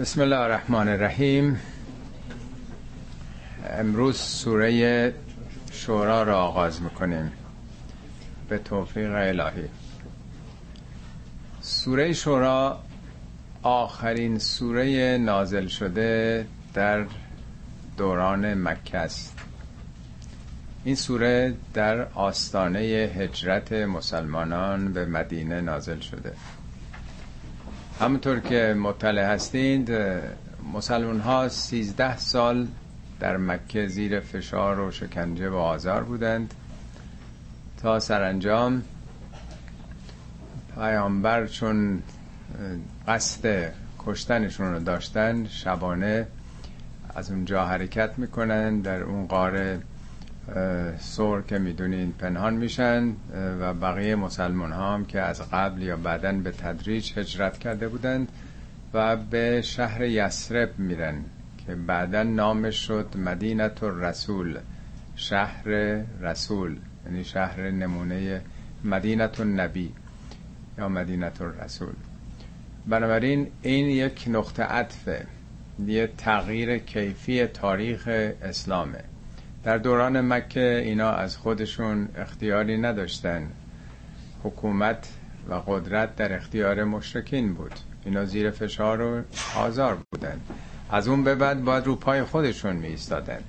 بسم الله الرحمن الرحیم. امروز سوره شورا را آغاز می‌کنیم. به توفیق الهی. سوره شورا آخرین سوره نازل شده در دوران مکه است. این سوره در آستانه هجرت مسلمانان به مدینه نازل شده. همونطور که مطلع هستید مسلمان ها سیزده سال در مکه زیر فشار و شکنجه و آزار بودند. تا سرانجام پیامبر چون قصد کشتنشون رو داشتن شبانه از اونجا حرکت می‌کنن در اون قاره سور که می‌دونین پنهان میشن و بقیه مسلمان ها هم که از قبل یا بعدا به تدریج هجرت کرده بودند و به شهر یسرب میرن که بعدا نامش شد مدینت رسول شهر رسول یعنی شهر نمونه مدینت نبی یا مدینت رسول بنابراین این یک نقطه عطفه یه تغییر کیفی تاریخ اسلامه. در دوران مکه اینا از خودشون اختیاری نداشتن. حکومت و قدرت در اختیار مشرکین بود. اینا زیر فشار و آزار بودن. از اون به بعد باید رو پای خودشون می ایستادن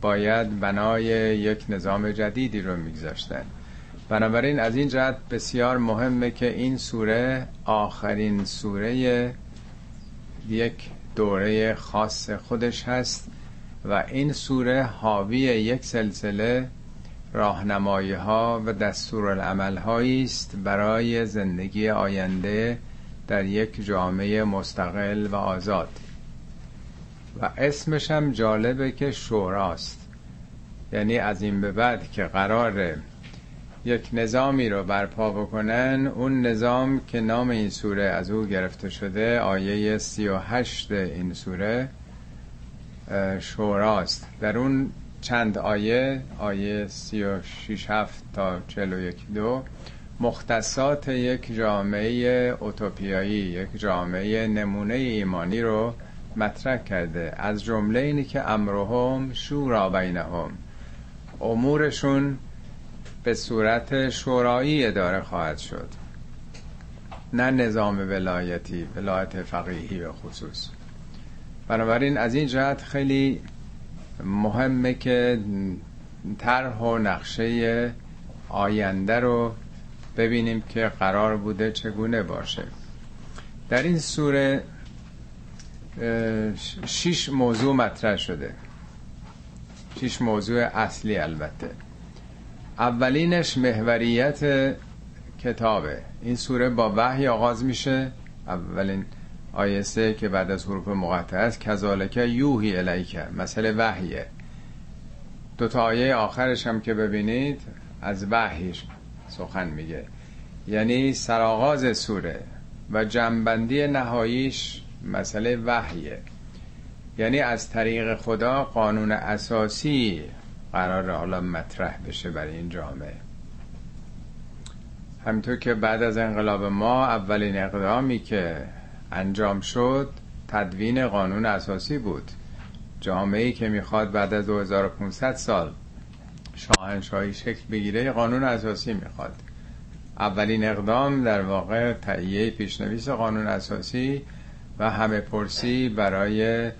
باید بنای یک نظام جدیدی رو میگذاشتن. بنابراین از این جهت بسیار مهمه که این سوره آخرین سوره یک دوره خاص خودش هست. و این سوره حاوی یک سلسله راهنمایی ها و دستورالعمل هایی است برای زندگی آینده در یک جامعه مستقل و آزاد. و اسمش هم جالبه که شوراست. یعنی از این به بعد که قرار یک نظامی رو برپا بکنن اون نظام که نام این سوره از او گرفته شده آیه سی و هشت این سوره شوراست. در اون چند آیه آیه سی و شیش هفت تا چل و یک دو مختصات یک جامعه اوتوپیایی یک جامعه نمونه ایمانی رو مطرح کرده. از جمله اینی که امرهم شورا بینهم. امورشون به صورت شورایی اداره خواهد شد. نه نظام ولایتی ولایت فقیهی به خصوص. بنابراین از این جهت خیلی مهمه که طرح و نقشه آینده رو ببینیم که قرار بوده چگونه باشه. در این سوره شش موضوع مطرح شده. شش موضوع اصلی البته. اولینش محوریت کتابه. این سوره با وحی آغاز میشه. اولین آیه که بعد از حروف مقطع است کذالک یوهی الیک مسئله وحیه. دو تا آیه آخرش هم که ببینید از وحیش سخن میگه. یعنی سرآغاز سوره و جنبندی نهاییش مسئله وحیه. یعنی از طریق خدا قانون اساسی قرار حالا مطرح بشه برای این جامعه. همینطور که بعد از انقلاب ما اولین اقدامی که انجام شد تدوین قانون اساسی بود. جامعه که می‌خواد بعد از 2500 سال شاهنشاهی شکل بگیره قانون اساسی می‌خواد. اولین اقدام در واقع تهیه پیشنویس قانون اساسی و همه پرسی برای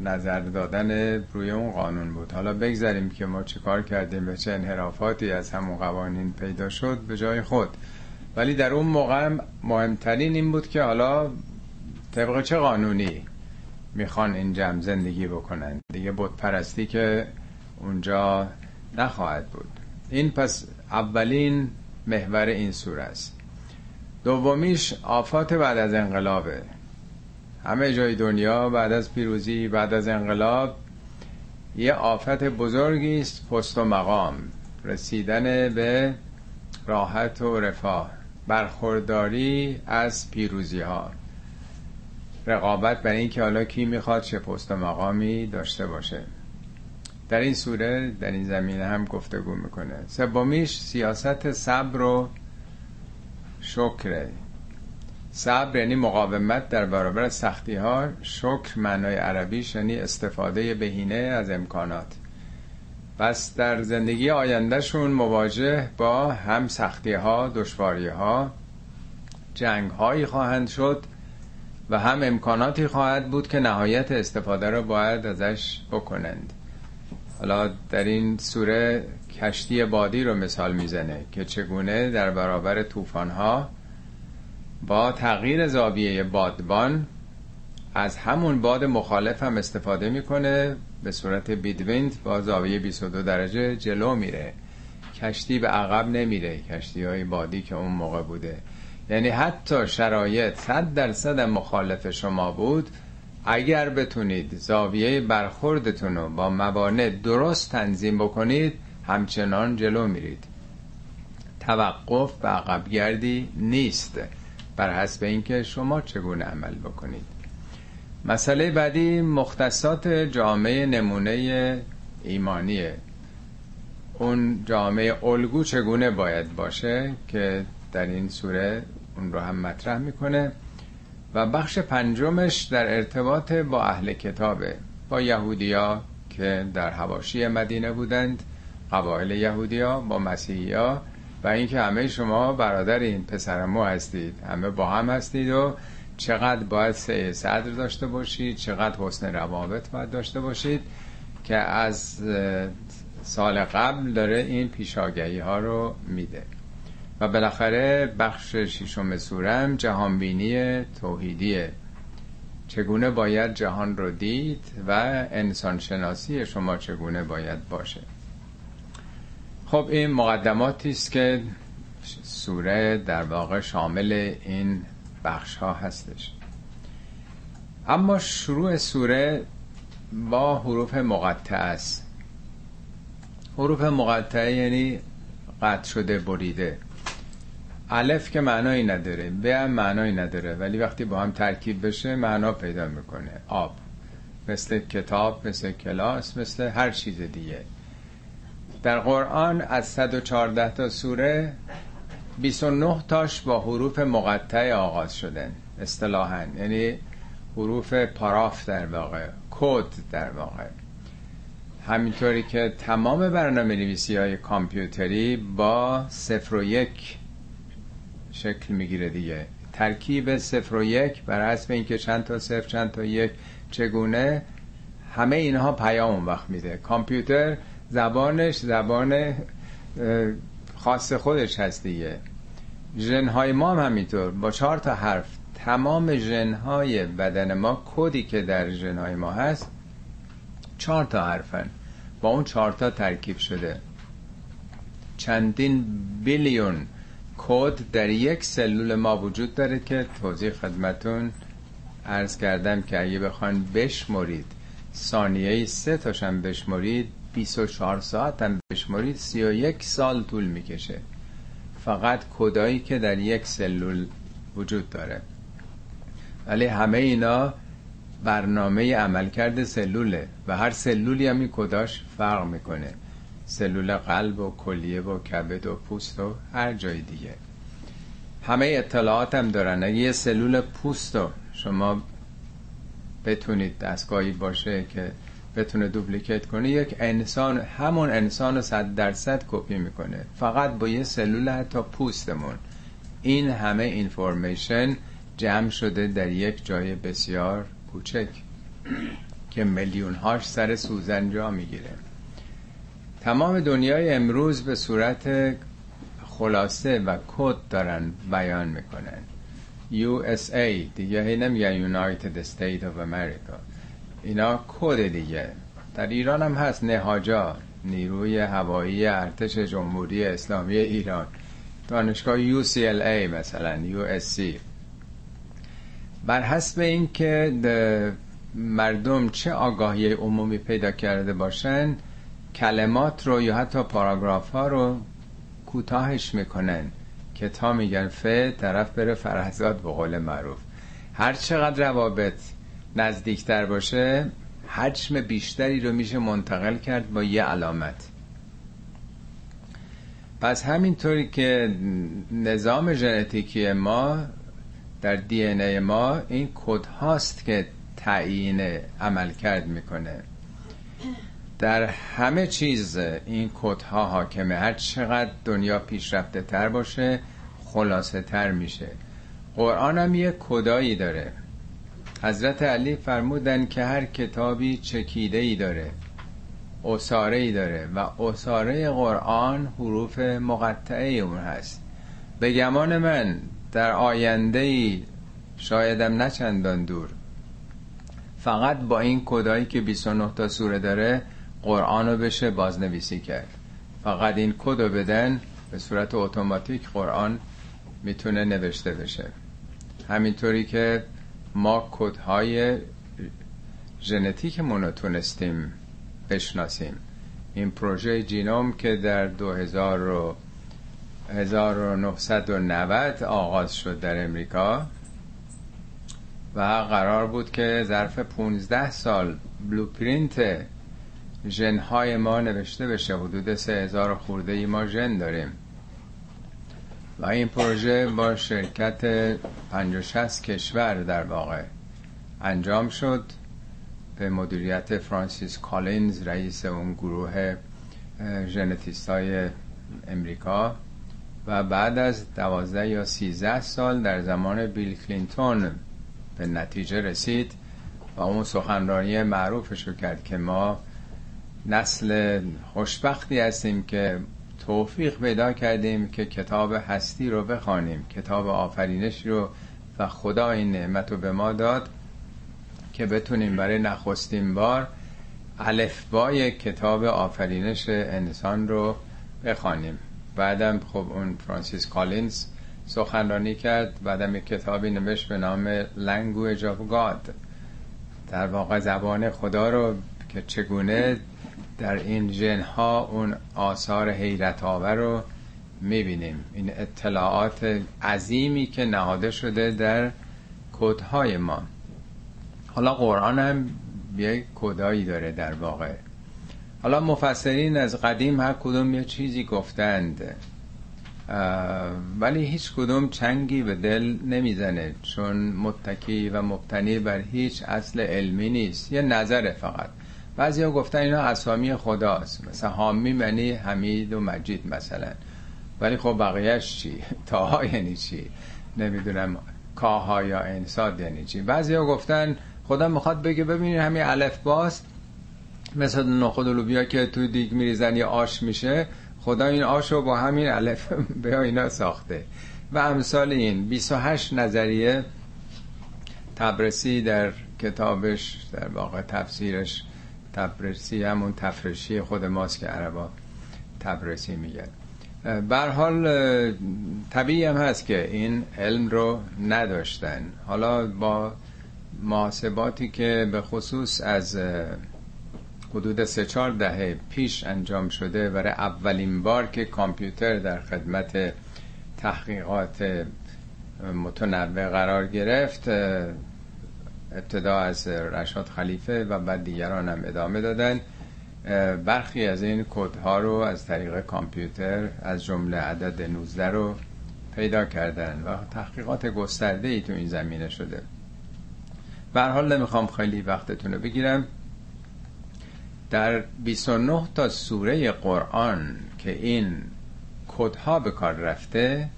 نظر دادن روی اون قانون بود. حالا بگذاریم که ما چه کار کردیم به چه انحرافاتی از همون قوانین پیدا شد به جای خود. ولی در اون موقع مهمترین این بود که حالا طبق چه قانونی می‌خوان این جمع زندگی بکنن؟ دیگه بود پرستی که اونجا نخواهد بود. این پس اولین محور این سوره است. دومیش آفات بعد از انقلابه. همه جای دنیا بعد از پیروزی بعد از انقلاب یه آفت بزرگی است پست و مقام. رسیدن به راحت و رفاه. برخورداری از پیروزی ها رقابت برای اینکه حالا کی می‌خواد چه پست و مقامی داشته باشه. در این سوره در این زمینه هم گفتگو می‌کنه. سومیش سیاست صبر و شکره صبر یعنی مقاومت در برابر سختی ها شکر معنای عربیش یعنی استفاده بهینه از امکانات. پس در زندگی آیندهشون مواجه با هم سختی ها دشواری ها جنگ هایی خواهند شد و هم امکاناتی خواهد بود که نهایت استفاده را باید ازش بکنند. حالا در این سوره کشتی بادی رو مثال می‌زنه که چگونه در برابر طوفان ها با تغییر زاویه بادبان از همون باد مخالف هم استفاده می‌کنه. به صورت بیدویند با زاویه 22 درجه جلو میره. کشتی به عقب نمیره. کشتی های بادی که اون موقع بوده. یعنی حتی شرایط صد درصد مخالف شما بود. اگر بتونید زاویه برخوردتون رو با موانع درست تنظیم بکنید همچنان جلو میرید. توقف و عقبگردی نیست. بر حسب اینکه شما چگونه عمل بکنید. مسئله بعدی مختصات جامعه نمونه ایمانیه اون جامعه الگو چگونه باید باشه که در این سوره اون رو هم مطرح می‌کنه؟ و بخش پنجمش در ارتباط با اهل کتابه. با یهودیا که در حواشی مدینه بودند قبایل یهودیا با مسیحیا. و اینکه همه شما برادر این پسرمو هستید همه با هم هستید و چقدر باید سه صدر داشته باشید چقدر حسن روابط باید داشته باشید که از سال قبل داره این پیشاگهی ها رو میده. و بالاخره بخش ششم سورم جهانبینی توحیدیه چگونه باید جهان رو دید و انسان شناسی شما چگونه باید باشه؟ خب این مقدماتی است که سوره در واقع شامل این بخش ها هستش. اما شروع سوره با حروف مقطع است. حروف مقطعه یعنی قطع شده بریده. الف که معنایی نداره ب هم معنایی نداره ولی وقتی با هم ترکیب بشه معنا پیدا می‌کنه. آب مثل کتاب مثل کلاس مثل هر چیز دیگه. در قرآن از 114 تا سوره 29 تاش با حروف مقطع آغاز شدن اصطلاحا. یعنی حروف پاراف در واقع کد در واقع. همینطوری که تمام برنامه نویسی های کامپیوتری با صفر و یک شکل می‌گیره دیگه. ترکیب صفر و یک بر حسب اینکه چند تا صفر چند تا یک چگونه همه اینها پیام اون وقت میده. کامپیوتر زبانش زبان خاص خودش هست دیگه. ژنهای ما هم همینطور. با چهار تا حرف. تمام ژنهای بدن ما کدی که در ژنهای ما هست؟ چهار تا حرفن. با اون چهار تا ترکیب شده. چندین بیلیون کد در یک سلول ما وجود داره که توضیح خدمتون عرض کردم که اگه بخوان بشمرید ثانیه سه تاشم بشمرید 24 ساعت هم بشمرید 31 سال طول می‌کشه. فقط کدایی که در یک سلول وجود داره. ولی همه اینا برنامه عملکرد سلوله و هر سلولی هم این کداش فرق می‌کنه. سلول قلب و کلیه و کبد و پوست و هر جای دیگه. همه اطلاعات هم دارن. اگه یه سلول پوست رو شما بتونید دستگاهی باشه که بتونه دوپلیکیت کنه یک انسان همون انسان رو صد درصد کپی می‌کنه. فقط با یه سلول حتی پوستمون. این همه اینفورمیشن جمع شده در یک جای بسیار کوچک که میلیون هاش سر سوزن جا می‌گیره. تمام دنیای امروز به صورت خلاصه و کد دارن بیان می‌کنن. USA دیگه هی نمیگن United States of America. اینا کد دیگه. در ایران هم هست نهاجا نیروی هوایی ارتش جمهوری اسلامی ایران. دانشگاه UCLA مثلا USC بر حسب اینکه مردم چه آگاهی عمومی پیدا کرده باشن کلمات رو یا حتی پاراگراف ها رو کوتاهش می‌کنن که تا میگن ف طرف بره فرهزاد به قول معروف. هر چقدر روابط نزدیکتر باشه حجم بیشتری رو میشه منتقل کرد با یه علامت. پس همینطوری که نظام ژنتیکی ما در دی ای ما این کد هاست که تعیین عمل کرد می‌کنه. در همه چیز این کدها حاکمه. هر چقدر دنیا پیشرفته تر باشه خلاصه تر میشه. قرآن هم یه کدایی داره. حضرت علی فرمودن که هر کتابی چکیده ای داره اصاره ای داره و اصاره قرآن حروف مقطعه اون هست. به گمان من در آینده ای شایدم نچندان دور. فقط با این کدایی که 29 تا سوره داره قرآن رو بشه بازنویسی کرد. فقط این کد رو بدن به صورت اتوماتیک قرآن می‌تونه نوشته بشه. همینطوری که ما کدهای ژنتیکمون رو تونستیم بشناسیم. این پروژه جینوم که در 2000 1990 آغاز شد در امریکا و قرار بود که ظرف 15 سال blueprint ژنهای ما نوشته بشه. حدود 3000 خورده ای ما ژن داریم. و این پروژه با شرکت 50 کشور در واقع انجام شد به مدیریت فرانسیس کالینز رئیس اون گروه ژنتیست های امریکا و بعد از دوازده یا سیزده سال در زمان بیل کلینتون به نتیجه رسید و اون سخنرانی معروفش رو کرد که ما نسل خوشبختی هستیم که توفیق پیدا کردیم که کتاب هستی رو بخوانیم کتاب آفرینش رو و خدا این نعمت رو به ما داد که بتونیم برای نخستین بار الفبای کتاب آفرینش انسان رو بخوانیم. بعدم خب اون فرانسیس کالینز سخنرانی کرد بعدم یک کتابی نوشت به نام Language of God. در واقع زبان خدا رو که چگونه در این جنها اون آثار حیرت آور رو می‌بینیم. این اطلاعات عظیمی که نهاده شده در کدهای ما. حالا قرآن هم یک کدایی داره در واقع. حالا مفسرین از قدیم هر کدوم یه چیزی گفتند. ولی هیچ کدوم چنگی به دل نمی‌زنه چون متکی و مبتنی بر هیچ اصل علمی نیست. یه نظر فقط. بعضی ها گفتن اینا اسامی خداست. مثلا حامی معنی حمید و مجید مثلا. ولی خب بقیهش چی؟ تاها یعنی چی؟ نمی‌دونم. کاها یا انساد یعنی چی؟ بعضی ها گفتن خدا می‌خواد بگه ببینید همین الف باست. مثل نخود و لوبیا که توی دیگ میریزن یا آش میشه. خدا این آش رو با همین الف به اینا ساخته. و امثال این 28 نظریه تبرسی در کتابش در واقع تفسیرش تبرسی همون تفرشی خود ماست که عربا تبرسی میگن. بر حال طبیعی هم هست که این علم رو نداشتن. حالا با محاسباتی که به خصوص از حدود سه چهار دهه پیش انجام شده برای اولین بار که کامپیوتر در خدمت تحقیقات متنوع قرار گرفت ابتدا از رشاد خلیفه و بعد دیگران هم ادامه دادن. برخی از این کدها رو از طریق کامپیوتر از جمله عدد 19 رو پیدا کردن و تحقیقات گسترده ای تو این زمینه شده. حال نمی‌خوام خیلی وقتتون رو بگیرم. در 29 تا سوره قرآن که این کدها به کار رفته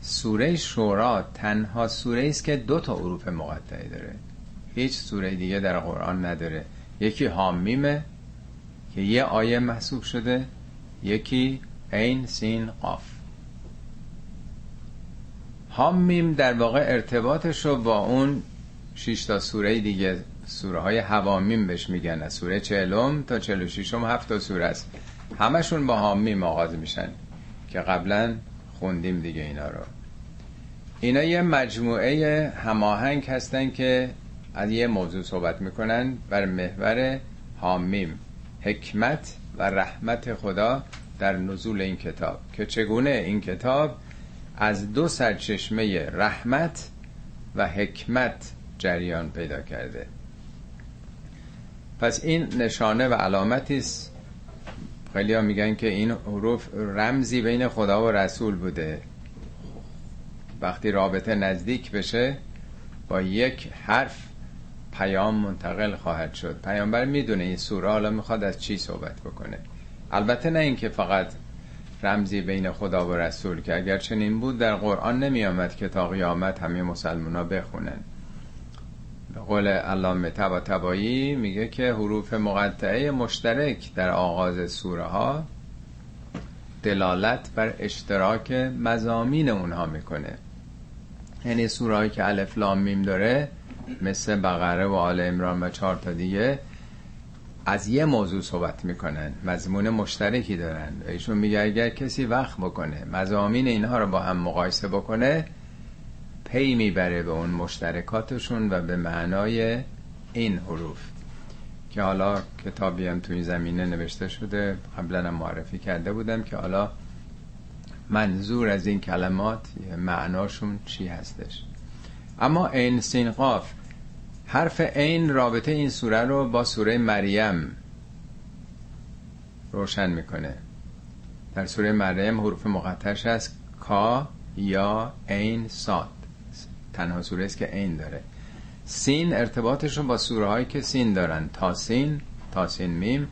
سوره شورا تنها سوره است که دو تا حروف مقطعه داره. هیچ سوره دیگه در قرآن نداره. یکی حامیمه که یه آیه محسوب شده یکی عین سین قاف. حامیم در واقع ارتباطش رو با اون 6 تا سوره دیگه سوره های حوامیم بهش میگن. سوره چهلم تا چهل شیشم هفت تا سوره است. همشون با حامیم آغاز میشن که قبلا خوندیم دیگه اینا رو. اینا یه مجموعه هماهنگ هستن که از یه موضوع صحبت می‌کنن بر محور حامیم حکمت و رحمت خدا در نزول این کتاب که چگونه این کتاب از دو سرچشمه رحمت و حکمت جریان پیدا کرده. پس این نشانه و علامتی است. خیلی ها میگن که این حروف رمزی بین خدا و رسول بوده. وقتی رابطه نزدیک بشه با یک حرف پیام منتقل خواهد شد. پیامبر می‌دونه این سوره حالا می‌خواد از چی صحبت بکنه. البته نه اینکه فقط رمزی بین خدا و رسول که اگر چنین بود در قرآن نمی آمد که تا قیامت همه مسلمان ها بخونن. به قول علامه تبا تبایی میگه که حروف مقطعه مشترک در آغاز سوره ها دلالت بر اشتراک مزامین اونها می‌کنه. یعنی سوره که الف لام میم داره مثل بقره و آل امران و چهار تا دیگه از یه موضوع صحبت می‌کنن. مضمون مشترکی دارن. ایشون میگه اگر کسی وقت بکنه مزامین اینها رو با هم مقایسه بکنه پی می‌بره به اون مشترکاتشون و به معنای این حروف. که حالا کتابی هم تو این زمینه نوشته شده. قبلا معرفی کرده بودم که حالا منظور از این کلمات معناشون چی هستش. اما این سین قاف حرف عین رابطه این سوره رو با سوره مریم روشن می‌کنه. در سوره مریم حروف مقطعش هست. کا یا عین ساد. تنها سوره است که عین داره. سین ارتباطش رو با سوره هایی که سین دارن. تاسین تاسین میم.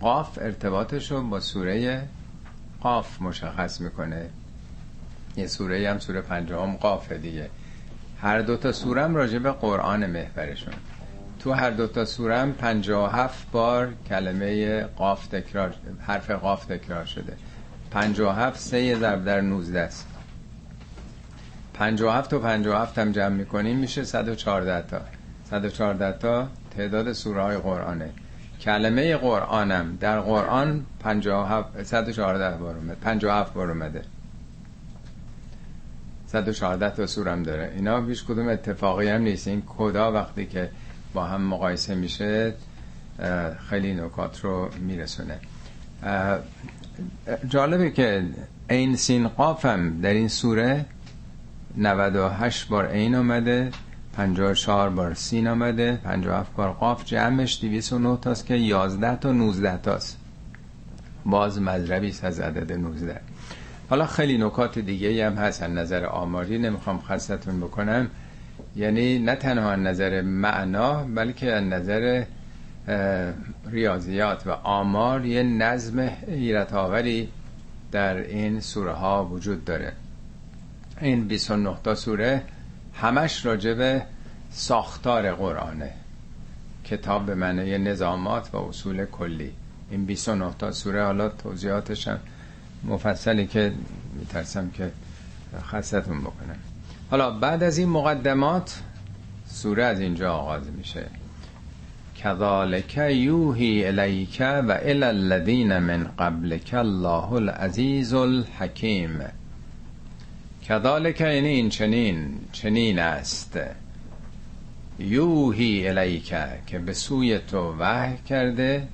قاف ارتباطش رو با سوره قاف مشخص می‌کنه. یه سوره هم سوره پنجم قافه دیگه. هر دوتا سورم راجع به قرآن محورشون. تو هر دوتا سورم پنجا هفت بار کلمه قاف تکرار حرف قاف تکرار شده. پنجا هفت سه ضرب در نوزده است. پنجا هفت و پنجا هفت هم جمع می‌کنیم میشه صد و چارده تا. صد و چارده تا تعداد سوره های قرآنه. کلمه قرآنم در قرآن پنجا هفت صد و چارده بار اومد پنجا هفت بار اومده. 114 تا سورم داره. اینا هیچ کدوم اتفاقی هم نیست. این کدا وقتی که با هم مقایسه میشه خیلی نکات رو میرسونه. جالبه که این سین قافم در این سوره 98 بار این آمده 54 بار سین آمده 57 بار قاف. جمعش 209 تاست که 11 تا 19 تاست. باز مذربی از عدد 19 حالا خیلی نکات دیگه هم هست از نظر آماری نمی‌خوام خستتون بکنم. یعنی نه تنها از نظر معنا بلکه از نظر ریاضیات و آمار یه نظم حیرت در این سوره ها وجود داره. این 29 تا سوره همش راجب ساختار قرآنه. کتاب به معنی نظامات و اصول کلی. این 29 تا سوره حالا توضیحاتش هم مفصلی که میترسم که خستتون بکنم حالا بعد از این مقدمات سوره از اینجا آغاز میشه. کذالک یوهی الیک و الی الذین من قبلک الله العزیز الحکیم. کذالک یعنی این چنین چنین است. یوهی الیک که به سوی تو وحی کرده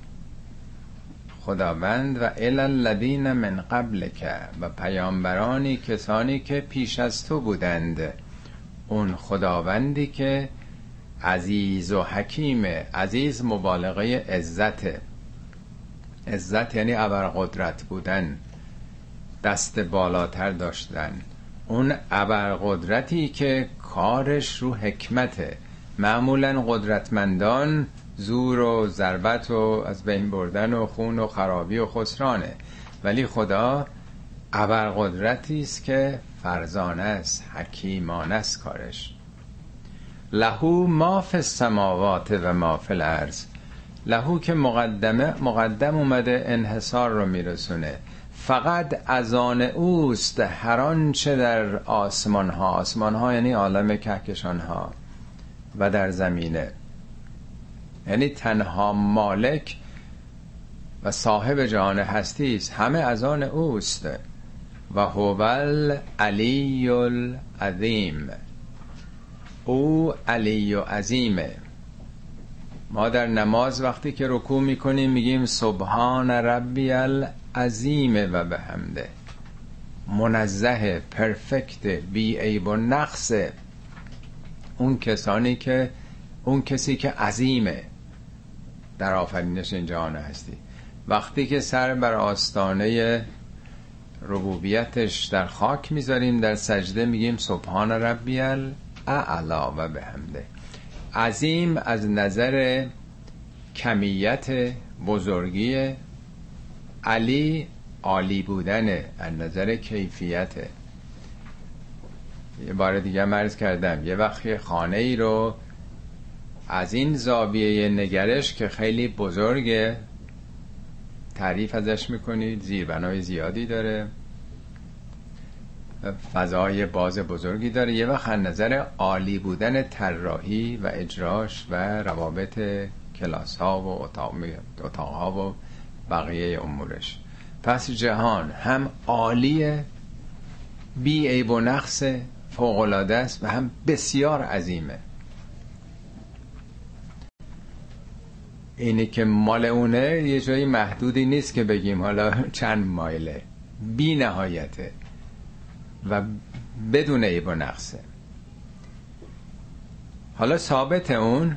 خداوند و الذین من قبل که و پیامبرانی کسانی که پیش از تو بودند. اون خداوندی که عزیز و حکیم عزیز مبالغه عزت. عزت یعنی ابرقدرت بودن دست بالاتر داشتن. اون ابرقدرتی که کارش رو حکمته. معمولا قدرتمندان زور و ضربت و از بین بردن و خون و خرابی و خسرانه. ولی خدا ابرقدرتی است که فرزانه است حکیمانه است کارش. لهو ما فی السماوات و ما فی الارض. لهو که مقدمه مقدم اومده انحصار رو میرسونه. فقط از آن اوست هر آنچه در آسمان ها آسمان ها یعنی عالم کهکشان ها و در زمینه. یعنی تنها مالک و صاحب جهان هستی است همه از آن اوست. و هو علی العظیم. او علی و عظیمه. ما در نماز وقتی که رکوع می‌کنیم میگیم سبحان ربی العظیم و به همده منزه پرفکت بی عیب و نقص. اون کسانی که اون کسی که عظیمه. در آفرینش این جهان هستی. وقتی که سر بر آستانه ربوبیتش در خاک می‌ذاریم در سجده میگیم سبحان ربی الاعلا و بحمده. عظیم از نظر کمیت بزرگی علی عالی بودن از نظر کیفیت. یه بار دیگه مرز کردم یه وقت خانه ای رو از این زاویه نگرش که خیلی بزرگه. تعریف ازش می‌کنید. زیربنای زیادی داره. فضای باز بزرگی داره. یه وقت نظر عالی بودن طراحی و اجراش و روابط کلاس ها و اتاق, ها و بقیه امورش. پس جهان هم عالیه بی عیب و نقص فوقلاده است و هم بسیار عظیمه. اینی که مال اونه یه جایی محدودی نیست که بگیم حالا چند مایله. بی نهایته. و بدون عیب و نقصه. حالا ثابت اون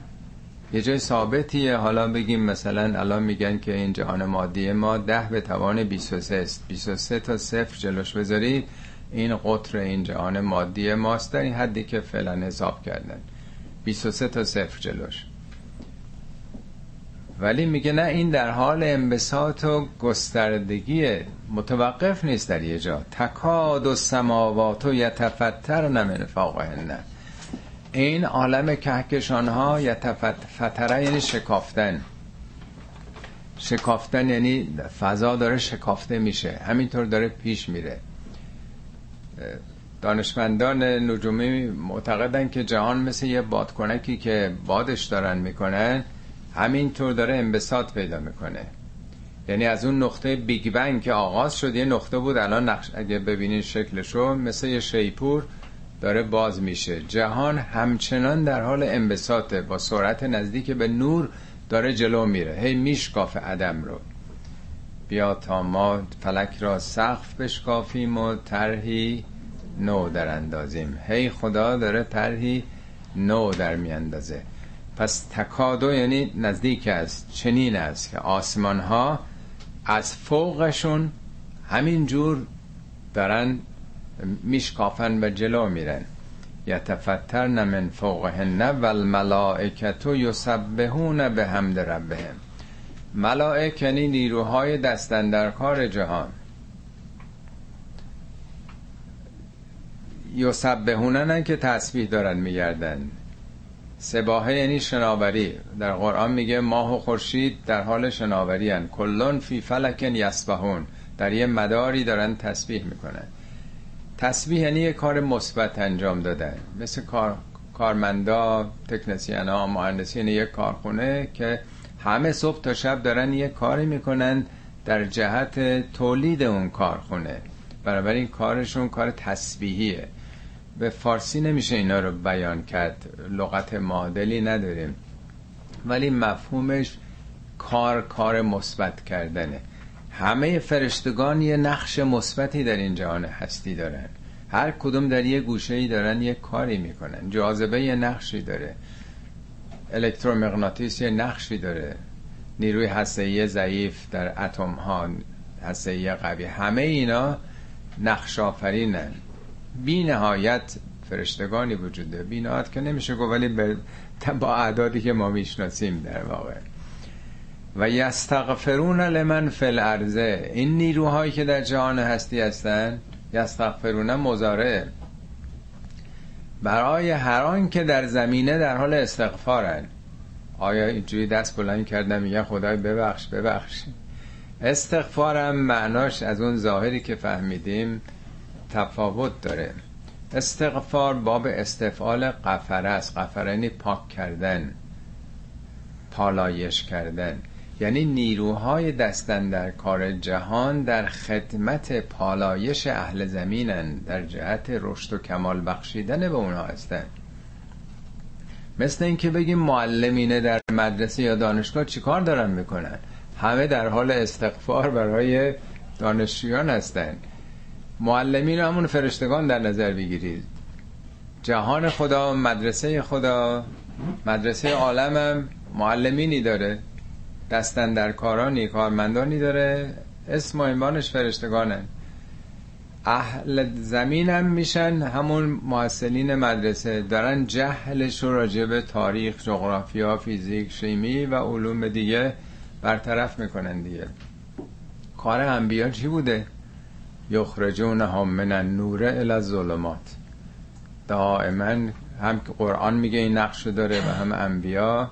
یه جای ثابتیه. حالا بگیم مثلا الان میگن که این جهان مادی ما ده به توان 23 است. 23 تا صفر جلوش بذارید. این قطر این جهان مادی ماست. در این حدی که فعلا حساب کردن. 23 تا صفر جلوش. ولی میگه نه این در حال انبساط و گستردگی متوقف نیست در یه جا. تکاد و سماوات و یتفتر من فوقهن. این عالم کهکشان ها یتفتره یعنی شکافتن. شکافتن یعنی فضا داره شکافته میشه همینطور داره پیش میره. دانشمندان نجومی معتقدن که جهان مثل یه بادکنکی که بادش دارن می‌کنن. همینطور داره انبساط پیدا می‌کنه. یعنی از اون نقطه بیگ بنگ که آغاز شد یه نقطه بود الان نقش اگه ببینین شکلشو مثل یه شیپور داره باز میشه. جهان همچنان در حال انبساطه با سرعت نزدیک به نور داره جلو میره. هی میشکاف عدم رو. بیا تا ما فلک را سقف بشکافیم و طرحی نو در اندازیم. هی خدا داره طرحی نو در میاندازه. پس تکادو یعنی نزدیک است چنین است که آسمان ها از فوقشون همین جور دارن میشکافن و جلو میرن. یتفترن من فوقهن و الملائکتو یسبهون به حمد ربهم. ملائک یعنی نیروهای دستن در کار جهان. یسبهونن که تسبیح دارن میگردن. سباهه یعنی شناوری. در قرآن میگه ماه و خورشید در حال شناوری هن. کلون فی فلکن یسبهون در یه مداری دارن تسبیح می‌کنن. تسبیح یعنی یه کار مثبت انجام دادن. مثل کار کارمندا تکنسیان ها مهندسین یک کارخونه که همه صبح تا شب دارن یه کاری می‌کنن در جهت تولید اون کارخونه. بنابراین کارشون کار تسبیحیه. به فارسی نمیشه اینا رو بیان کرد لغت معادلی نداریم. ولی مفهومش کار کار مثبت کردنه. همه فرشتگان یه نقش مثبتی در این جهان هستی دارن. هر کدوم در یه گوشه ای دارن یه کاری می‌کنن. جاذبه یه نقشی داره. الکترومغناطیس یه نقشی داره. نیروی هسته‌ای ضعیف در اتم ها قوی. همه اینا نقش آفرینن بی نهایت فرشتگانی وجود داره. بی نهایت که نمیشه گفت ولی با اعدادی که ما می‌شناسیم در واقع. و یستغفرون لمن فی الارضه این نیروهایی که در جهان هستی هستن یستغفرون مزاره برای هر آن که در زمینه در حال استغفارن. آیا اینجوری دست بلند کردن میگن خدای ببخش ببخش. استغفارم معناش از اون ظاهری که فهمیدیم تفاوت داره. استغفار باب استفعال قفره است. قفره یعنی پاک کردن پالایش کردن. یعنی نیروهای دستن در کار جهان در خدمت پالایش اهل زمینن در جهت رشد و کمال بخشیدن به اونها هستن مثل اینکه بگیم معلمینه در مدرسه یا دانشگاه چیکار دارن می‌کنن؟ همه در حال استغفار برای دانشجویان هستن. معلمین همون فرشتگان در نظر بگیرید. جهان خدا مدرسه خدا مدرسه عالمم معلمینی داره. دستن در کارانی کارمندانی داره. اسم و ایمانش فرشتگانه. اهل زمین میشن همون معسلین مدرسه. دارن جهلش رو راجع تاریخ جغرافیا فیزیک شیمی و علوم دیگه برطرف می‌کنن دیگه. کار انبیا چی بوده؟ یخرجون هم من النور الى الظلمات. دائما هم قرآن میگه این نقش داره و هم انبیا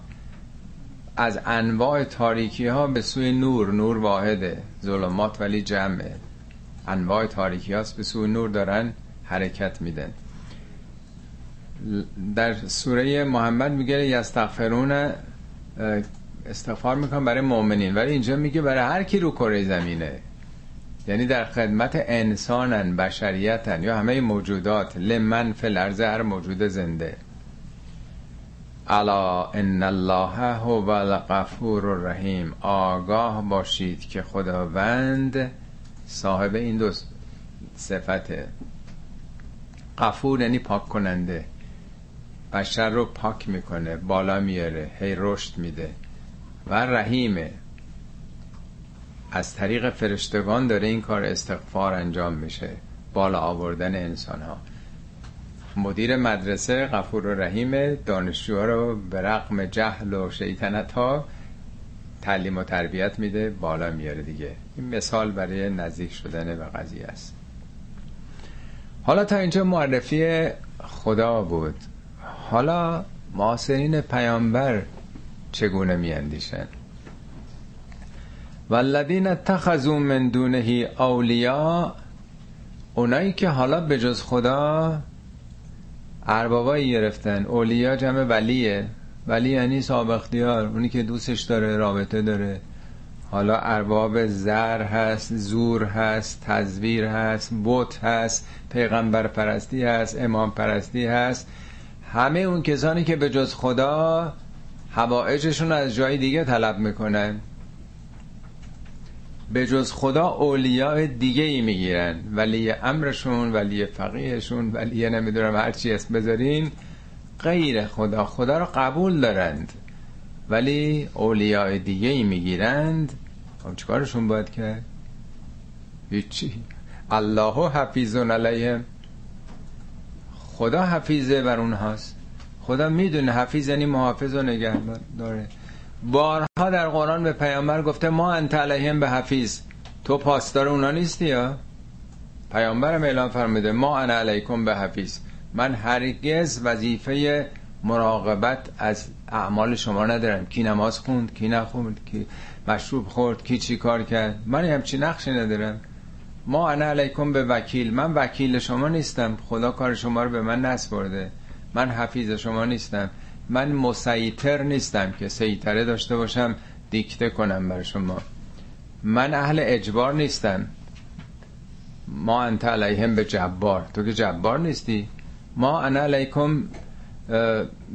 از انواع تاریکی ها به سوی نور نور واحده ظلمات ولی جمعه. انواع تاریکی هاست به سوی نور دارن حرکت میدن. در سوره محمد میگه یستغفرون استغفار می‌کنم برای مؤمنین ولی اینجا میگه برای هر کی رو کره زمینه. یعنی در خدمت انسانن بشریتن یا همه موجودات. لمن فی هر موجود زنده. الا ان الله هو الغفور الرحیم. آگاه باشید که خداوند صاحب این دو صفته. غفور یعنی پاک کننده. بشر رو پاک می‌کنه بالا میاره هی رشد میده. و رحیمه. از طریق فرشتگان داره این کار استغفار انجام میشه بالا آوردن انسان ها مدیر مدرسه غفور و رحیم دانشجوها رو به رقم جهل و شیطنت ها تعلیم و تربیت میده بالا میاره دیگه. این مثال برای نزدیک شدن به قضیه است. حالا تا اینجا معرفی خدا بود. حالا معاصرین پیامبر چگونه میاندیشن؟ والذین اتخذوا من دونه اولیاء اونایی که حالا به جز خدا اربابایی گرفتن. اولیا جمع ولیه. ولی یعنی صاحب اختیار اونی که دوستش داره رابطه داره. حالا ارباب زر هست زور هست تزویر هست بوت هست پیغمبر پرستی هست امام پرستی هست. همه اون کسانی که به جز خدا هوایجشون از جای دیگه طلب می‌کنن. به جز خدا اولیاء دیگه ای می‌گیرن. ولی امرشون ولی فقیهشون ولی نمی‌دونم هر چی اسم بذارین غیر خدا. خدا رو قبول دارند. ولی اولیاء دیگه ای می‌گیرند. خب چیکارشون باید کرد هیچی. الله حفیظون علیهم. خدا حفیظه بر اونهاست. خدا می‌دونه حفیظ یعنی محافظ و نگه داره. بارها در قرآن به پیامبر گفته ما انت علیهم به حفیظ. تو پاسدار اونا نیستی یا؟ پیامبرم اعلام فرموده ما انا علیکم به حفیظ. من هرگز وظیفه مراقبت از اعمال شما ندارم. کی نماز خوند کی نخوند کی مشروب خورد کی چی کار کرد. من همچی نقشی ندارم. ما انا علیکم به وکیل. من وکیل شما نیستم. خدا کار شما رو به من نسپرده. من حفیظ شما نیستم. من مسیطر نیستم که سیطره داشته باشم دیکته کنم بر شما. من اهل اجبار نیستم. ما انت علیهم به جبار. تو که جبار نیستی؟ ما انا علیکم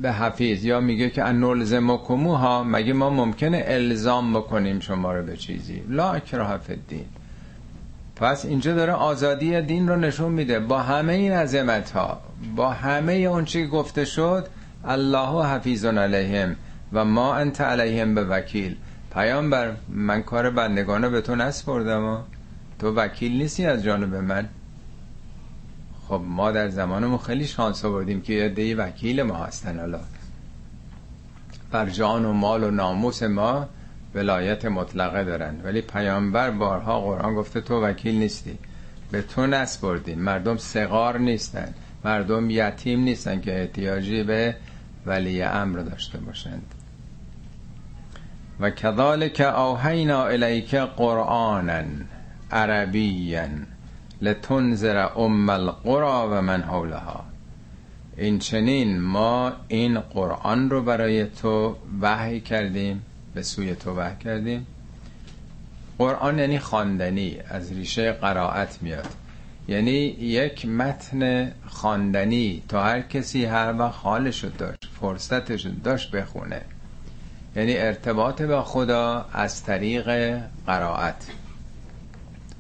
به حفیظ. یا میگه که ان نلزمکمو ها مگه ما ممکنه الزام بکنیم شما رو به چیزی؟ لا اکراه الدین. پس اینجا داره آزادی دین رو نشون میده. با همه این عظمت ها با همه اون چی گفته شد الله حفیظ علیهم و ما انت علیهم به وکیل پیامبر من کار بندگانه به تو نسپردم تو وکیل نیستی از جانب من خب ما در زمانمون خیلی شانس آوردیم که یه دی وکیل ما هستن حالا بر جان و مال و ناموس ما ولایت مطلقه دارن ولی پیامبر بارها قرآن گفته تو وکیل نیستی به تو نسپردیم مردم سقار نیستن مردم یتیم نیستن که احتیاجی به ولی امر داشته باشند. و کذالک اوحینا الیک قرآنا عربیا لتنذر ام القرى و من حولها. این چنین ما این قرآن رو برای تو وحی کردیم به سوی تو وحی کردیم. قرآن یعنی خواندنی از ریشه قرائت میاد. یعنی یک متن خواندنی تا هر کسی هر وقت حالشو داشت فرصتشو داشت بخونه. یعنی ارتباط با خدا از طریق قرائت.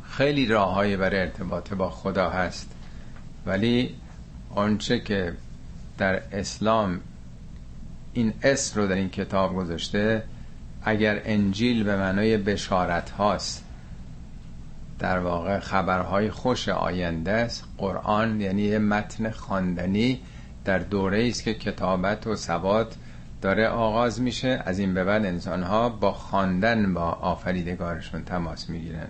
خیلی راههایی برای ارتباط با خدا هست. ولی آنچه که در اسلام این اسم رو در این کتاب گذاشته اگر انجیل به معنای بشارت هاست در واقع خبرهای خوش آینده است. قرآن یعنی یه متن خواندنی در دوره است که کتابت و سواد داره آغاز میشه. از این به بعد انسان ها با خواندن با آفریدگارشون تماس می‌گیرن.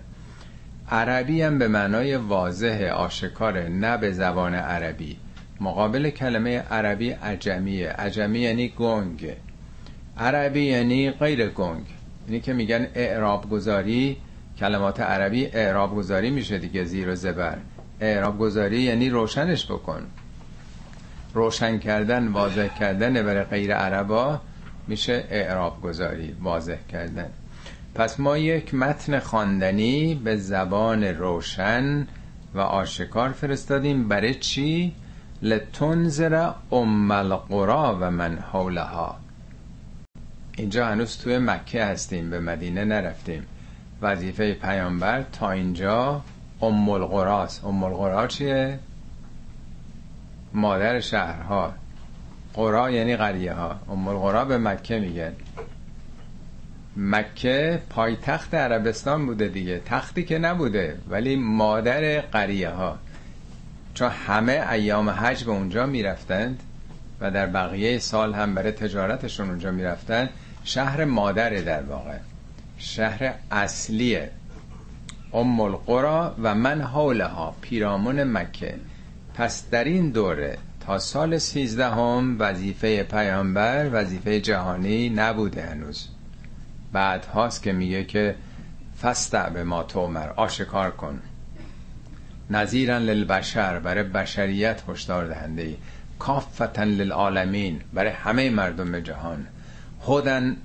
عربی هم به معنای واضح آشکاره نه به زبان عربی. مقابل کلمه عربی عجمیه. عجمی یعنی گنگ. عربی یعنی غیر گنگ. یعنی که میگن اعراب گذاری کلمات عربی اعراب گذاری میشه دیگه زیر و زبر. اعراب گذاری یعنی روشنش بکن. روشن کردن واضح کردن برای غیر عربا میشه اعراب گذاری واضح کردن. پس ما یک متن خواندنی به زبان روشن و آشکار فرستادیم. برای چی؟ لتنذر ام القرا و من حولها. اینجا هنوز توی مکه هستیم به مدینه نرفتیم. وظیفه پیامبر تا اینجا ام القراست. ام القرا چیه؟ مادر شهرها قرا یعنی قریه ها ام القرا به مکه میگن مکه پایتخت عربستان بوده دیگه. تختی که نبوده ولی مادر قریه ها چون همه ایام حج به اونجا می‌رفتند و در بقیه سال هم برای تجارتشون اونجا می‌رفتند شهر مادره در واقع. شهر اصلیه ام القرا و من حولها پیرامون مکه. پس در این دوره تا سال سیزدهم وظیفه پیامبر وظیفه جهانی نبوده هنوز. بعد هاست که میگه که فستع به ما تومر آشکار کن. نظیرا للبشر برای بشریت هشدار دهنده ای کافتن للعالمین برای همه مردم جهان. هدن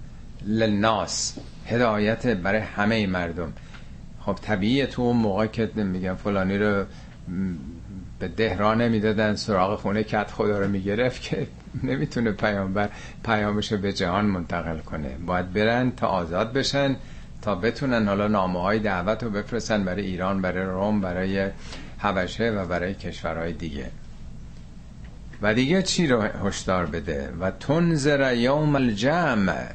للناس هدایت برای همه مردم. خب طبیعی تو اون موقع که میگن فلانی رو به دهرا نمی‌دادن سراغ خونه کت خدا رو می‌گرفت که نمی‌تونه پیامبر پیامش به جهان منتقل کنه. باید برن تا آزاد بشن تا بتونن حالا نامه های دعوت رو بفرستن برای ایران برای روم برای حبشه و برای کشورهای دیگه. و دیگه چی رو هشدار بده؟ و تنذر یوم الجمع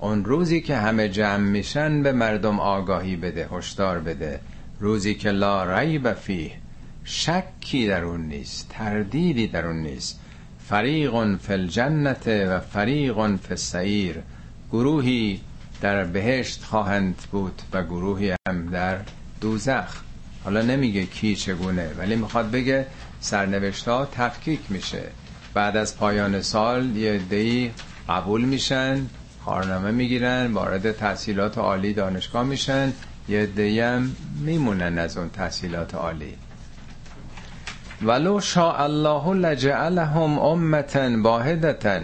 اون روزی که همه جمع میشن به مردم آگاهی بده هشدار بده. روزی که لا ریب فیه. شکی در اون نیست تردیدی در اون نیست. فریق فی الجنت و فریق فی السعیر. گروهی در بهشت خواهند بود و گروهی هم در دوزخ. حالا نمیگه کی چگونه ولی می‌خواد بگه سرنوشت ها تفکیک میشه. بعد از پایان سال یه دی قبول میشن کارنامه می‌گیرن وارد تحصیلات عالی دانشگاه میشن یه دی هم میمونن از اون تحصیلات عالی. ولو شاء الله لجعلهم امتا واحدتا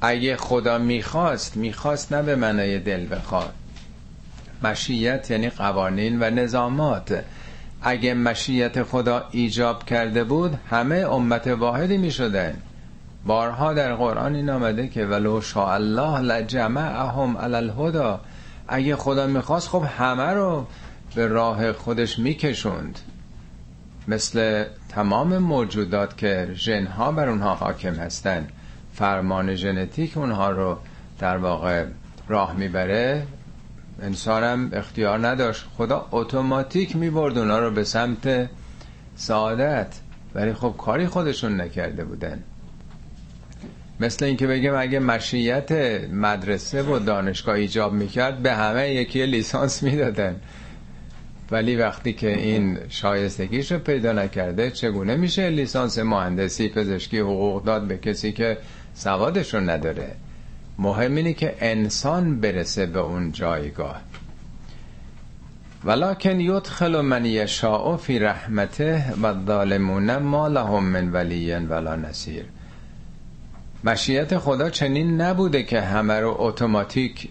اگه خدا می‌خواست می‌خواست نه به معنای دل بخواد. مشیت یعنی قوانین و نظامات. اگه مشیت خدا ایجاب کرده بود همه امت واحدی می‌شدن. بارها در قرآن این آمده که ولو شاء الله لجمعهم علی الهدا اگه خدا می‌خواست خب همه رو به راه خودش میکشوند. مثل تمام موجودات که ژنها بر اونها حاکم هستن فرمان ژنتیک اونها رو در واقع راه می‌بره انسانم اختیار نداشت. خدا اتوماتیک می‌برد اونا رو به سمت سعادت ولی خب کاری خودشون نکرده بودن. مثل اینکه بگیم اگه مشیت مدرسه و دانشگاه ایجاب می‌کرد به همه یکی لیسانس می‌دادن. ولی وقتی که این شایستگیش رو پیدا نکرده چگونه میشه لیسانس مهندسی پزشکی حقوق داد به کسی که سوادش رو نداره؟ مهم اینه که انسان برسه به اون جایگاه. ولکن یدخل من یشاء فی رحمته و الظالمون ما لهم من ولی ولا نصیر. مشیت خدا چنین نبوده که همه رو اتوماتیک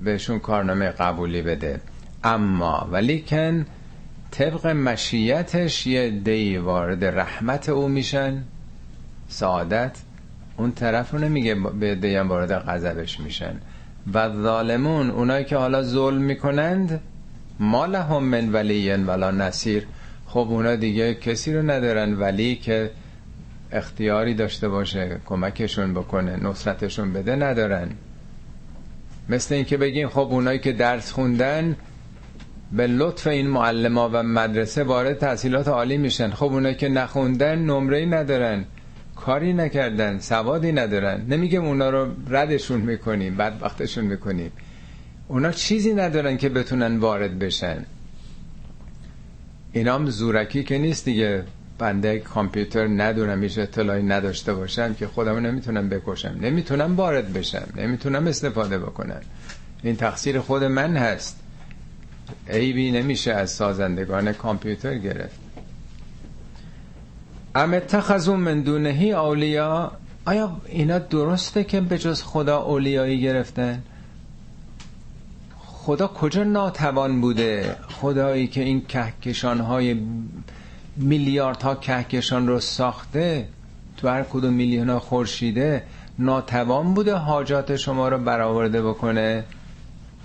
بهشون کارنامه قبولی بده. اما ولیکن طبق مشیتش یه دی وارد رحمت او میشن. سعادت اون طرف رو نمیگه به دیم وارد غضبش میشن. و ظالمون اونایی که حالا ظلم می‌کنند ما لهم من ولی ولا نصیر. خب اونا دیگه کسی رو ندارن ولی که اختیاری داشته باشه کمکشون بکنه نصرتشون بده ندارن. مثل اینکه بگیم خب اونایی که درس خوندن به لطف این معلما و مدرسه وارد تحصیلات عالی میشن. خب اونا که نخوندن نمره ندارن. کاری نکردن سوادی ندارن. نمیگم اونا رو ردشون می‌کنیم بعد وقتشون می‌کنیم. اونا چیزی ندارن که بتونن وارد بشن. اینام زورکی که نیست دیگه. بنده کامپیوتر ندونم هیچ اطلاعی نداشته باشم که خودمو نمی‌تونم بکشم. نمی‌تونم وارد بشم. نمی‌تونم استفاده بکنم. این تقصیر خود من هست. عیبی نمیشه از سازندگان کامپیوتر گرفت. ام اتخذوا من دونهی اولیا؟ آیا اینا درسته که به جز خدا اولیایی گرفتن؟ خدا کجا ناتوان بوده؟ خدایی که این کهکشان های میلیاردها کهکشان رو ساخته تو هر کدوم میلیون ها خورشیده ناتوان بوده حاجات شما رو برآورده بکنه؟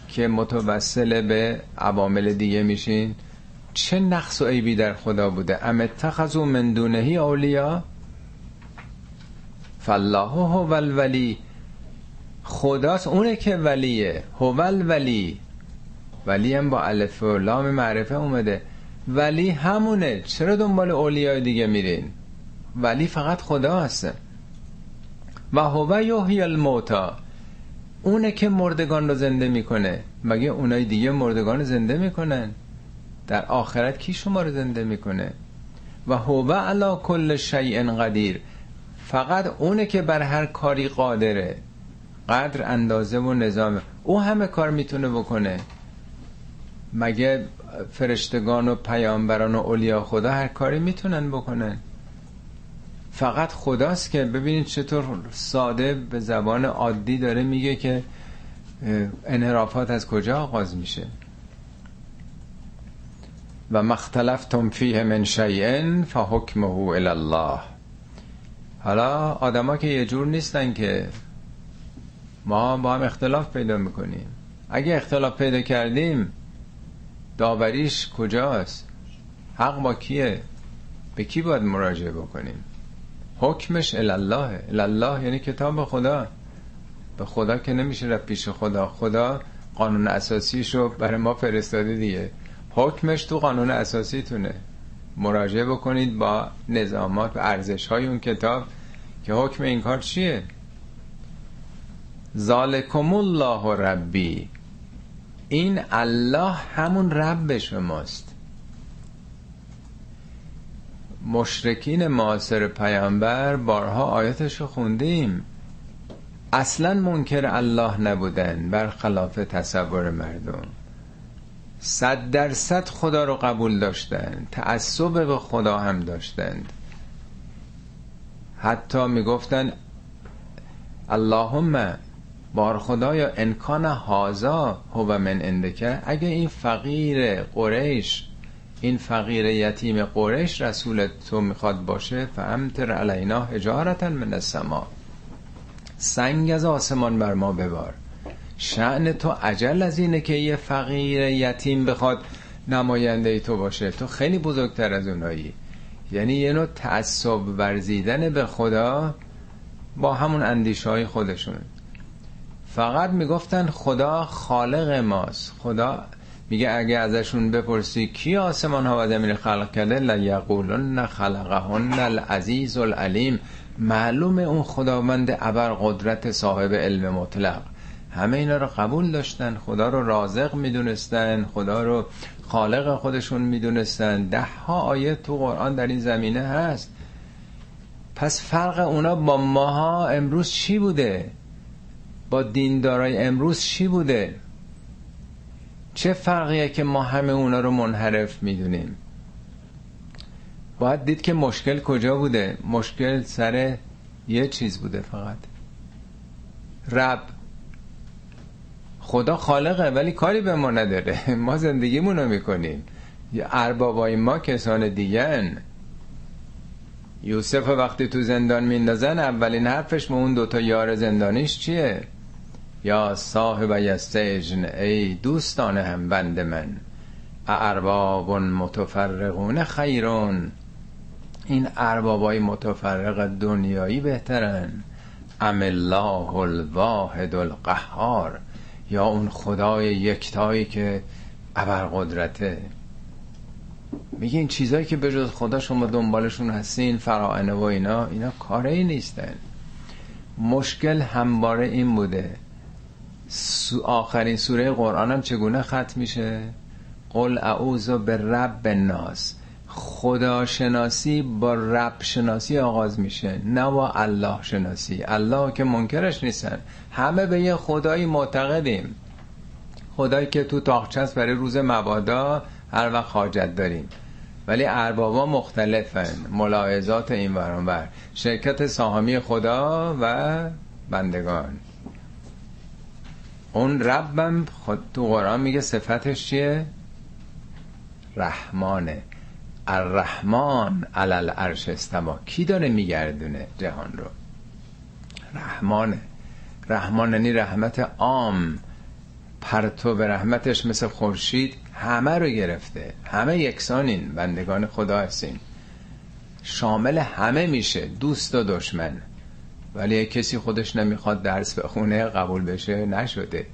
که متوسل به عوامل دیگه میشین. چه نقص و عیبی در خدا بوده؟ ام اتخذوا من دونهی اولیا فالله هو الولی. خداست اونه که ولیه. هو الولی. ولی هم با الف و لام معرفه اومده. ولی همونه. چرا دنبال اولیای دیگه میرین؟ ولی فقط خدا هست و هو یحیی الموتا اونه که مردگان رو زنده می‌کنه. مگه اونای دیگه مردگان زنده می‌کنن؟ در آخرت کی شما رو زنده می‌کنه؟ و هو علا کل شیء قدیر. فقط اونه که بر هر کاری قادره. قدر اندازه و نظام. او همه کار می‌تونه بکنه. مگه فرشتگان و پیامبران و اولیا خدا هر کاری می‌تونن بکنن؟ فقط خداست که ببینید چطور ساده به زبان عادی داره میگه که انحرافات از کجا آغاز میشه. و مختلفتم فیه من شیئن فحکمه الی الله. حالا آدما که یه جور نیستن که ما با هم اختلاف پیدا می‌کنیم. اگه اختلاف پیدا کردیم داوریش کجاست؟ حق با کیه؟ به کی باید مراجعه بکنیم؟ حکمش الله الله یعنی کتاب خدا. به خدا که نمیشه رفت پیش خدا. خدا قانون اساسیشو برای ما فرستاده دیگه. حکمش تو قانون اساسی تونه. مراجعه بکنید با نظامات و ارزش های اون کتاب که حکم این کار چیه؟ ذالکم الله ربی. این الله همون رب شماست. مشرکین معاصر پیامبر بارها آیاتشو خوندیم. اصلا منکر الله نبودن برخلاف تصور مردم. صد درصد خدا رو قبول داشتن تعصب به خدا هم داشتند. حتی می‌گفتن اللهم بار خدایا انکان هازا هو من اندکه اگه این فقیر قریش این فقیر یتیم قریش رسول تو می‌خواد باشه فامتر علینا حجارتا من السما. سنگ از آسمان بر ما ببار. شعن تو عجل از اینه که یه فقیر یتیم بخواد نماینده ای تو باشه. تو خیلی بزرگتر از اونایی. یعنی یه نوع تعصب ورزیدن به خدا با همون اندیشه های خودشون. فقط می‌گفتن خدا خالق ماست. خدا میگه اگه ازشون بپرسی کی آسمان ها و زمین خلق کرده لیقولن خلقهن العزیز العلیم معلومه اون خداوند ابر قدرت صاحب علم مطلق. همه اینا رو قبول داشتن خدا رو رازق می‌دونستن خدا رو خالق خودشون می‌دونستن. ده ها آیه تو قرآن در این زمینه هست. پس فرق اونا با ماها امروز چی بوده؟ با دیندارای امروز چی بوده؟ چه فرقیه که ما همه اونا رو منحرف می‌دونیم؟ باید دید که مشکل کجا بوده. مشکل سر یه چیز بوده فقط. رب. خدا خالقه ولی کاری به ما نداره. ما زندگیمونو می‌کنیم. اربابای ما کسان دیگن یوسف وقتی تو زندان میندازن اولین حرفش به اون دوتا یار زندانیش چیه؟ یا صاحب یستجن ای دوستان هم بند من ارباب متفرقون خیرون. این اربابای متفرق دنیایی بهترن. ام الله الواحد القهار. یا اون خدای یکتایی که ابرقدرته میگه این چیزایی که به جز خدا شما دنبالشون هستین فراعنه و اینا اینا کاری نیستن. مشکل همواره این بوده. آخرین سوره قرآن هم چگونه ختم میشه؟ قل اعوذ به رب الناس. خدا شناسی با رب شناسی آغاز میشه نه با الله شناسی. الله که منکرش نیستن. همه به یه خدایی معتقدیم. خدایی که تو تاخچه برای روز مبادا هر وقت حاجت داریم. ولی اربابا مختلفن. ملاحظات این بر شرکت ساهمی خدا و بندگان. اون ربم خود تو قرآن میگه صفتش چیه؟ رحمانه. الرحمن علل عرش استوا کی داره میگردونه جهان رو؟ رحمانه. رحمان یعنی رحمت عام. پرتو به رحمتش مثل خورشید همه رو گرفته. همه یکسانین بندگان خدا هستین. شامل همه میشه دوست و دشمن. ولی کسی خودش نمی‌خواد درس بخونه قبول بشه نشده.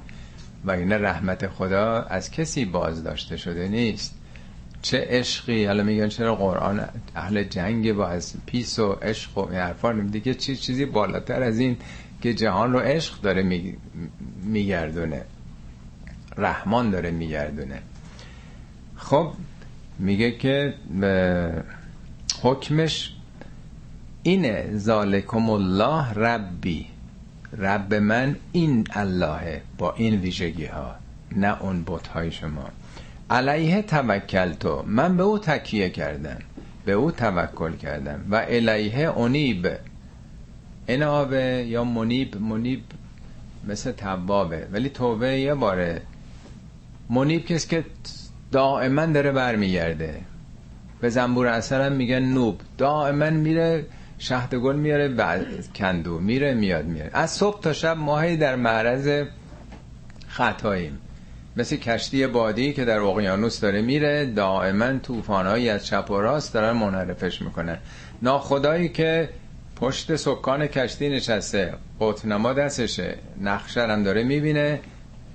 و این رحمت خدا از کسی باز داشته شده نیست. چه عشقی حالا میگن چرا قرآن اهل جنگ با از پیس و عشق و این حرفا دیگه چیز چیزی بالاتر از این که جهان رو عشق داره میگردونه. رحمان داره میگردونه. خب میگه که حکمش اینه ذالکم الله ربی. رب من این اللهه با این ویژگی ها نه اون بوت های شما. علیه توکل تو من به او تکیه کردم به او توکل کردم. و علیه اونیب انابه یا منیب؟ منیب مثل توابه ولی توبه یه باره. منیب کسی که دائما داره برمیگرده. به زنبور اصلا میگن نوب. دائما میره شهد گل میاره و کندو میره میاد میاره از صبح تا شب ماهی در معرض خطاییم. مثل کشتی بادی که در اقیانوس داره میره دائما طوفانهایی از چپ و راست دارن منحرفش می‌کنن. ناخدایی که پشت سکان کشتی نشسته قطنما دستشه. نقشه داره می‌بینه.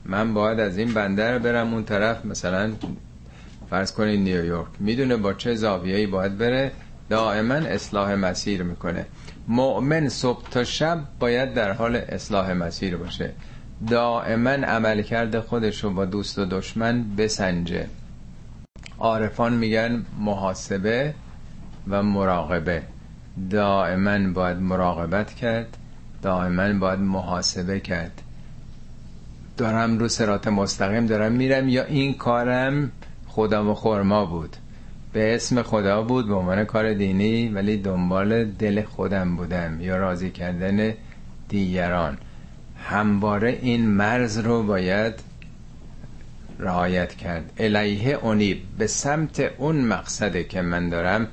من باید از این بندر برم اون طرف. مثلا فرض کنید نیویورک. می‌دونه با چه زاویه‌ای باید بره. دائما اصلاح مسیر می‌کنه. مؤمن صبح تا شب باید در حال اصلاح مسیر باشه. دائما عمل کرده خودش رو با دوست و دشمن بسنجه. عارفان میگن محاسبه و مراقبه. دائما باید مراقبت کرد دائما باید محاسبه کرد. دارم رو سرات مستقیم دارم میرم یا این کارم خدا و خورما بود. به اسم خدا بود به عنوان کار دینی ولی دنبال دل خودم بودم یا راضی کردن دیگران. همواره این مرز رو باید رعایت کرد. الیه اونی به سمت اون مقصده که من دارم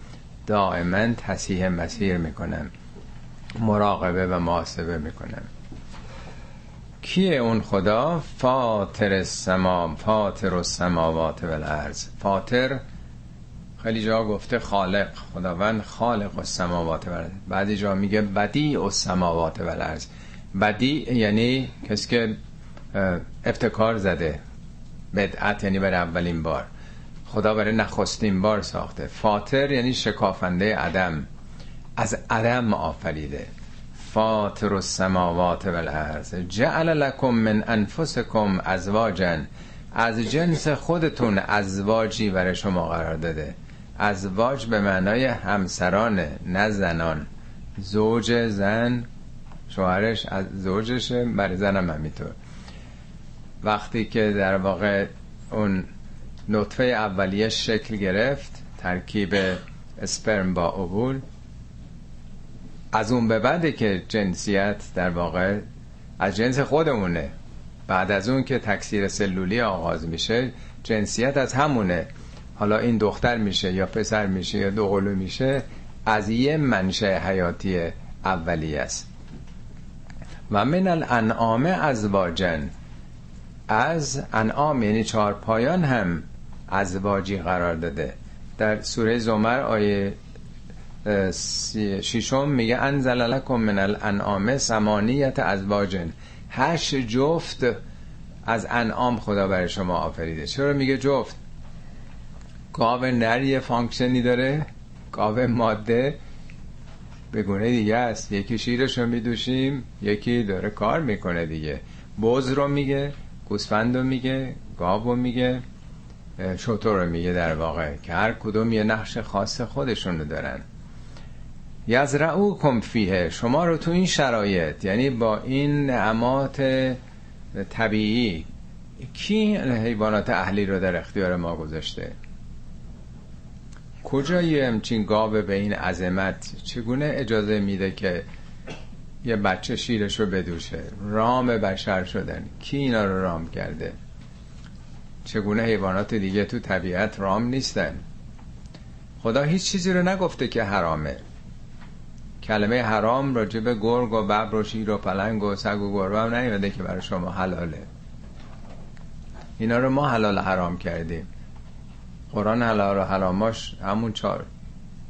دائما تصیح مسیر می‌کنم مراقبه و محاسبه می‌کنم. کیه اون خدا؟ فاطر السما فاطر السماوات و الارض فاطر خیلی جا گفته خالق خداوند خالق السماوات و الارض جا میگه بدی السماوات و الارض بدی یعنی کسی که افتکار زده بدعت یعنی برای اولین بار. خدا برای نخستین بار ساخته. فاطر یعنی شکافنده عدم. از عدم آفریده. فاطر السماوات والارض. جعل لكم من انفسکم ازواجا. از جنس خودتون ازواجی برای شما قرار داده. ازواج به معنای همسران نه زنان. زوج زن شوهرش از زوجشه برای زنم همینطور. وقتی که در واقع اون نطفه اولیه شکل گرفت ترکیب اسپرم با اوول از اون به بعده که جنسیت در واقع از جنس خودمونه. بعد از اون که تکثیر سلولی آغاز میشه جنسیت از همونه. حالا این دختر میشه یا پسر میشه یا دوقلو میشه از یه منشه حیاتی اولیه است. و من الانعام ازواجا. از انعام یعنی چهار پایان هم ازواجی قرار داده. در سوره زمر آیه شیشم میگه انزل لکم من الانعام سمانیت ازواجن. هشت جفت از انعام خدا برای شما آفریده. چرا میگه جفت؟ گاو نر یه function ی داره گاو ماده به گونه دیگه است. یکی شیرش رو میدوشیم یکی داره کار می‌کنه دیگه. بز رو میگه گوسفند رو میگه گاو رو میگه شطور رو میگه در واقع که هر کدوم یه نقش خاص خودشون رو دارن. یزرعو فیه شما رو تو این شرایط یعنی با این نعمات طبیعی کی حیوانات اهلی رو در اختیار ما گذاشته؟ کجا یه همچین گاوه به این عظمت؟ چگونه اجازه میده که یه بچه شیرش رو بدوشه؟ رام بشر شدن. کی اینا رو رام کرده؟ چگونه حیوانات دیگه تو طبیعت رام نیستن؟ خدا هیچ چیزی رو نگفته که حرامه. کلمه حرام راجع به گرگ و ببر و شیر و پلنگ و سگ و گربه هم نیومده که برای شما حلاله. اینا رو ما حلال حرام کردیم. قرآن حلال و حراماش همون چهار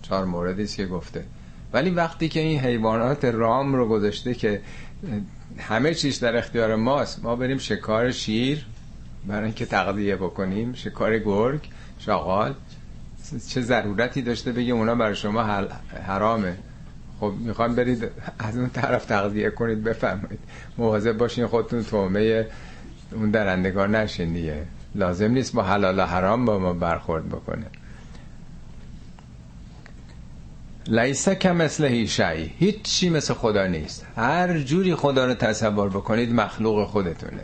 چهار موردی که گفته. ولی وقتی که این حیوانات رام رو گذاشته که همه چیز در اختیار ماست ما بریم شکار شیر برای اینکه تقضیه بکنیم شکار گرگ شاغال چه ضرورتی داشته بگه اونا برای شما حرامه. خب می‌خوام برید از اون طرف تقضیه کنید بفرمایید. مواظب باشین خودتون تومه اون درندگار نشین دیگه لازم نیست با حلال و حرام با ما برخورد بکنه لیسه که مثل هیچ هیچی مثل خدا نیست. هر جوری خدا رو تصور بکنید مخلوق خودتونه.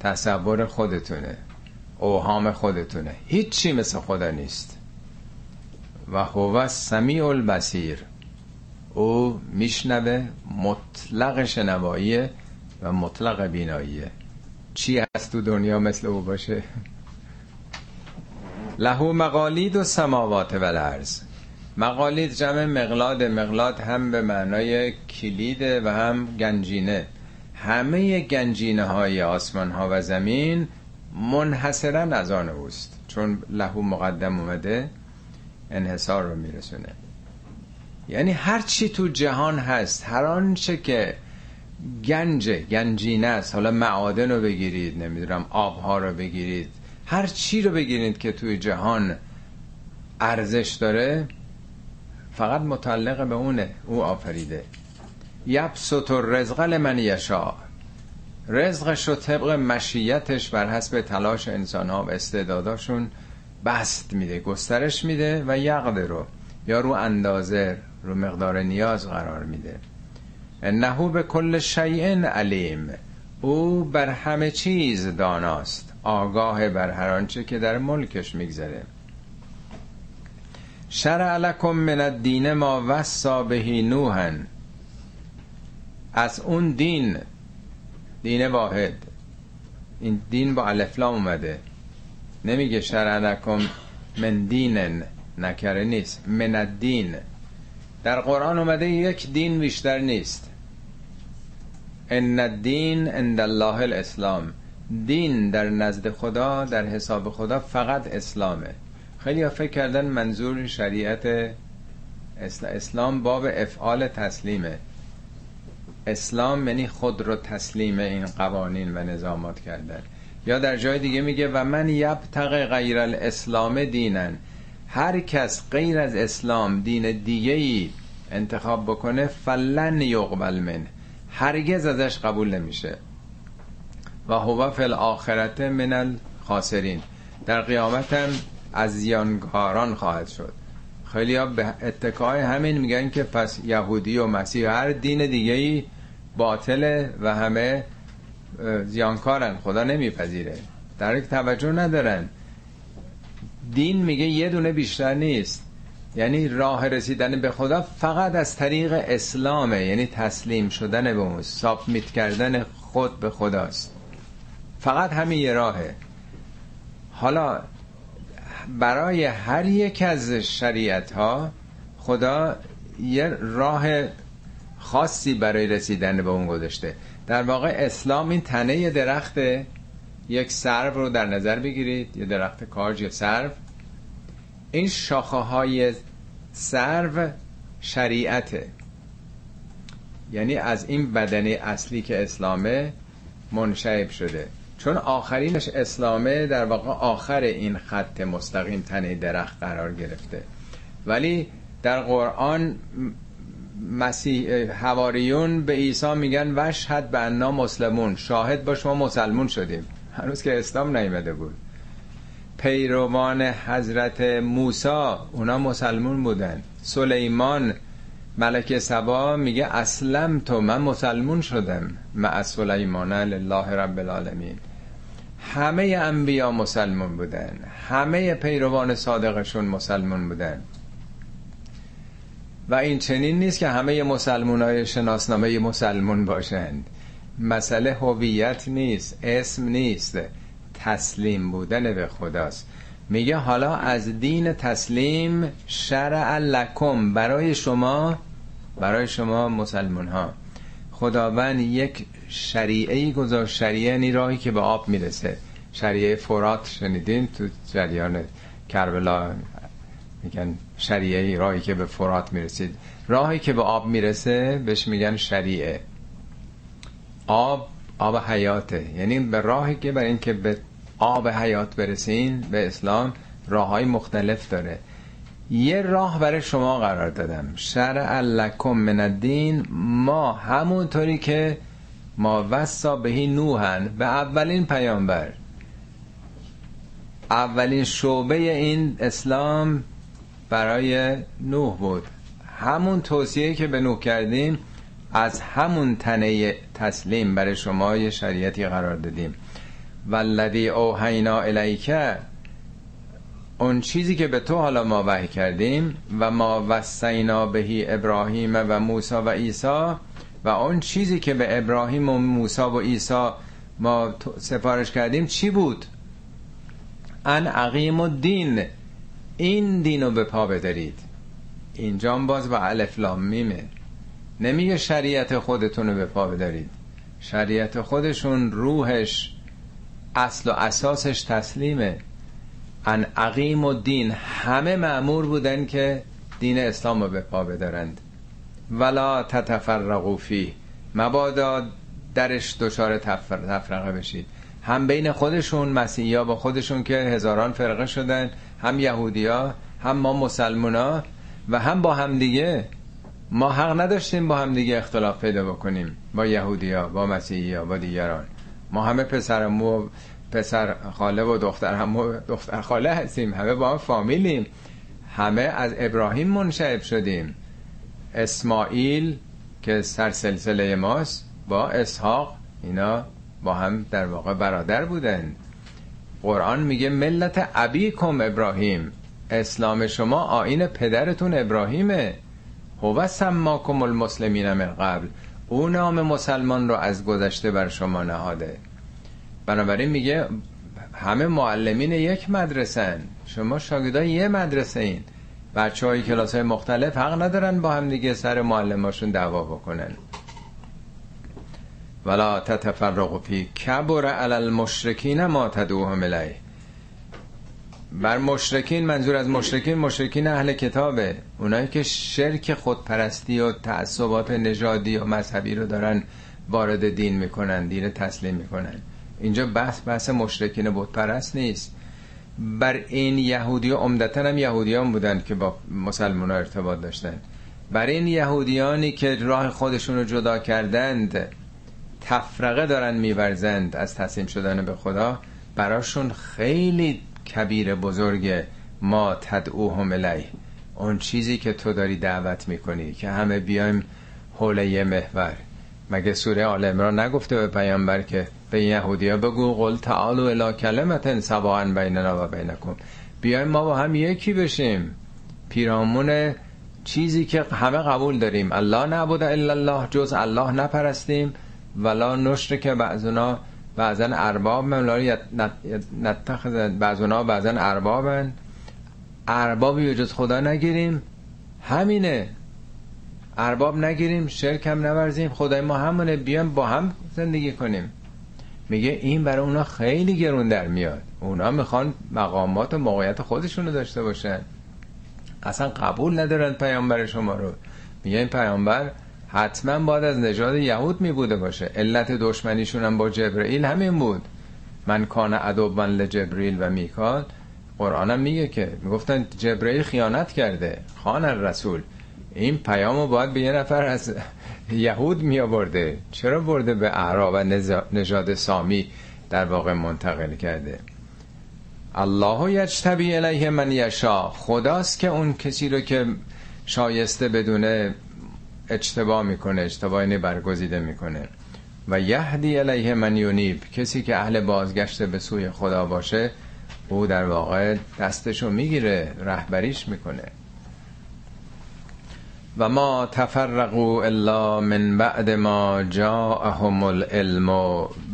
تصور خودتونه. اوهام خودتونه. هیچی مثل خدا نیست. و هو سمیع البصیر. او میشنوه مطلق شنواییه و مطلق بیناییه. چی هست تو دنیا مثل او باشه؟ لهو مقالید و سماوات و مقالید جمع مقلاد مقلاد هم به معنای کلیده و هم گنجینه. همه گنجینه های آسمان ها و زمین منحصرا از آن اوست. چون لهو مقدم اومده انحصار رو میرسونه. یعنی هر چی تو جهان هست هر آنچه که گنج گنجینه است. حالا معادن رو بگیرید نمی‌دونم آبها رو بگیرید. هر چی رو بگیرید که توی جهان ارزش داره فقط متعلق به اونه او آفریده. یبسط رزق لمن یشا رزقش رو طبق مشیتش بر حسب تلاش انسان ها و استعداداشون بست میده گسترش میده و یقده رو یا رو اندازه رو مقدار نیاز قرار میده. انه به کل شیء علیم. او بر همه چیز داناست. آگاه بر هر آنچه که در ملکش میگذره. شرع لکم من الدین ما وصا بهی نوحن از اون دین دین واحد. این دین با الفلام اومده. نمیگه شرع لکم من دینن. نکره نیست. من الدین. در قرآن اومده یک دین بیشتر نیست. ان الدین عند الله الاسلام. دین در نزد خدا در حساب خدا فقط اسلامه. خیلی ها فکر کردن منظور شریعت اسلام باب افعال تسلیمه. اسلام یعنی خود رو تسلیم این قوانین و نظامات کردن. یا در جای دیگه میگه و من یبتق غیر الاسلام دینن هر کس غیر از اسلام دین دیگه ای انتخاب بکنه فلن یقبل من هرگز ازش قبول نمیشه. و هو فی الاخرت من الخاسرین. در قیامت هم از زیانکاران خواهد شد. خیلی ها به اتکای همین میگن که پس یهودی و مسیح هر دین دیگه ای باطله و همه زیانکارن. خدا نمیپذیره. در توجه ندارن. دین میگه یه دونه بیشتر نیست. یعنی راه رسیدن به خدا فقط از طریق اسلامه یعنی تسلیم شدن به اون سابمیت کردن خود به خداست. فقط همین یه راهه. حالا برای هر یک از شریعت ها خدا یه راه خاصی برای رسیدن به اون گذاشته. در واقع اسلام این تنه درخت یک سرو رو در نظر بگیرید یه درخت کاج یا سرو. این شاخه های سرو شریعته. یعنی از این بدنه اصلی که اسلامه منشعب شده. چون آخرینش اسلامه در واقع آخر این خط مستقیم تنه درخت قرار گرفته. ولی در قرآن مسیح حواریون به عیسی میگن وشهد به انا مسلمون. شاهد باش ما مسلمون شدیم. هنوز که اسلام نیمده بود. پیروان حضرت موسی. اونا مسلمون بودن. سلیمان ملک سبا میگه اسلم تو من مسلمون شدم. مع سلیمان لله رب العالمین. همه انبیا مسلمون بودن. همه پیروان صادقشون مسلمون بودن. و این چنین نیست که همه مسلمون های شناسنامه مسلمون باشند. مسئله هویت نیست اسم نیست. تسلیم بودن به خداست. میگه حالا از دین تسلیم شرع لکم برای شما برای شما مسلمان ها خداوند یک شریعه گذاشت شریعه یعنی راهی که به آب می‌رسه. شریعه فرات شنیدین تو جریان کربلا؟ میگن شریعه راهی که به فرات می‌رسید. راهی که به آب می‌رسه بهش میگن شریعه. آب آب حیاته. یعنی به راهی که برای اینکه به آب حیات برسین به اسلام راه های مختلف داره. یه راه برای شما قرار دادم. شرع لکم من الدین. ما همونطوری که ما وسا بهی نوحن به اولین پیامبر. اولین شعبه این اسلام برای نوح بود. همون توصیه که به نوح کردیم از همون تنه تسلیم برای شما یه شریعتی قرار دادیم. والذی اوحینا الیکه اون چیزی که به تو حالا ما وحی کردیم و ما وسینا بهی ابراهیم و موسی و عیسی و اون چیزی که به ابراهیم و موسی و عیسی ما سفارش کردیم چی بود؟ ان عقیم و دین این دین رو به پا بدارید اینجا باز با الف لام میمه. نمیگه شریعت خودتون رو به پا بدارید شریعت خودشون روحش اصل و اساسش تسلیمه. ان عقیم و دین. همه معمور بودن که دین اسلام رو به پا بدارند. ولا تتفرقوا فی مبادا درش دچار تفرقه بشید. هم بین خودشون مسیحی با خودشون که هزاران فرقه شدن هم یهودیا هم ما مسلمونا و هم با همدیگه ما حق نداشتیم با همدیگه اختلاف پیدا بکنیم. با یهودیا با مسیحیا با دیگران. ما همه پسرمو پسر خاله و دختر هم دختر خاله هستیم. همه با هم فامیلیم. همه از ابراهیم منشعب شدیم. اسماعیل که سر سلسله ماست با اسحاق اینا با هم در واقع برادر بودن. قرآن میگه ملت ابیکم ابراهیم. اسلام شما آین پدرتون ابراهیمه. هو سماکم المسلمین من قبل. او نام مسلمان رو از گذشته بر شما نهاده. بنابراین میگه همه معلمین یک مدرسه شما شاگردای یه مدرسه این. بچه های کلاس های مختلف حق ندارن با هم دیگه سر معلماشون دعوا بکنن. ولا تتفرقوا فی کبر علی المشرکین ما تدعوهم الیه. بر مشرکین منظور از مشرکین مشرکین اهل کتابه. اونایی که شرک خودپرستی و تعصبات نژادی و مذهبی رو دارن وارد دین می‌کنن دین تسلیم می‌کنن. اینجا بحث بحث مشرکین بود پرست نیست. بر این یهودی عمدتا هم یهودیان بودن که با مسلمان ها ارتباط داشتن بر این یهودیانی که راه خودشون رو جدا کردند تفرقه دارن میورزند از تسلیم شدن به خدا براشون خیلی کبیر بزرگ ما تدعوهم الی اون چیزی که تو داری دعوت می‌کنی که همه بیایم حول یه محور. مگه سوره آل عمران نگفته به پیامبر که به یهودی ها بگو قل تعالو الا کلمت سواء بیننا و بینکم. بیایم ما با هم یکی بشیم. پیرامون چیزی که همه قبول داریم. الله نعبد الا الله جز الله نپرستیم. ولا نشر که بعضنا بعضا ارباب من نتخذ بعضنا بعضا اربابن. اربابی جز خدا نگیریم. همینه. ارباب نگیریم شرک هم نورزیم. خدای ما همونه. بیام با هم زندگی کنیم. میگه این برای اونا خیلی گرون در میاد. اونا می‌خوان مقامات و موقعیت خودشونو داشته باشن. اصلا قبول ندارن پیامبر شما رو. میگه این پیامبر حتما باید از نژاد یهود میبوده باشه. علت دشمنیشون هم با جبرئیل همین بود. من کان ادوبا لجبریل و میکال. قرآنم میگه که می‌گفتن جبرئیل خیانت کرده. خان الرسول این پیامو باید به یه نفر از یهود می آورده چرا برده به اعراب و نژاد سامی در واقع منتقل کرده؟ الله یجتبی الیه من یشا. خداست که اون کسی رو که شایسته بدونه اجتبا می‌کنه اشتباه یعنی برگزیده می‌کنه. و یهدی الیه من یونیب. کسی که اهل بازگشت به سوی خدا باشه او در واقع دستشو می‌گیره رهبریش می‌کنه. و ما تفرقوا الا من بعد ما جاءهم العلم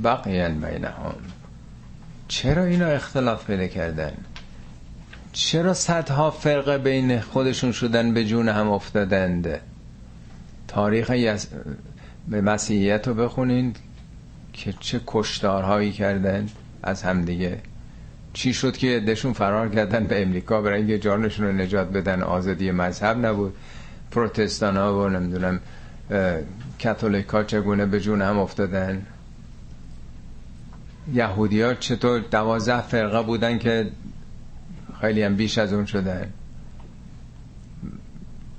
بقیا بینهم. چرا اینا اختلاف پیدا کردن؟ چرا صدها فرقه بین خودشون شدن به جون هم افتادند؟ تاریخ یس... به مسیحیت رو بخونین که چه کشتارهایی کردن از همدیگه. چی شد که عدهشون فرار کردن به امریکا برای اینکه جانشون رو نجات بدن؟ آزادی مذهب نبود. پروتستان ها و نمی‌دونم کاتولیک ها چگونه به جون هم افتادن. یهودی ها چطور دوازده فرقه بودن که خیلی هم بیش از اون شدن؟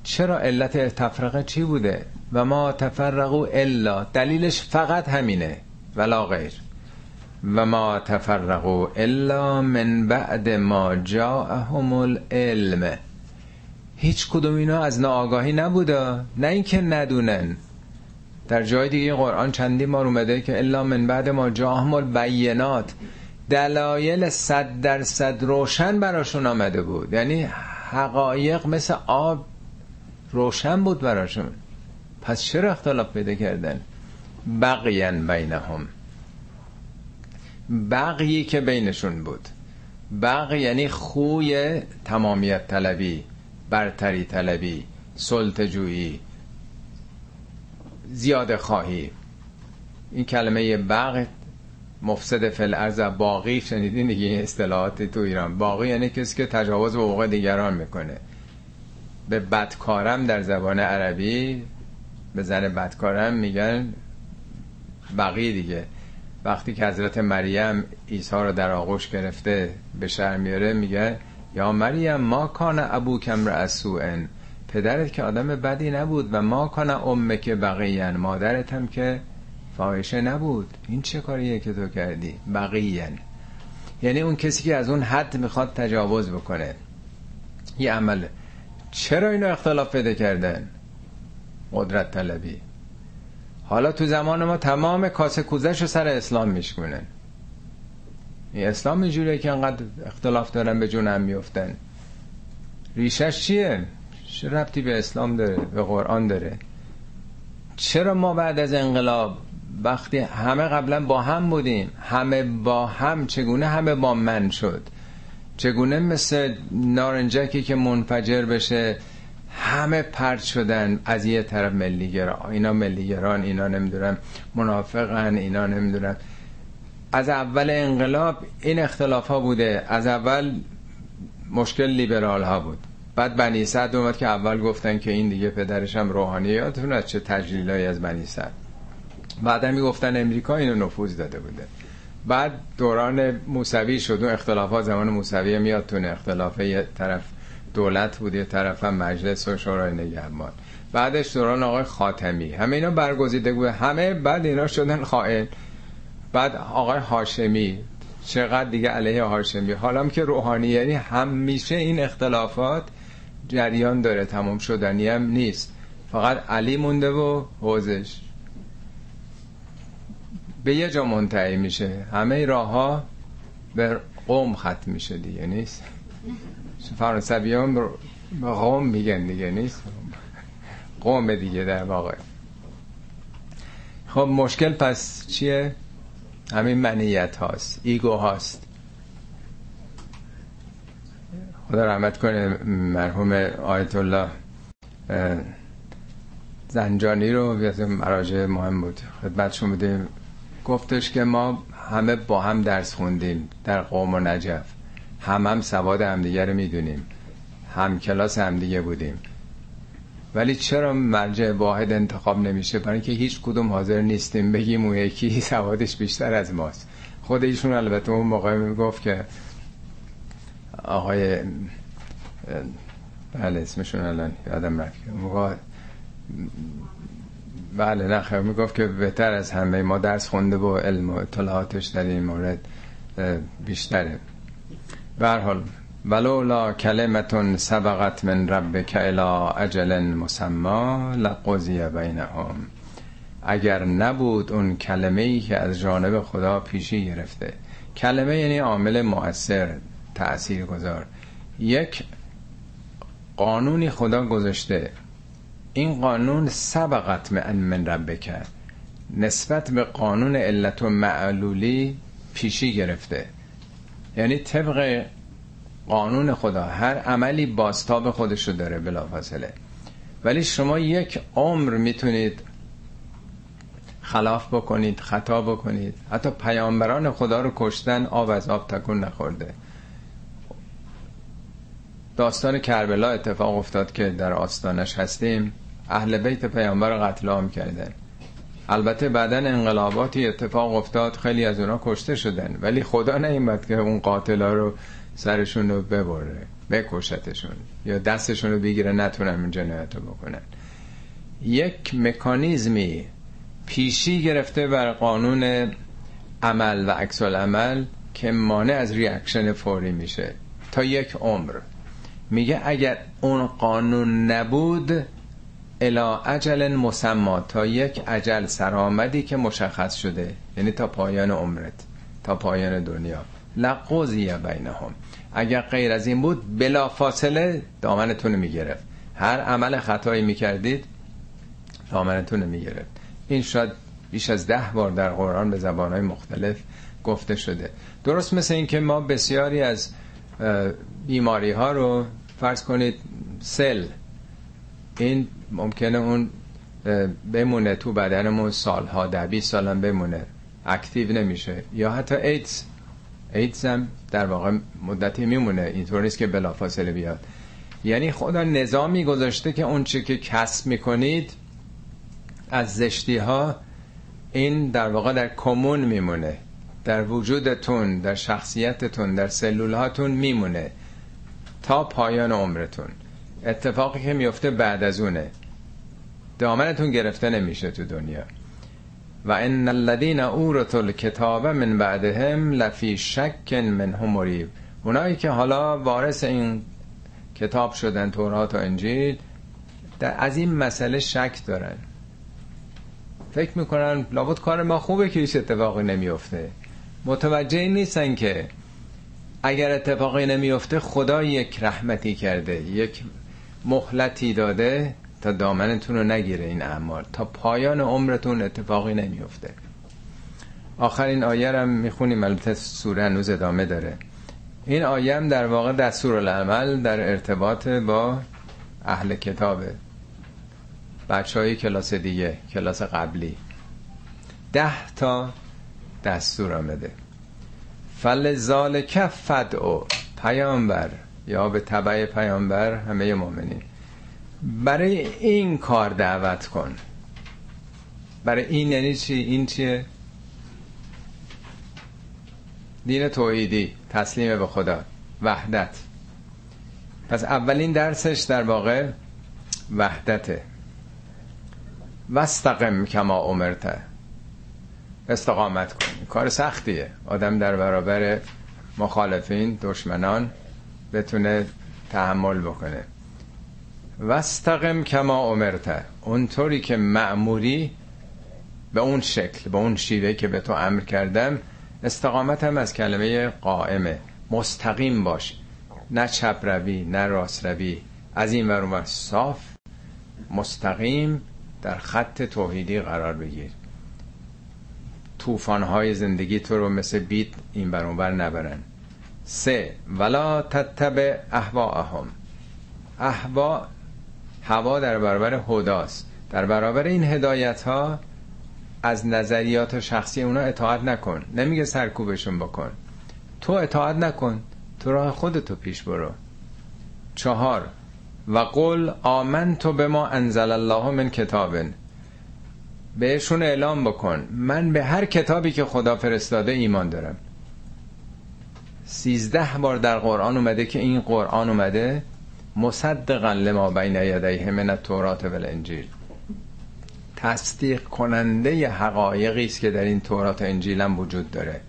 چرا علت تفرقه چی بوده؟ و ما تفرقو الا دلیلش فقط همینه ولا غیر. و ما تفرقو الا من بعد ما جاءهم العلم. هیچ کدوم اینا از ناآگاهی نبوده نه اینکه ندونن. در جای دیگه قرآن چندی ما اومده که الا من بعد ما جاءهم البینات. دلایل صد درصد روشن براشون آمده بود. یعنی حقایق مثل آب روشن بود براشون. پس چرا اختلاف پیدا کردن؟ بقین بینهم. بقیی که بینشون بود. بقی یعنی خوی تمامیت طلبی. برتری طلبی سلطجویی زیاده خواهی. این کلمه بغ مفسد فل ارز باقی شنیدین دیگه این اصطلاحات تو ایران. باقی یعنی کسی که تجاوز به حقوق دیگران می‌کنه. به بدکارم در زبان عربی به زن بدکارم میگن بقی دیگه. وقتی که حضرت مریم عیسی رو در آغوش گرفته به شهر میاره میگه یا مریم ما کان ابو کم رأسوئن پدرت که آدم بدی نبود و ما کان امه که بقیین. مادرت هم که فاحشه نبود. این چه کاریه که تو کردی؟ بقیین. یعنی اون کسی که از اون حد می‌خواد تجاوز بکنه. یه عمله چرا اینو اختلاف پیدا کردن؟ قدرت طلبی. حالا تو زمان ما تمام کاسه کوزش رو سر اسلام میشکنن اسلام اینجوریه که انقدر اختلاف دارن به جون هم میفتن. ریشش چیه؟ چه ربطی به اسلام داره؟ به قرآن داره؟ چرا ما بعد از انقلاب وقتی همه قبلا با هم بودیم همه با هم چگونه همه با من شد؟ چگونه مثل نارنجکی که منفجر بشه همه پرت شدن از یه طرف ملیگران اینا ملیگران اینا نمی‌دونم منافقن اینا نمی‌دونم. از اول انقلاب این اختلاف ها بوده. از اول مشکل لیبرال ها بود. بعد بنی سعد اومد که اول گفتن که این دیگه پدرش هم روحانیاتون از چه تجلیلایی از بنی سعد. بعد می‌گفتن امریکا اینو نفوذ داده بوده. بعد دوران موسوی شد و اختلافات زمان موسوی میاد تون اختلاف یه طرف دولت بود یه طرف هم مجلس و شورای نگهبان. بعدش دوران آقای خاتمی. همه اینا برگزیده بود. همه بعد اینا شدن خائن. بعد آقای هاشمی چقدر دیگه علیه هاشمی. حالا که روحانی یعنی همیشه این اختلافات جریان داره تمام شدنی هم نیست. فقط علی مونده و حوزش. به یه جا منتهی میشه. همه راه ها به قوم ختم میشه دیگه نیست؟ فرانسوی هم به قوم میگن دیگه نیست؟ قوم دیگه در واقع. خب مشکل پس چیه؟ همین منیت هاست ایگو هاست. خدا رحمت کنه مرحوم آیت الله زنجانی رو از مراجع مهم بود. خدمتشون بودیم. گفتش که ما همه با هم درس خوندیم در قوم و نجف. هم هم سواد همدیگه رو می‌دونیم. هم کلاس همدیگه بودیم. ولی چرا مرجع واحد انتخاب نمیشه؟ برای اینکه هیچ کدوم حاضر نیستیم بگیم اون یکی سوادش بیشتر از ماست. خود ایشون البته اون موقع می‌گفت که آقای بله اسمشون الان یادم رفت موقع بله نه خیر می‌گفت که بهتر از همه ما درس خونده و علم و اطلاعاتش در این مورد بیشتره. به حال ولولا کلمتون سبقت من ربک الى اجل مسما لقضی بینهم. اگر نبود اون کلمه ای که از جانب خدا پیشی گرفته. کلمه یعنی عامل مؤثر تأثیر گذار. یک قانونی خدا گذاشته. این قانون سبقت من من ربک. نسبت به قانون علت و معلولی پیشی گرفته. یعنی طبق قانون خدا هر عملی باستاب خودشو داره بلافاصله. ولی شما یک عمر می‌تونید خلاف بکنید خطا بکنید. حتی پیامبران خدا رو کشتن آب از آب تکون نخورده. داستان کربلا اتفاق افتاد که در آستانش هستیم. اهل بیت پیامبر قتل عام کردن. البته بعدا انقلاباتی اتفاق افتاد خیلی از اونا کشته شدن. ولی خدا نیومد که اون قاتلا رو سرشون رو ببره بکشتشون یا دستشون رو بگیره نتونن این جنایت رو بکنن. یک مکانیزمی پیشی گرفته بر قانون عمل و عکس عمل که مانع از ریاکشن فوری میشه. تا یک عمر. میگه اگر اون قانون نبود الا اجل مسما تا یک اجل سرآمدی که مشخص شده یعنی تا پایان عمرت تا پایان دنیا. لقوزی بینهم. اگر غیر از این بود بلا فاصله دامنتون می‌گرفت. هر عمل خطایی می‌کردید دامنتون می‌گرفت. این شاید بیش از ده بار در قرآن به زبانهای مختلف گفته شده. درست مثل اینکه ما بسیاری از بیماری ها رو فرض کنید سل. این ممکنه اون بمونه تو بدنمون سالها ده 20 سالم بمونه. اکتیو نمیشه. یا حتی ایدز. ایدز هم در واقع مدتی میمونه. اینطور نیست که بلافاصله بیاد. یعنی خدا نظامی گذاشته که اون چی که کسب می‌کنید از زشتی ها این در واقع در کمون میمونه. در وجودتون در شخصیتتون در سلول هاتون میمونه. تا پایان عمرتون. اتفاقی که میفته بعد از اونه. دامنتون گرفته نمیشه تو دنیا. و ان الذين اورثوا الكتاب من بعدهم لفی شک منهم مریب. اونایی که حالا وارث این کتاب شدن تورات و انجیل در از این مسئله شک دارن. فکر می‌کنن لابد کار ما خوبه که هیچ اتفاقی نمیفته متوجه نیستن که اگر اتفاقی نمیفته خدا یک رحمتی کرده یک مهلتی داده تا دامنتون رو نگیره این اعمال. تا پایان عمرتون اتفاقی نمیفته. آخرین آیه هم می‌خونیم البته سوره هنوز ادامه داره. این آیه هم در واقع دستور العمل در ارتباط با اهل کتابه. بچه های کلاس دیگه کلاس قبلی. ده تا دستور آمده. فل ذالک فدعو پیامبر. یا به تبع پیامبر همه مؤمنین. برای این کار دعوت کن. برای این یعنی چی؟ این چیه؟ دین توحیدی تسلیم به خدا وحدت. پس اولین درسش در واقع وحدته. وستقم کما امرته استقامت کن. کار سختیه. آدم در برابر مخالفین دشمنان بتونه تحمل بکنه. وستقم کما امرته اونطوری که معموری به اون شکل به اون شیوه که به تو امر کردم استقامت هم از کلمه قائمه. مستقیم باش. نه چپ روی نه راست روی. از این ور صاف مستقیم در خط توحیدی قرار بگیر. توفانهای زندگی تو رو مثل بیت این برانور نبرن. سه ولا تتبع احواهم احوا هوا در برابر هداست. در برابر این هدایت ها از نظریات شخصی اونا اطاعت نکن. نمیگه سرکوبشون بکن. تو اطاعت نکن. تو راه خودتو پیش برو. چهار. و قل آمن تو به ما انزل الله من کتابن. بهشون اعلام بکن. من به هر کتابی که خدا فرستاده ایمان دارم. سیزده بار در قرآن اومده که این قرآن اومده. مصدقا لما بین یدیه من التورات و الانجیل تصدیق کننده حقایقی است که در این تورات و انجیل هم وجود داره.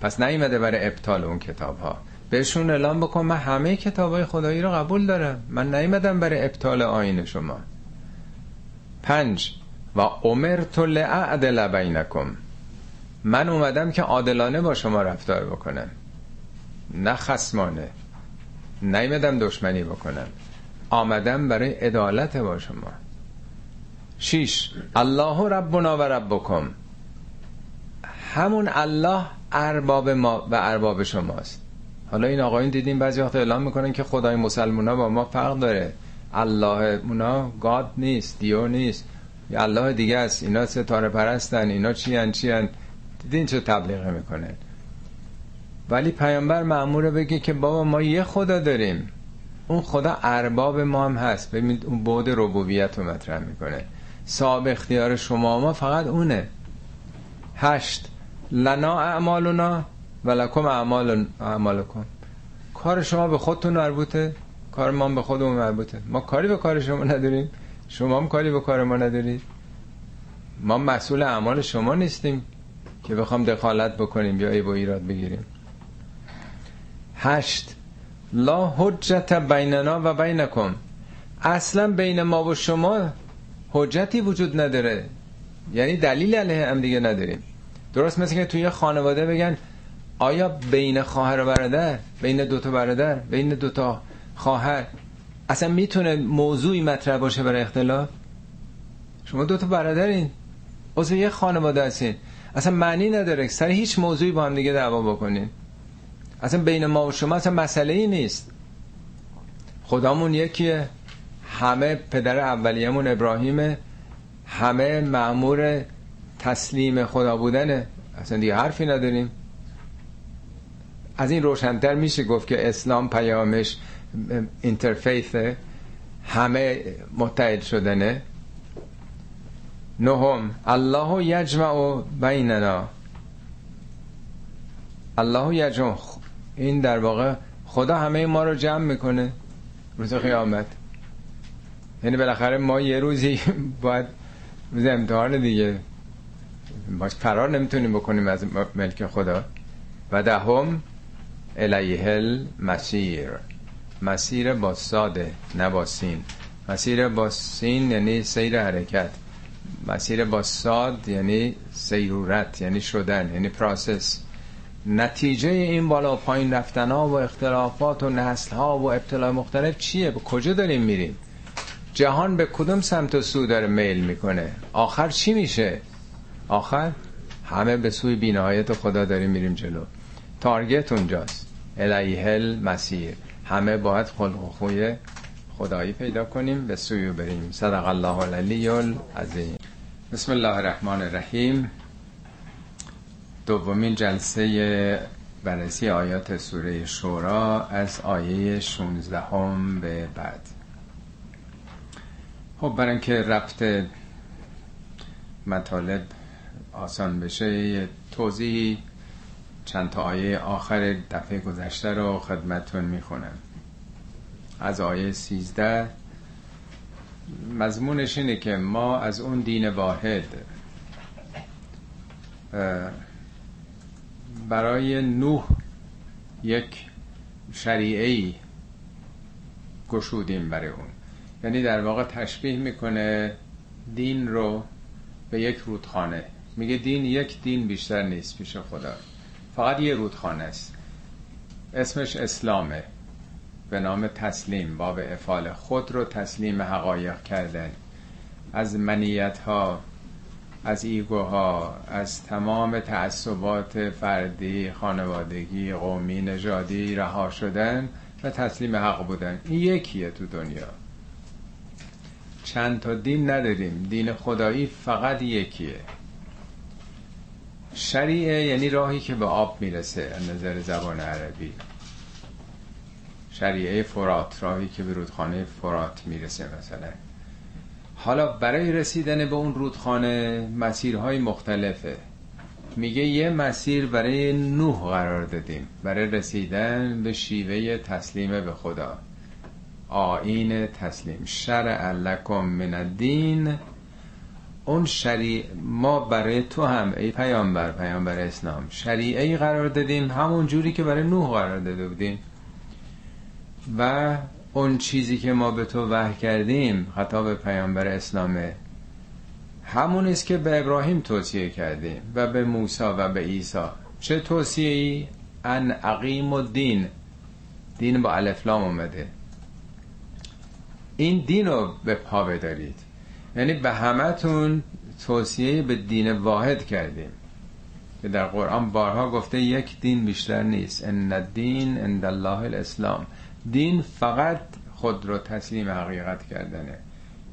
پس نیومده برای ابطال اون کتاب ها بهشون اعلام بکن من همه کتاب های خدایی رو قبول دارم. من نیومدم برای ابطال آین شما. پنج و امرت لعدل بینکم. من اومدم که عادلانه با شما رفتار بکنم. نه خسمانه نیمدم دشمنی بکنم. آمدم برای عدالت با شما. شیش الله ربنا و ربکم. همون الله ارباب ما و ارباب شماست. حالا این آقایون دیدیم بعضی وقت اعلام می‌کنن که خدای مسلمان با ما فرق داره. الله اونا گاد نیست دیو نیست. الله دیگه است. اینا ستاره پرستن اینا چی هن چی هن. دیدین چه تبلیغه می‌کنه ولی پیامبر معموره بگه که بابا ما یه خدا داریم. اون خدا ارباب ما هم هست. ببینید اون بود ربوبیت رو مطرح می‌کنه. صاحب اختیار شما ما فقط اونه. هشت. لنا اعمالنا و لکم اعمال اعمالکم. کار شما به خودتون مربوطه. کار ما به خودمون مربوطه. ما کاری به کار شما نداریم. شما هم کاری به کار ما ندارید ما مسئول اعمال شما نیستیم که بخوام دخالت بکنیم یا ای با ایراد بگیریم. هشت. لا حجت بیننا و بینکم. اصلا بین ما و شما حجتی وجود نداره. یعنی دلیل علیه هم دیگه نداریم. درست مثل که توی خانواده بگن آیا بین خواهر و برادر بین دوتا برادر بین دوتا خواهر اصلا می‌تونه موضوعی مطرح باشه برای اختلاف؟ شما دوتا برادرین. عضو یه خانواده هستین. اصلا معنی نداره. سر هیچ موضوعی با هم دیگه دعوا بکنین. اصلا بین ما و شما اصلا مسئله ای نیست. خدامون یکیه. همه پدر اولیمون ابراهیمه. همه معمور تسلیم خدا بودنه. اصلا دیگه حرفی نداریم. از این روشنتر میشه گفت که اسلام پیامش اینترفیثه. همه متحد شدنه. نهم الله یجمع بیننا. الله یجمع. این در واقع خدا همه ما رو جمع می‌کنه روز قیامت. یعنی بالاخره ما یه روزی باید روز امتحان دیگه. باش فرار نمی‌تونیم بکنیم از ملک خدا. و دهم الیه المسیر. مسیر با ساده نه با سین. مسیر با سین یعنی سیر حرکت. مسیر با ساد یعنی سیرورت یعنی شدن یعنی پراسس نتیجه این بالا پایین رفتن ها و اختلافات و نسل ها و ابتلا مختلف چیه؟ به کجا داریم میریم؟ جهان به کدوم سمت و سو داره میل می‌کنه؟ آخر چی میشه؟ آخر همه به سوی بینهایت خدا داریم میریم جلو تارگت اونجاست الیه مسیر همه باید خلق و خوی خدایی پیدا کنیم به سوی بریم صدق الله العلی العظیم بسم الله الرحمن الرحیم دومین جلسه بررسی آیات سوره شورا از آیه 16 هم به بعد. خب برای اینکه رفت مطالب آسان بشه یه توضیحی چند تا آیه آخر دفعه گذشته رو خدمتون می‌خونم. از آیه 13 مضمونش اینه که ما از اون دین واحد برای نوح یک شریعه ای گشودیم برای اون. یعنی در واقع تشبیه می‌کنه دین رو به یک رودخانه. میگه دین یک دین بیشتر نیست پیش خدا. فقط یه رودخانه است. اسمش اسلامه. به نام تسلیم باب افعال خود رو تسلیم حقایق کردن. از منیت ها از ایگوها از تمام تعصبات فردی خانوادگی قومی نژادی رها شدن و تسلیم حق بودن. این یکیه تو دنیا. چند تا دین نداریم. دین خدایی فقط یکیه. شریعه یعنی راهی که به آب می‌رسه از نظر زبان عربی. شریعه فرات راهی که به رودخانه فرات می‌رسه مثلا. حالا برای رسیدن به اون رودخانه مسیرهای مختلفه. میگه یه مسیر برای نوح قرار دادیم. برای رسیدن به شیوه تسلیم به خدا. آین تسلیم. شرع لکم من الدین. اون شریع ما برای تو هم ای پیامبر پیامبر اسلام شریعه قرار دادیم. همون جوری که برای نوح قرار داده بودیم. و اون چیزی که ما به تو وحی کردیم خطاب پیامبر اسلامه همون است که به ابراهیم توصیه کردیم و به موسی و به عیسی. چه توصیه ای؟ ان عقیم و دین دین با الفلام اومده. این دین رو به پا بدارید. یعنی به همتون توصیه به دین واحد کردیم. که در قرآن بارها گفته یک دین بیشتر نیست. ان الدین عند الله الاسلام. دین فقط خود رو تسلیم حقیقت کردنه.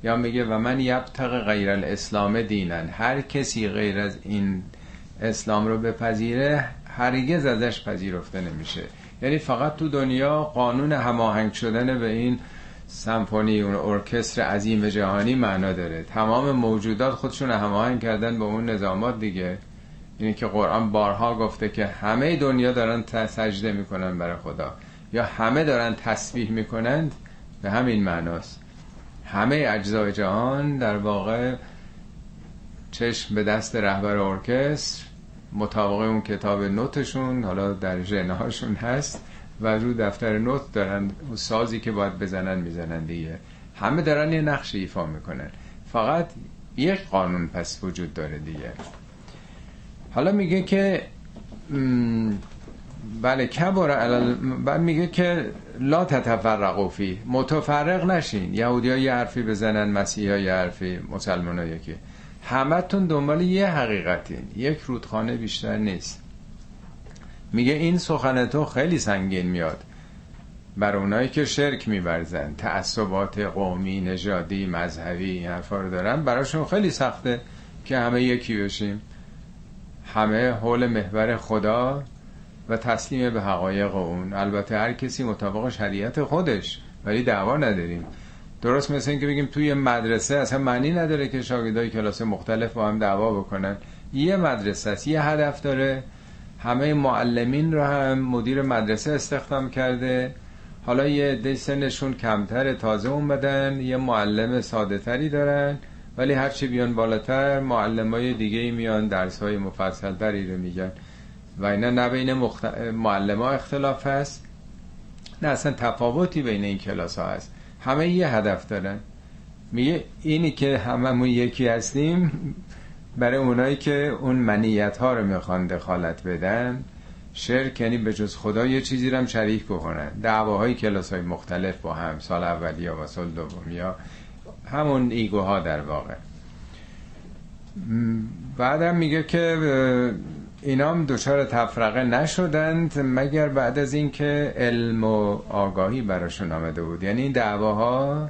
یا میگه و من یبتق غیر الاسلام دینن هر کسی غیر از این اسلام رو بپذیره هرگز ازش پذیرفته نمیشه. یعنی فقط تو دنیا قانون هماهنگ شدن به این سمفونی اون ارکستر عظیم جهانی معنا داره. تمام موجودات خودشون هماهنگ کردن به اون نظامات دیگه. اینه که قرآن بارها گفته که همه دنیا دارن سجده می‌کنن برای خدا. یا همه دارن تسبیح می‌کنند به همین معناست. همه اجزای جهان در واقع چشم به دست رهبر ارکستر مطابق اون کتاب نوتشون حالا در ژنهاشون هست و رو دفتر نوت دارن سازی که باید بزنن می‌زنن دیگه. همه دارن یه نقش ایفا می‌کنن. فقط یک قانون پس وجود داره دیگه. حالا میگه که بله کبر علل بعد میگه که لا تتفرقوا فی متفرق نشین. یهودی یه حرفی بزنن مسیحی یه حرفی مسلمان ها یکی. همتون دنبال یه حقیقتین. یک رودخانه بیشتر نیست. میگه این سخن تو خیلی سنگین میاد. بر اونایی که شرک میبرزن تعصبات قومی نژادی مذهبی این حرفا رو دارن براشون خیلی سخته که همه یکی بشیم. همه حول محور خدا و تسلیم به حقایق اون. البته هر کسی مطابق شریعت خودش ولی دعوا نداریم. درست مثل اینکه بگیم توی مدرسه اصلا معنی نداره که شاگردای کلاس مختلف با هم دعوا بکنن. یه مدرسه است یه هدف داره. همه معلمین رو هم مدیر مدرسه استخدام کرده. حالا یه عده سنشون کمتر تازه اومدن یه معلم ساده تری دارن. ولی هرچی بیان بالاتر معلم های دیگه میان درس های مفصل رو میگن. و اینا نه بین مخت... معلم ها اختلاف هست نه اصلا تفاوتی بین این کلاس ها هست. همه یه هدف دارن. میگه اینی که هممون یکی هستیم برای اونایی که اون منیت ها رو می‌خوان دخالت بدن. شرک یعنی به جز خدا یه چیزی رو هم شریک بکنن. دعواهای کلاس های مختلف با هم سال اولی و سال دوم یا همون ایگوها در واقع. بعدم میگه که اینا هم دچار تفرقه نشدند مگر بعد از اینکه علم و آگاهی براشون آمده بود. یعنی این دعواها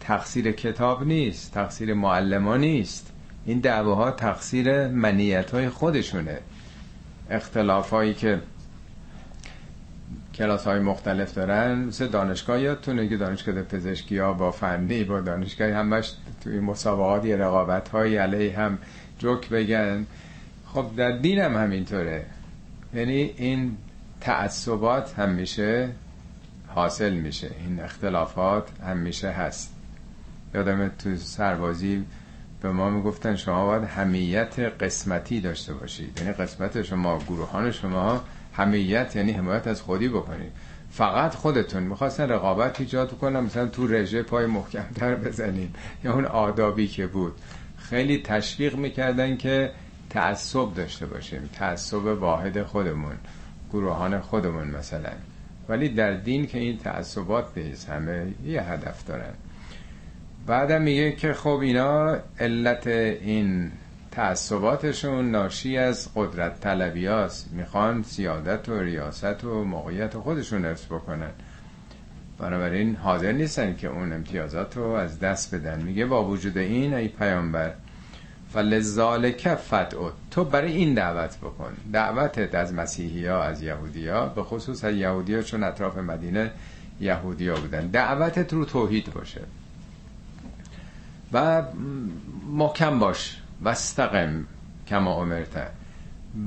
تقصیر کتاب نیست تقصیر معلمان نیست. این دعواها تقصیر منیت های خودشونه. اختلاف هایی که کلاس های مختلف دارن مثل دانشگاه یادتونه که دانشگاه پزشکی ها با فنی با دانشگاه همش توی مسابقات یه رقابت های علیه هم جوک بگن. خب در دین هم همینطوره. یعنی این تعصبات همیشه حاصل میشه. این اختلافات همیشه هست. یادم تو سربازی به ما می‌گفتن شما باید همیت قسمتی داشته باشید. یعنی قسمت شما گروهان شما همیت یعنی حمایت از خودی بکنید. فقط خودتون. می‌خواستن رقابت ایجاد کنن. مثلا تو رژه پای محکمتر بزنید. یا اون آدابی که بود. خیلی تشویق می‌کردن که تعصب داشته باشیم تعصب واحد خودمون گروهان خودمون مثلا. ولی در دین که این تعصبات نیست همه یه هدف دارن. بعدم میگه که خب اینا علت این تعصباتشون ناشی از قدرت طلبی هست می‌خوان سیادت و ریاست و موقعیت خودشون حفظ بکنن. بنابراین حاضر نیستن که اون امتیازات رو از دست بدن. میگه با وجود این ای پیامبر فلذالک فدعو تو برای این دعوت بکن. دعوتت از مسیحی ها از یهودی به خصوص از یهودی چون اطراف مدینه یهودی ها بودن. دعوتت رو توحید باشه. و محکم باش. وستقم کما امرته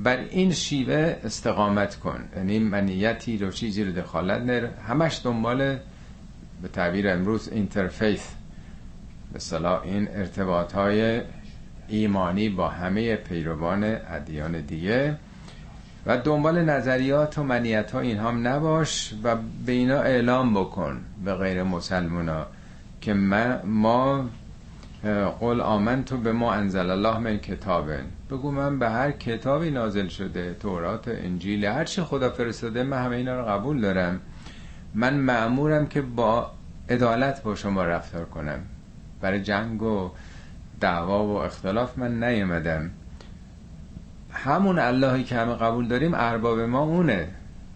بر این شیوه استقامت کن. یعنی منیتی رو چیزی رو دخالت نر. همش دنبال به تعبیر امروز اینترفیث به صلاح این ارتباط های ایمانی با همه پیروان ادیان دیگه و دنبال نظریات و منیت ها این هم نباش و به اینا اعلام بکن به غیر مسلمان که ما قول آمن تو به ما انزل الله من کتابن بگو من به هر کتابی نازل شده تورات انجیل هر چی خدا فرستاده من همه اینا رو قبول دارم. من معمورم که با عدالت با شما رفتار کنم. برای جنگ و دعوا و اختلاف من نیومدم همون اللهی که همه قبول داریم ارباب ما اونه.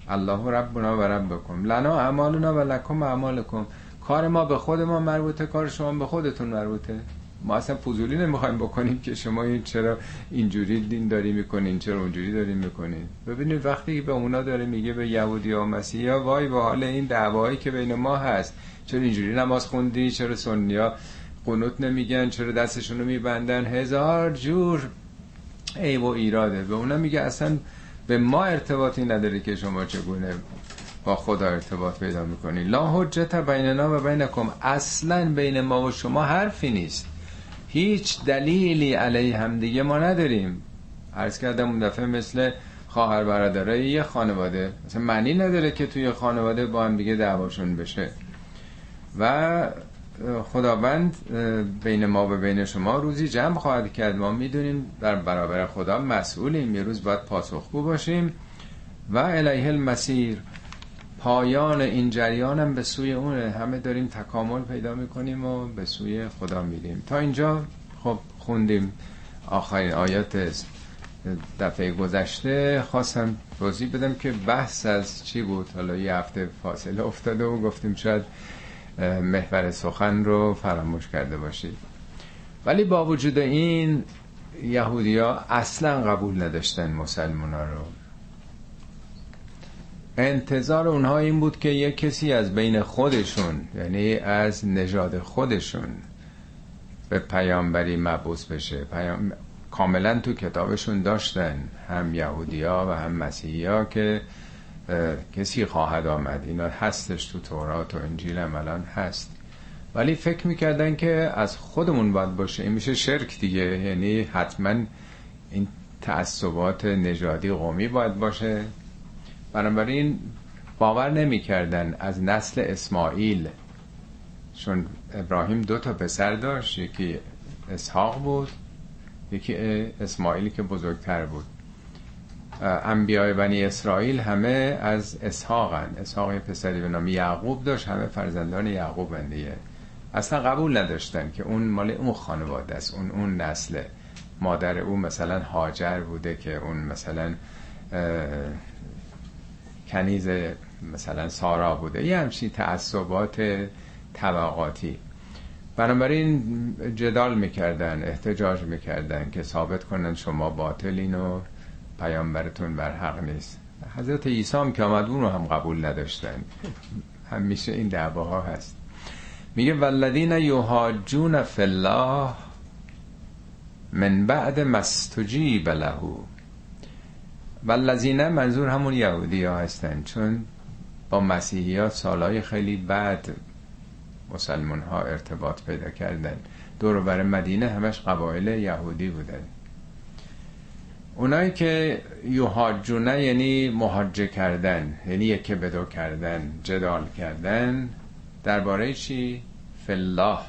الله ربنا و ربکم. لنا اعمالنا و لکم اعمالکم. کار ما به خود ما مربوطه کار شما به خودتون مربوطه. ما اصلا فضولی نمی‌خوایم بکنیم که شما این چرا اینجوری دین داری می‌کنین چرا اونجوری داری می‌کنین. ببینید وقتی به اونا داره میگه به یهودی و مسیحی وای به حال این دعوایی که بین ما هست. چرا اینجوری نماز خوندی؟ چرا سنیا قنوت نمیگن چرا دستشون رو میبندن؟ هزار جور ای و ایراده به اونا میگه اصلا به ما ارتباطی نداره که شما چگونه با خدا ارتباط پیدا می‌کنی. لا حجت بیننا و بینکم. اصلا بین ما و شما حرفی نیست. هیچ دلیلی علیه همدیگه ما نداریم. عرض کردم اون دفعه مثل خواهر برادرای یه خانواده. مثلا معنی نداره که توی خانواده با هم دیگه دعواشون بشه. و خداوند بین ما و بین شما روزی جمع خواهد کرد. ما می‌دونیم در برابر خدا مسئولیم. یه روز باید پاسخگو باشیم. و الیه المسیر پایان این جریانم به سوی اونه. همه داریم تکامل پیدا می‌کنیم و به سوی خدا میریم. تا اینجا خب خوندیم آخرین آیات دفعه گذشته. خواستم توضیح بدم که بحث از چی بود. حالا یه هفته فاصله افتاده و گفتیم شاید محور سخن رو فراموش کرده باشید. ولی با وجود این یهودی ها اصلا قبول نداشتن مسلمان ها رو. انتظار اونها این بود که یک کسی از بین خودشون یعنی از نژاد خودشون به پیامبری مبوس بشه. پیام... کاملا تو کتابشون داشتن هم یهودی ها و هم مسیحی ها که کسی خواهد آمد. اینا هستش تو تورات و انجیل هم الان هست. ولی فکر می‌کردن که از خودمون باید باشه. این میشه شرک دیگه. یعنی حتما این تعصبات نژادی قومی باید باشه. بنابراین باور نمی‌کردن. از نسل اسماعیل. چون ابراهیم دو تا پسر داشت. یکی اسحاق بود یکی اسماعیلی که بزرگتر بود. انبیای بنی اسرائیل همه از اسحاقن اسحاق یه پسری به نام یعقوب داشت همه فرزندان یعقوب دیگه. اصلا قبول نداشتن که اون مال اون خانواده است اون اون نسل. مادر اون مثلا هاجر بوده که اون مثلا کنیز مثلا سارا بوده. یه همچین تعصبات طبقاتی. بنابراین جدال می‌کردن احتجاج می‌کردن که ثابت کنن شما باطلین و پیامبرتون بر حق نیست. حضرت عیسی هم که آمد اون رو هم قبول نداشتن همیشه این دعواها هست. میگه والذین یهاجون فی من بعد مستجیب له. والذین منظور همون یهودی ها هستن چون با مسیحی ها سالهای خیلی بعد مسلمان ها ارتباط پیدا کردن دور بر مدینه همش قبایل یهودی بودن اونایی که یوهاجونه یعنی محاجه کردن یعنی یکی بدو کردن جدال کردن درباره چی؟ فلاح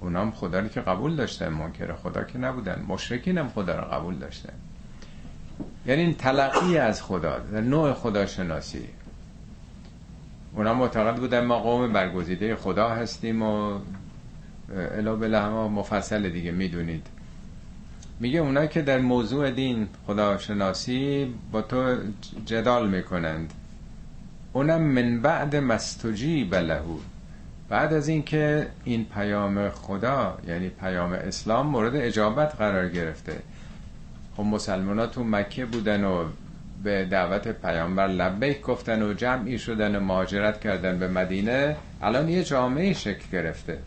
اونام خدا رو که قبول داشتن منکر خدا که نبودن مشرکین هم خدا رو قبول داشتن. یعنی این تلقی از خدا نوع خداشناسی. اونا معتقد بودن ما قوم برگزیده خدا هستیم و الا بله همه مفصل دیگه می‌دونید. میگه اونا که در موضوع دین خداشناسی با تو جدال می‌کنند. اونم من بعد مستجیب لهو بعد از اینکه این پیام خدا یعنی پیام اسلام مورد اجابت قرار گرفته. خب مسلمان ها تو مکه بودن و به دعوت پیامبر لبیک گفتن و جمعی شدن و مهاجرت کردن به مدینه الان یه جامعه شکل گرفته.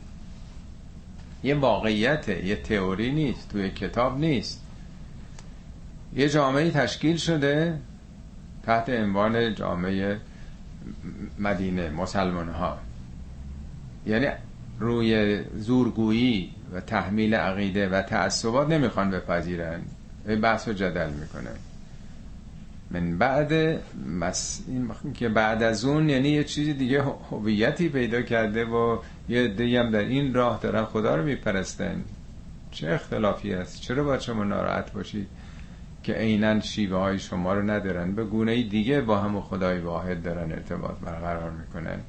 یه واقعیته یه تئوری نیست توی کتاب نیست. یه جامعه تشکیل شده تحت عنوان جامعه مدینه مسلمان ها یعنی روی زورگویی و تحمیل عقیده و تعصبات نمی‌خوان بپذیرن. بحث و جدل می‌کنن. من بعد مس... که بعد از اون یعنی یه چیزی دیگه هویتی پیدا کرده و یه دیگه هم در این راه دارن خدا رو میپرستن. چه اختلافی است؟ چرا باید شما ناراحت باشید که عینا شیوه های شما رو ندارن؟ به گونه دیگه با هم خدای واحد دارن ارتباط برقرار می‌کنن.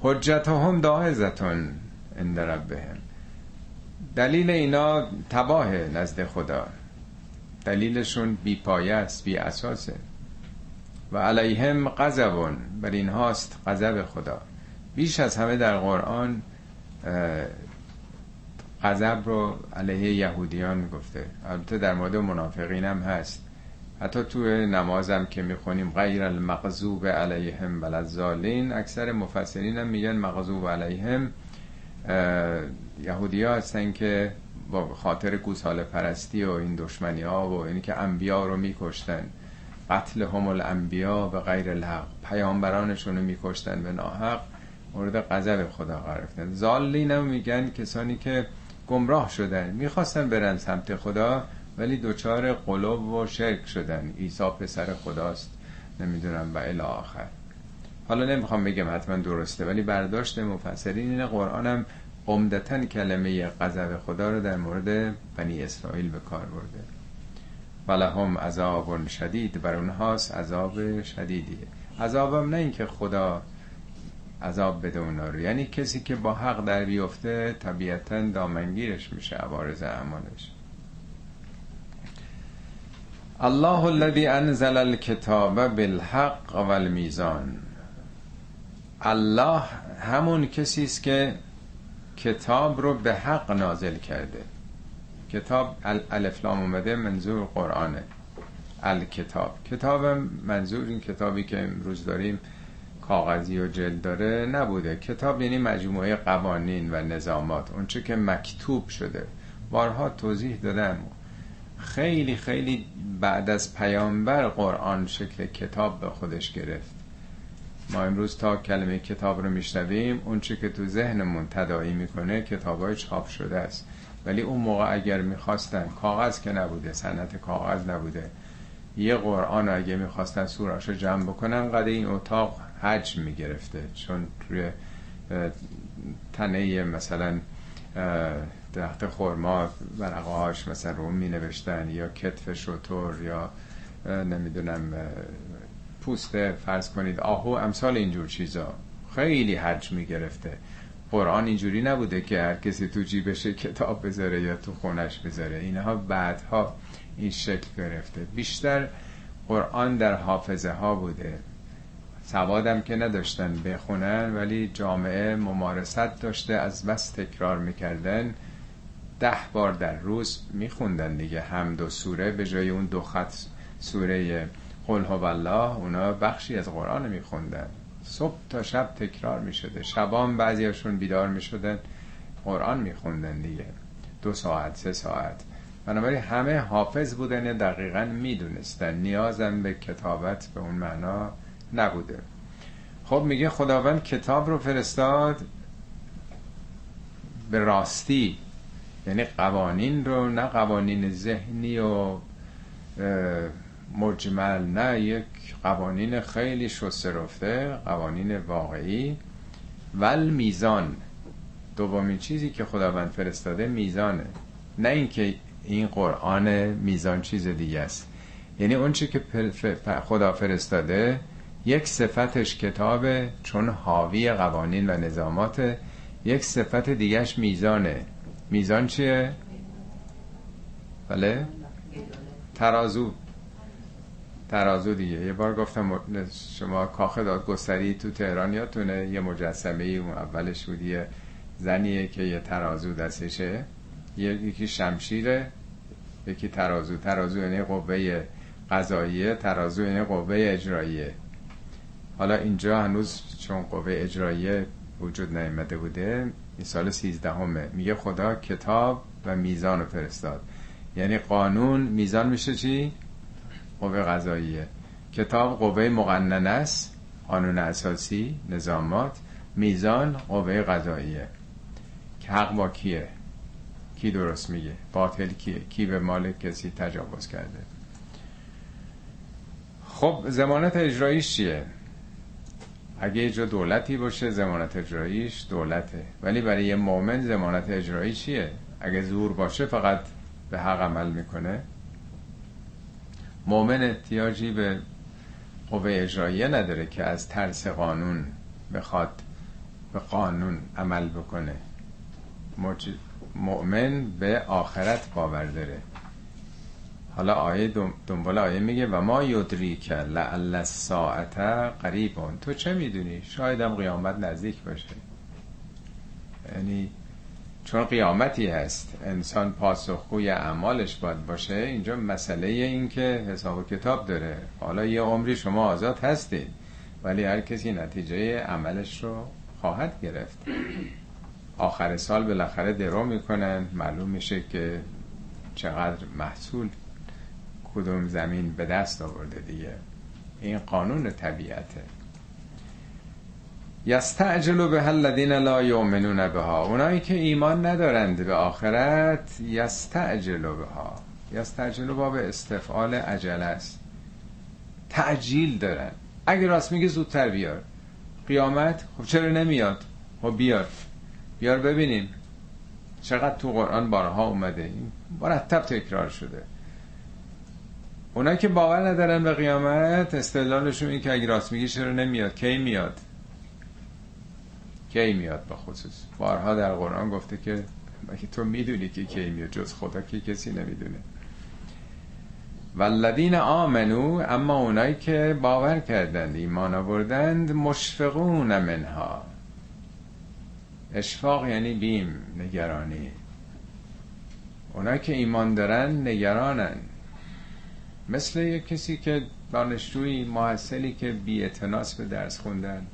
حجت هم داعزتون عند ربهم. دلیل اینا تباه نزد خدا. دلیلشون بی پایه است بی اساسه. و علیهم غضبون بر اینهاست غضب خدا. بیش از همه در قرآن غضب رو علیه یهودیان گفته البته در مورد منافقین هم هست. حتی تو نمازم که می‌خونیم غیر المغضوب علیهم بلزالین اکثر مفسرین هم میگن مغضوب علیهم یهودی ها هستن که با خاطر گوساله پرستی و این دشمنی ها و اینی که انبیا رو میکشتن. قتل هم الانبیا به غیر الحق. پیامبرانشون رو میکشتن به ناحق. مورد غضب خدا قرار گرفتن زالین هم میگن کسانی که گمراه شدن می‌خواستن برن سمت خدا ولی دوچار قلوب و شرک شدن. عیسی پسر خداست. نمی‌دونم و الی آخر. حالا نمی‌خوام بگم حتما درسته ولی برداشت مفسرین این قرآن هم عمدتا کلمه غضب خدا رو در مورد بنی اسرائیل به کار برده. ولهم عذاب شدید بر اونهاست عذاب شدیدیه. عذابم نه اینکه خدا عذاب بده اونا رو. یعنی کسی که با حق در بیفته طبیعتا دامنگیرش میشه عوارض اعمالش. الله الذي انزل الكتاب بالحق والمیزان. الله همون کسی است که کتاب رو به حق نازل کرده. کتاب الفلام اومده منظور قرآنه. الکتاب. کتاب منظور این کتابی که امروز داریم کاغذی و جلد داره نبوده. کتاب یعنی مجموعه قوانین و نظامات. اونچه که مکتوب شده. بارها توضیح دادم. خیلی خیلی بعد از پیامبر قرآن شکل کتاب به خودش گرفت. ما امروز تا کلمه کتاب رو میشنویم اون چی که تو ذهنمون تداعی می‌کنه کتاب های چاپ شده است. ولی اون موقع اگر می‌خواستن کاغذ که نبوده سنت کاغذ نبوده یه قرآن اگه می‌خواستن سوراشو جمع بکنن قد این اتاق حجم می‌گرفته. چون روی تنه مثلا درخت خورما ورقه هاش مثلا رو می نوشتن یا کتف شطور یا نمی‌دونم پوست فرض کنید آهو امثال اینجور چیزا. خیلی حجم می گرفته قرآن اینجوری نبوده که هر کسی تو جیبش کتاب بذاره یا تو خونش بذاره. اینها بعدها این شکل گرفته. بیشتر قرآن در حافظه ها بوده. سوادم که نداشتن بخونن ولی جامعه ممارست داشته از بس تکرار می‌کردن. ده بار در روز میخوندن دیگه هم دو سوره به جای اون دو خط سوره قل هو الله اونا بخشی از قرآن میخوندن. صبح تا شب تکرار می‌شده. شبان بعضیاشون بیدار می‌شدن قرآن میخوندن دیگه. دو ساعت سه ساعت. بنابراین همه حافظ بودن دقیقا می‌دونستن. نیازم به کتابت به اون معنا نبوده. خب میگه خداوند کتاب رو فرستاد به راستی یعنی قوانین رو نه قوانین ذهنی و مجمل نه یک قوانین خیلی شسته قوانین واقعی. ول میزان. دومین چیزی که خداوند فرستاده میزانه. نه اینکه این قرآن میزان چیز دیگه است. یعنی اون چی که خدا فرستاده یک صفتش کتابه چون حاوی قوانین و نظامات یک صفت دیگهش میزانه. میزان چیه؟ بله؟ ترازو. ترازو دیگه. یه بار گفتم شما کاخ دادگستری تو تهران یادتونه؟ یه مجسمه ای اولش بود. یه زنیه که یه ترازو دستشه. یکی شمشیره یکی ترازو. ترازو یعنی قوه قضاییه ترازو یعنی قوه اجراییه. حالا اینجا هنوز چون قوه اجراییه وجود نیامده بوده این سال سیزدهمه. میگه خدا کتاب و میزان رو فرستاد. یعنی قانون میزان میشه چی؟ قوه قضاییه. کتاب قوه مقننه است قانون اساسی نظامات. میزان قوه قضاییه. که حق با کیه؟ کی درست میگه؟ باطل کیه؟ کی به مال کسی تجاوز کرده؟ خب زمانت اجراییش چیه؟ اگه اجرا دولتی باشه زمانت اجراییش دولته. ولی برای یه مؤمن زمانت اجرایی چیه؟ اگه زور باشه فقط به حق عمل می‌کنه. مؤمن احتیاجی به قوه اجراییه نداره که از ترس قانون بخواد به قانون عمل بکنه. مؤمن به آخرت باور داره. حالا آیه دنبال آیه میگه و ما یدریک لعل الساعت قریبون تو چه می‌دونی؟ شایدم قیامت نزدیک باشه. یعنی چون قیامتی هست انسان پاسخگوی اعمالش باید باشه اینجا مسئله این که حساب و کتاب داره. حالا یه عمری شما آزاد هستید ولی هر کسی نتیجه عملش رو خواهد گرفت. آخر سال بالاخره درو می‌کنن. معلوم میشه که چقدر محصول کدوم زمین به دست آورده دیگه. این قانون طبیعته. یستعجلو به الذین لا یؤمنون بها. اونایی که ایمان ندارند به آخرت یستعجلو بها. یستعجلو باب استفعال عجله است. تعجیل دارن. اگه راست میگه زودتر بیار. قیامت خب چرا نمیاد؟ خب بیار. بیار ببینیم. چقدر تو قرآن بارها اومده. مرتب تکرار شده. اونا که باور ندارن به قیامت استدلالشون این که اگه راست میگی چرا نمیاد؟ کی میاد؟ کی میاد به خصوص؟ بارها در قرآن گفته که مگه تو می‌دونی که کی میاد؟ جز خدا که کسی نمی‌دونه. والذین آمنو اما اونایی که باور کردند ایمان آوردند مشفقون منها. اشفاق یعنی بیم نگرانی. اونایی که ایمان دارن نگرانن. مثل یک کسی که دانشجوی محصلی که بی به درس خوندن.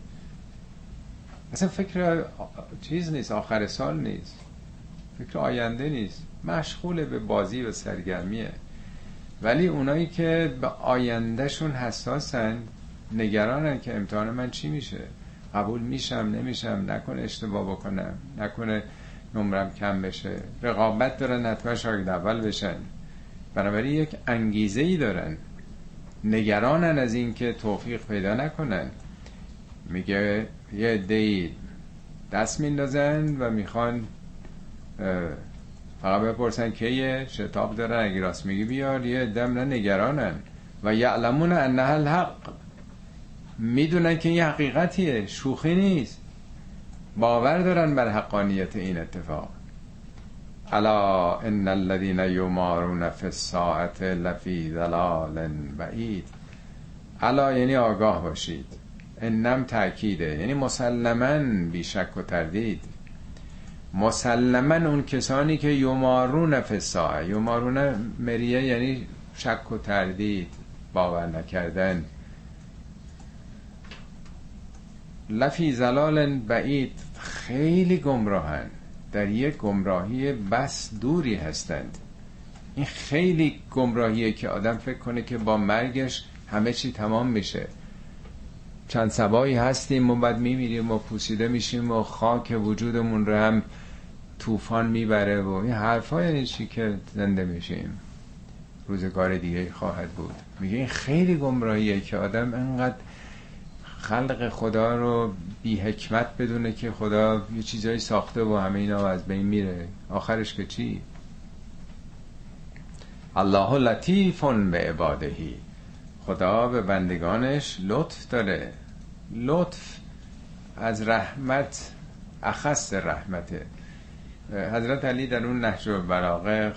اصلا فکر چیز نیست آخر سال نیست. فکر آینده نیست. مشغول به بازی و سرگرمیه. ولی اونایی که به آیندهشون حساسن نگرانن که امتحان من چی میشه. قبول میشم نمیشم نکنه اشتباه بکنم نکنه نمرم کم بشه. رقابت دارن حتما شاگرد اول بشن. بنابراین یک انگیزه ای دارن. نگرانن از اینکه توفیق پیدا نکنن. میگه یه دی دست میندازن و می‌خوان فقط بپرسن کیه شتاب دارن اگه راست میگی بیار. یه دم نگرانن. و یعلمون انها الحق. می‌دونن که این حقیقتیه. شوخی نیست. باور دارن بر حقانیت این اتفاق. الا ان الذين یمارون فی الساعه لفی ضلال بعید الا یعنی آگاه باشید. انم تاکیده یعنی مسلما بیشک و تردید. مسلما اون کسانی که یمارون فی الساعه یمارون مریه یعنی شک و تردید باور نکردن. لفی زلال بعید خیلی گمراهن. در یک گمراهی بس دوری هستند. این خیلی گمراهیه که آدم فکر کنه که با مرگش همه چی تمام میشه. چند سبایی هستیم و بعد میمیریم و پوسیده میشیم و خاک وجودمون رو هم طوفان می‌بره و این حرفا یعنی چی که زنده میشیم. روزگار دیگه خواهد بود. میگه این خیلی گمراهیه که آدم انقدر خلق خدا رو بی حکمت بدونه که خدا یه چیزایی ساخته و همه اینا از بین میره. آخرش که چی؟ الله لطیف به عبادهی. خدا به بندگانش لطف داره. لطف از رحمت اخص رحمته. حضرت علی در اون نهج و براغه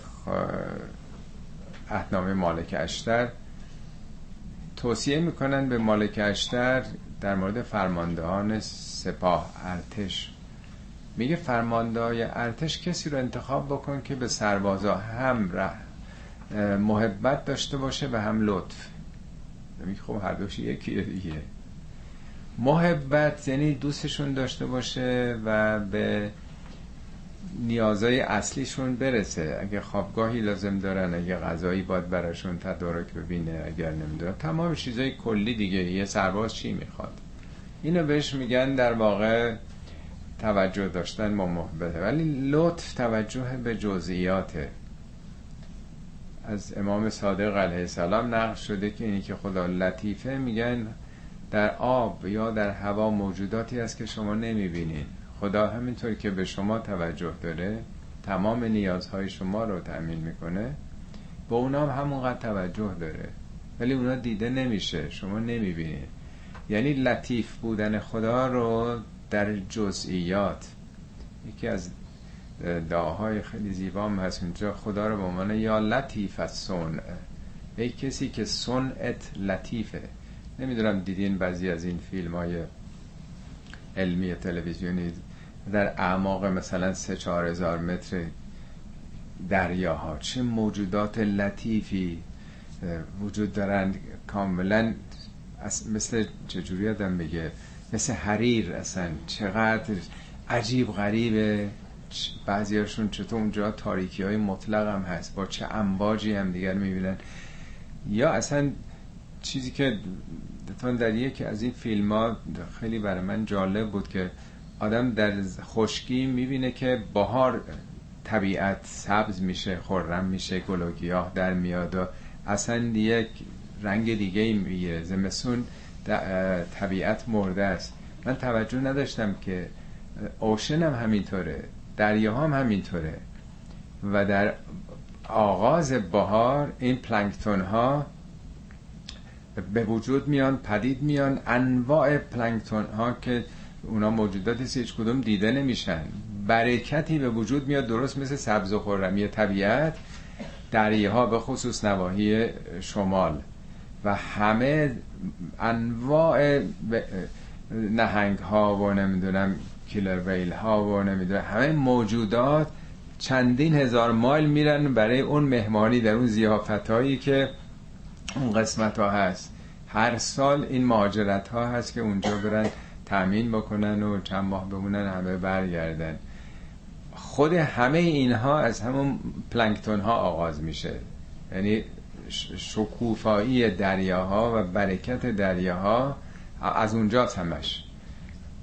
احنامه مالک اشتر توصیه می‌کنن به مالک اشتر در مورد فرماندهان سپاه ارتش. میگه فرماندهای ارتش کسی رو انتخاب بکن که به سربازا هم محبت داشته باشه و هم لطف. میگه خب هر دوش یکی دیگه. محبت یعنی دوستشون داشته باشه و به نیازهای اصلیشون برسه. اگه خوابگاهی لازم دارن اگه غذایی باید براشون تدارک ببینه اگر نمی‌دونم. تمام چیزای کلی دیگه. یه سرباز چی می‌خواد؟ اینو بهش میگن در واقع توجه داشتن با محبته ولی لطف توجه به جزئیاته. از امام صادق علیه السلام نقل شده که اینی که خدا لطیفه میگن در آب یا در هوا موجوداتی است که شما نمی‌بینین. خدا همینطور که به شما توجه داره تمام نیازهای شما رو تأمین می‌کنه. با اونا هم همونقدر توجه داره. ولی اونا دیده نمیشه شما نمی‌بینید. یعنی لطیف بودن خدا رو در جزئیات. یکی از دعاهای خیلی زیبا هم هست اونجا خدا رو به عنوان یا لطیف از سن ای کسی که سنت لطیفه. نمی‌دونم دیدین بعضی از این فیلم های علمی تلویزیونی در اعماق مثلا سه چهار هزار متر دریاها چه موجودات لطیفی وجود دارند. کاملا مثل چجوری آدم بگه مثل حریر اصلا. چقدر عجیب غریبه بعضیاشون چطور اونجا تاریکی های مطلق هم هست با چه امواجی هم دیگر می‌بینن. یا اصلا چیزی که در یکی از این فیلم ها خیلی برای من جالب بود که آدم در خشکی می‌بینه که بهار طبیعت سبز میشه خرم میشه گل و گیاه در میاد و اصلا یک رنگ دیگه می‌گیره. زمستون طبیعت مرده است. من توجه نداشتم که اوشن هم همینطوره دریا هم همینطوره و در آغاز بهار این پلانکتون ها به وجود میان پدید میان انواع پلانکتون ها که اونا موجوداتی هیچ کدوم دیده نمیشن. برکتی به وجود میاد درست مثل سبز و خرمی طبیعت دریاها به خصوص نواحی شمال. و همه انواع نهنگ ها و نمی‌دونم کیلر ویل ها و نمی‌دونم همه موجودات چندین هزار مایل میرن برای اون مهمانی در اون زیافت هایی که اون قسمت ها هست. هر سال این مهاجرت ها هست که اونجا برن. تامین بکنن و چند ماه بمونن همه برگردن. خود همه اینها از همون پلانکتون ها آغاز میشه. یعنی شکوفایی دریاها و برکت دریاها از اونجا همش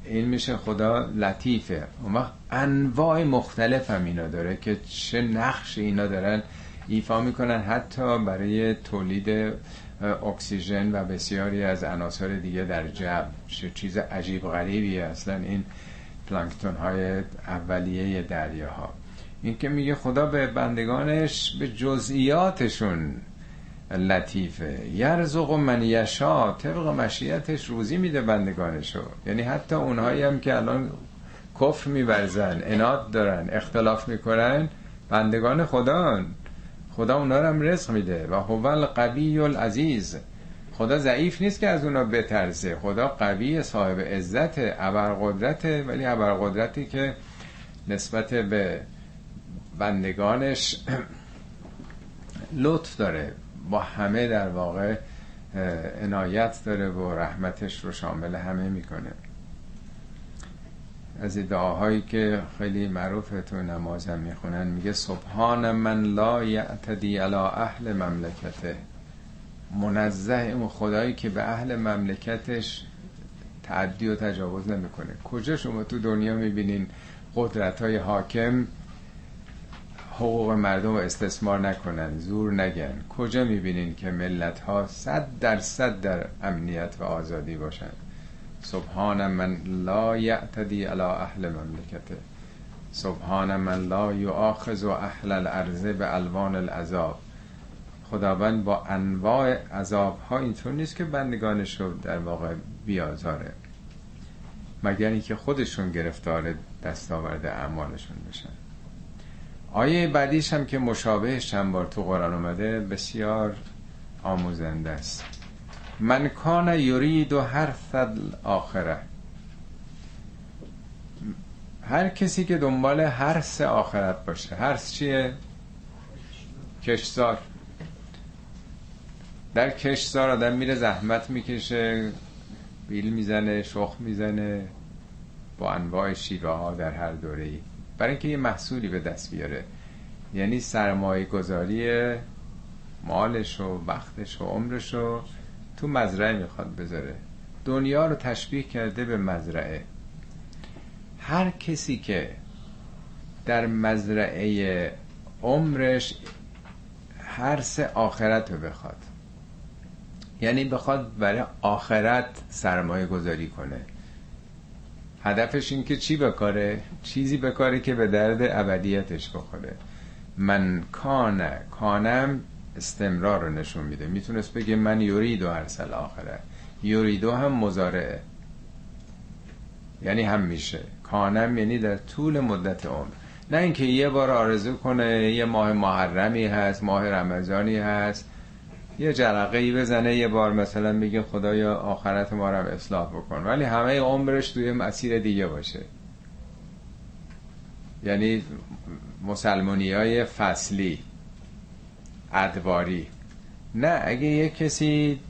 این میشه خدا لطیفه. اون وقت انواع مختلف هم اینا داره که چه نقش اینا دارن. ایفا می‌کنن حتی برای تولید اکسیژن و بسیاری از عناصر دیگه در جو چیز عجیب غریبیه اصلا این پلانکتون های اولیه دریاها. این که میگه خدا به بندگانش به جزئیاتشون لطیفه. یرزق من یشا طبق مشیتش روزی میده بندگانشو. یعنی حتی اونهایی هم که الان کفر میورزن اناد دارن اختلاف می‌کنن بندگان خدا خدا اونا رو هم رزق میده. و هو القوی العزیز. خدا ضعیف نیست که از اونا بترسه. خدا قوی صاحب عزت ابرقدرته ولی ابرقدرتی که نسبت به بندگانش لطف داره. با همه در واقع عنایت داره و رحمتش رو شامل همه می‌کنه. از دعاهایی که خیلی معروفه تو نمازم می‌خونن میگه سبحان من لا یعتدی علی اهل مملکته. منزه اون خدایی که به اهل مملکتش تعدی و تجاوز نمی‌کنه. کجا شما تو دنیا می‌بینین قدرت های حاکم حقوق مردم رو استثمار نکنن زور نگن؟ کجا می‌بینین که ملت ها صد درصد در امنیت و آزادی باشن؟ سبحان من لا یعتدی علی اهل مملکته سبحان من لا یؤاخذ اهل الارض به العذاب. خداوند با انواع عذاب ها اینطور نیست که بندگانش رو در واقع بیازاره. مگر اینکه خودشون گرفتار دستاورد اعمالشون بشن. آیه بعدیش هم که مشابه چند بار تو قرآن اومده بسیار آموزنده است. من کان یرید و هر آخره هر کسی که دنبال هرس آخرت باشه. هرس چیه؟ کشزار در کشزار آدم میره زحمت می‌کشه بیل می‌زنه شخ می‌زنه با انواع شیوه ها در هر دوره ای برای اینکه یه محصولی به دست بیاره. یعنی سرمایه گذاری مالش و وقتش و عمرش رو تو مزرعه می‌خواد بذاره. دنیا رو تشبیه کرده به مزرعه. هر کسی که در مزرعه عمرش هر سه آخرت رو بخواد. یعنی بخواد برای آخرت سرمایه گذاری کنه. هدفش این که چی بکاره؟ چیزی بکاره که به درد ابدیتش بخوره. من کانه کانم استمرار رو نشون میده. می‌تونست بگه من یوریدو ارسل آخره. یوریدو هم مزارعه. یعنی هم میشه. کانم یعنی در طول مدت عمر. نه اینکه یه بار آرزو کنه یه ماه محرمی هست ماه رمضانی هست. یه جرقه ای بزنه یه بار مثلا میگه خدایا آخرت ما رو اصلاح بکن. ولی همه عمرش توی مسیر دیگه باشه. یعنی مسلمونی های فصلی. ادواری. نه اگه یه کسی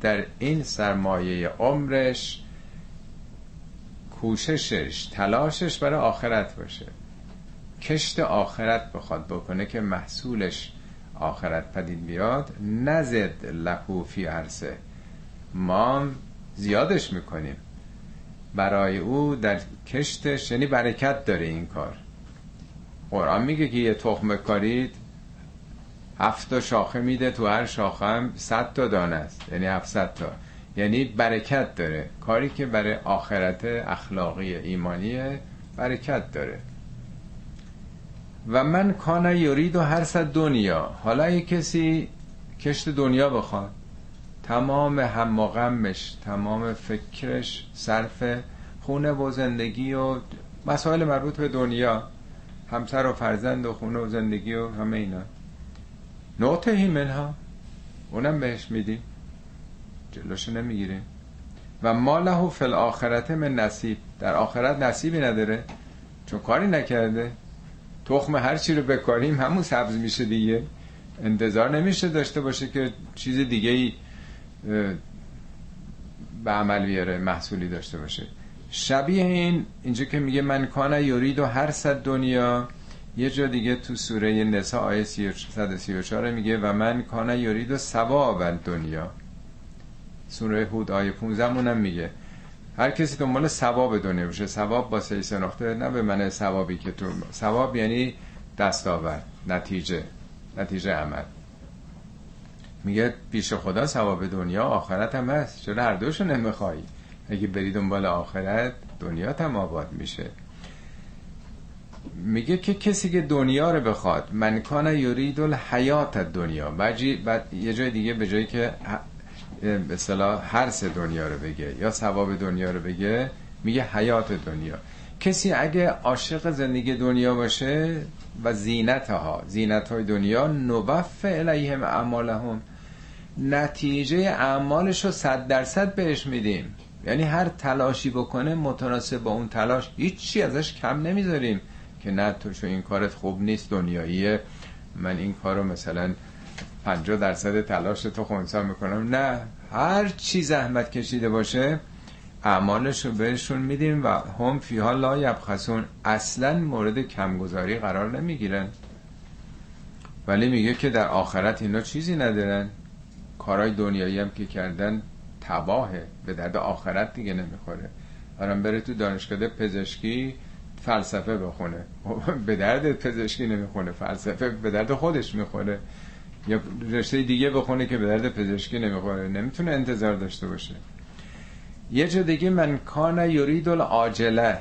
در این سرمایه عمرش کوششش تلاشش برای آخرت باشه کشت آخرت بخواد بکنه که محصولش آخرت پدید بیاد نزد لهو فی عرصه ما زیادش می‌کنیم. برای او در کشتش یعنی برکت داره این کار. قرآن میگه که یه تخم کارید هفت تا شاخه میده تو هر شاخه هم صد تا دانه است. یعنی هفتصد تا. یعنی برکت داره. کاری که برای آخرت اخلاقی ایمانی برکت داره. و من کان یورید و هر صد دنیا. حالا یه کسی کشت دنیا بخواد. تمام هم و غمش تمام فکرش صرف خونه و زندگی و مسائل مربوط به دنیا همسر و فرزند و خونه و زندگی و همه اینا. نوتهی منها. اونم بهش میدیم. جلوشو نمی‌گیریم و ماله و فل آخرت من نصیب. در آخرت نصیبی نداره. چون کاری نکرده. تخم هر چی رو بکاریم همون سبز میشه دیگه. انتظار نمیشه داشته باشه که چیز دیگه ای به عمل بیاره محصولی داشته باشه. شبیه این اینجا که میگه من کانه یورید و هر صد دنیا یه جا دیگه تو سوره نسا آیه 134 میگه و من کانه یورید و سواب دنیا سوره هود آیه 15 مونم میگه هر کسی دنبال ثواب دنیا بشه ثواب با سه سناخته نه به من ثوابی که تو ثواب یعنی دستاورد نتیجه نتیجه عمل. میگه پیش خدا ثواب دنیا آخرت هم هست چرا هر دوشو نمیخوایی اگه بری دنبال آخرت دنیا هم آباد میشه. میگه که کسی که دنیا رو بخواد من کان یرید الحیات دنیا. بعد یه جای دیگه به جایی که به اصطلاح هر سه دنیا رو بگه یا ثواب دنیا رو بگه میگه حیات دنیا. کسی اگه عاشق زندگی دنیا باشه و زینت ها زینت های دنیا نوف الیهم اعمالهم. نتیجه اعمالش رو صد درصد بهش میدیم. یعنی هر تلاشی بکنه متناسب با اون تلاش هیچی ازش کم نمی‌ذاریم. که نه تو شو این کارت خوب نیست دنیاییه. من این کارو مثلا 50 درصد تلاش تو خونسا می‌کنم. نه هر چی زحمت کشیده باشه اعمالش رو بهشون میدیم و هم فیها لا یبخسون. اصلا مورد کمگذاری قرار نمی‌گیرن. ولی میگه که در آخرت اینا چیزی ندارن. کارهای دنیایی هم که کردن تباهه. به درد آخرت دیگه نمی‌خوره. آرام بره تو دانشکده پزشکی فلسفه بخونه. به درد پزشکی نمی‌خونه فلسفه به درد خودش می‌خوره. یا رشته دیگه بخونه که به درد پزشکی نمی‌خوره. نمی‌تونه انتظار داشته باشه. یه جا دیگه من کان یورید العاجله.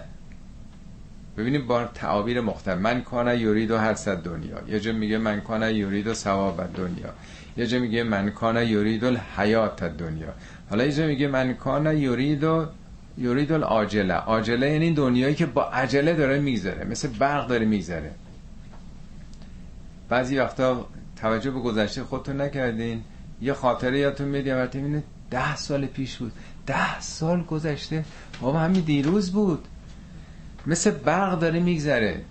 ببینید با تعابیر مختلف. من کان یورید و هر صد دنیا. یه جا میگه من کان یورید و ثواب دنیا. یه جا میگه من کان یورید الحیات دنیا. حالا یه جا میگه من کان یورید و یورید العاجله. عاجله یعنی دنیایی که با عجله داره میگذره. مثل برق داره میگذره. بعضی وقتا توجه به گذشته خودتون نکردین. یه خاطره یادتون میاد یا می‌بینه ده سال پیش بود. ده سال گذشته. بابا همین دیروز بود. مثل برق داره میگذره.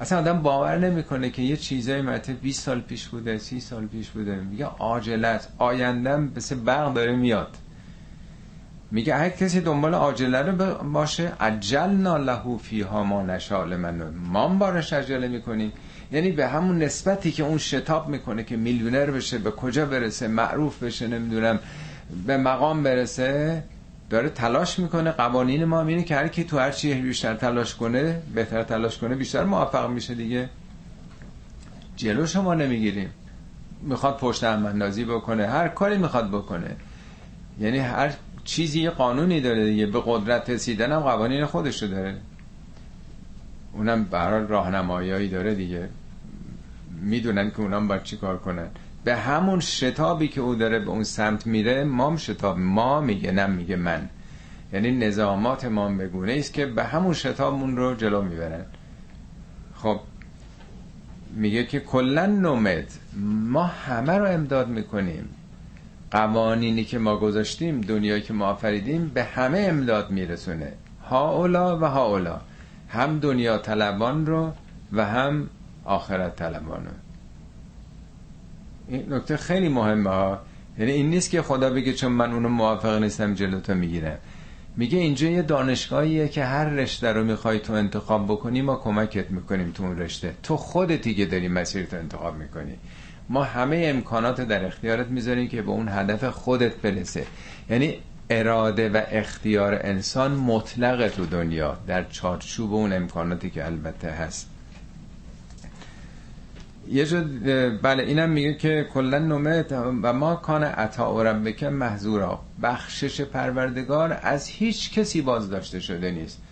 اصلا آدم باور نمی‌کنه که یه چیزای مرتب 20 سال پیش بوده 30 سال پیش بوده. میگه عاجلت آیندم مثل برق داره میاد. میگه هر کسی دنبال عاجله رو باشه عجلنا له فیها ما نشاء لمن ما بارش عجله می‌کنیم یعنی به همون نسبتی که اون شتاب می‌کنه که میلیونر بشه به کجا برسه؟ معروف بشه نمی‌دونم به مقام برسه. داره تلاش می‌کنه. قوانین ما اینه که هر کی تو هر چی بیشتر تلاش کنه بهتر تلاش کنه بیشتر موفق میشه دیگه. جلو شما نمی‌گیریم. می‌خواد پشت هم بکنه. هر کاری می‌خواد بکنه. یعنی هر چیزی قانونی داره دیگه. به قدرت رسیدن هم قوانین خودشو داره. اونم برای راهنماییایی داره دیگه. می‌دونن که اونام باید چی کار کنن. به همون شتابی که او داره به اون سمت میره ما شتاب. ما میگه نه میگه من. یعنی نظامات ما بگونه است که به همون شتابمون رو جلو می‌برن. خب میگه که کلا نومد ما همه رو امداد می‌کنیم. قوانینی که ما گذاشتیم دنیایی که ما آفریدیم به همه امداد میرسونه. ها اولا و ها اولا هم دنیا طلبان رو و هم آخرت طلبان رو. این نکته خیلی مهمه ها. یعنی این نیست که خدا بگه چون من اونو موافق نیستم جلوتو می‌گیرم. میگه اینجا یه دانشگاهیه که هر رشته رو می‌خوای تو انتخاب بکنی ما کمکت می‌کنیم تو اون رشته. تو خودتی که داری مسیرت انتخاب می‌کنی. ما همه امکانات در اختیارت می‌ذاریم که به اون هدف خودت برسه. یعنی اراده و اختیار انسان مطلق تو دنیا در چارچوب اون امکاناتی که البته هست. یه جا بله اینم میگه که کلا نومه و ما کان عطا ربک محضورا بخشش پروردگار از هیچ کسی باز داشته شده نیست.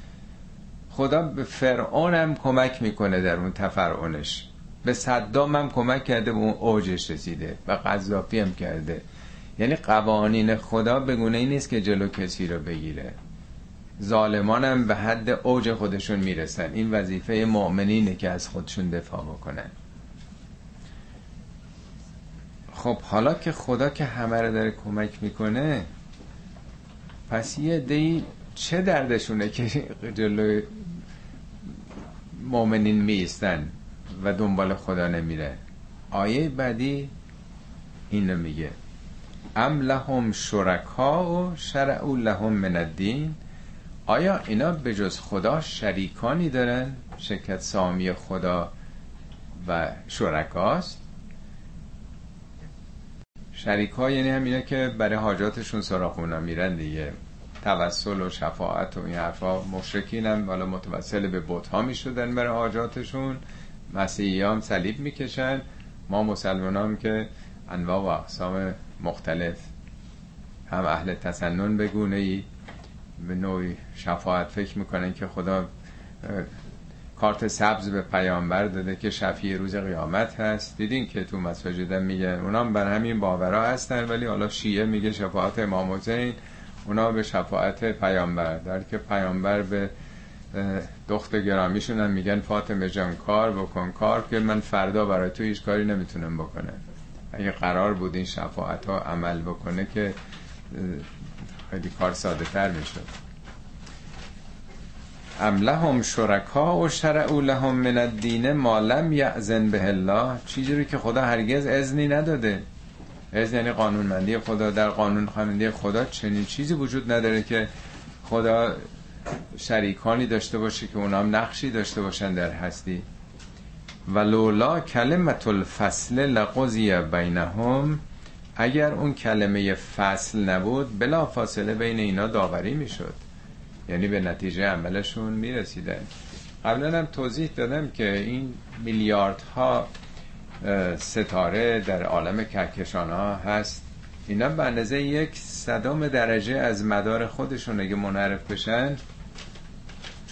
خدا به فرعون کمک می‌کنه در اون تفرعونش. به صدام هم کمک کرده به اون اوجش رسیده و قذافی هم کرده. یعنی قوانین خدا بگونه این نیست که جلو کسی رو بگیره. ظالمان هم به حد اوج خودشون می‌رسن. این وظیفه مؤمنینه که از خودشون دفاع بکنن. خب حالا که خدا که همه رو داره کمک می‌کنه پس یه دی چه دردشونه که جلوی مؤمنین میستن و دنبال خدا نمیره. آیه بعدی اینو میگه. ام لهم شرکا و شرعو لهم من الدین. آیا اینا به جز خدا شریکانی دارن؟ شرکت سامی خدا و شرکاست؟ شریک ها یعنی هم که برای حاجاتشون سراغ میرن دیگه. توسل و شفاعت و این حرفا. مشرکین هم حالا متوسل به بت ها می‌شدن برای حاجاتشون. مسیحی هم صلیب می‌کشن ما مسلمان هم که انواع و اقسام مختلف. هم اهل تسنن بگونه ای به نوعی شفاعت فکر می‌کنن که خدا کارت سبز به پیامبر داده که شفیع روز قیامت هست. دیدین که تو مساجد میگن اونام بر همین باورا هستن ولی حالا شیعه میگه شفاعت امام حسین اونا به شفاعت پیامبر. در که پیامبر به دخت گرامیشون هم میگن فاطمه جان کار بکن کار که من فردا برای تو هیچ کاری نمی‌تونم بکنه اگه قرار بود این شفاعت ها عمل بکنه که خیلی کار ساده تر می‌شد. ام لهم شرکا و شرعو لهم من الدین ما لم یعزن به الله. چیزی که خدا هرگز اذنی نداده. از یعنی قانونمندی خدا. در قانون خواندی خدا چنین چیزی وجود نداره که خدا شریکانی داشته باشه که اونا هم نقشی داشته باشن در هستی. و لولا کلمت الفصل لقضی بینهم اگر اون کلمه فصل نبود بلا فاصله بین اینا داوری می‌شد. یعنی به نتیجه عملشون می‌رسیدن. قبلا هم توضیح دادم که این میلیاردها ستاره در عالم کهکشان ها هست. اینا به اندازه یک صدام درجه از مدار خودشون اگه منحرف بشن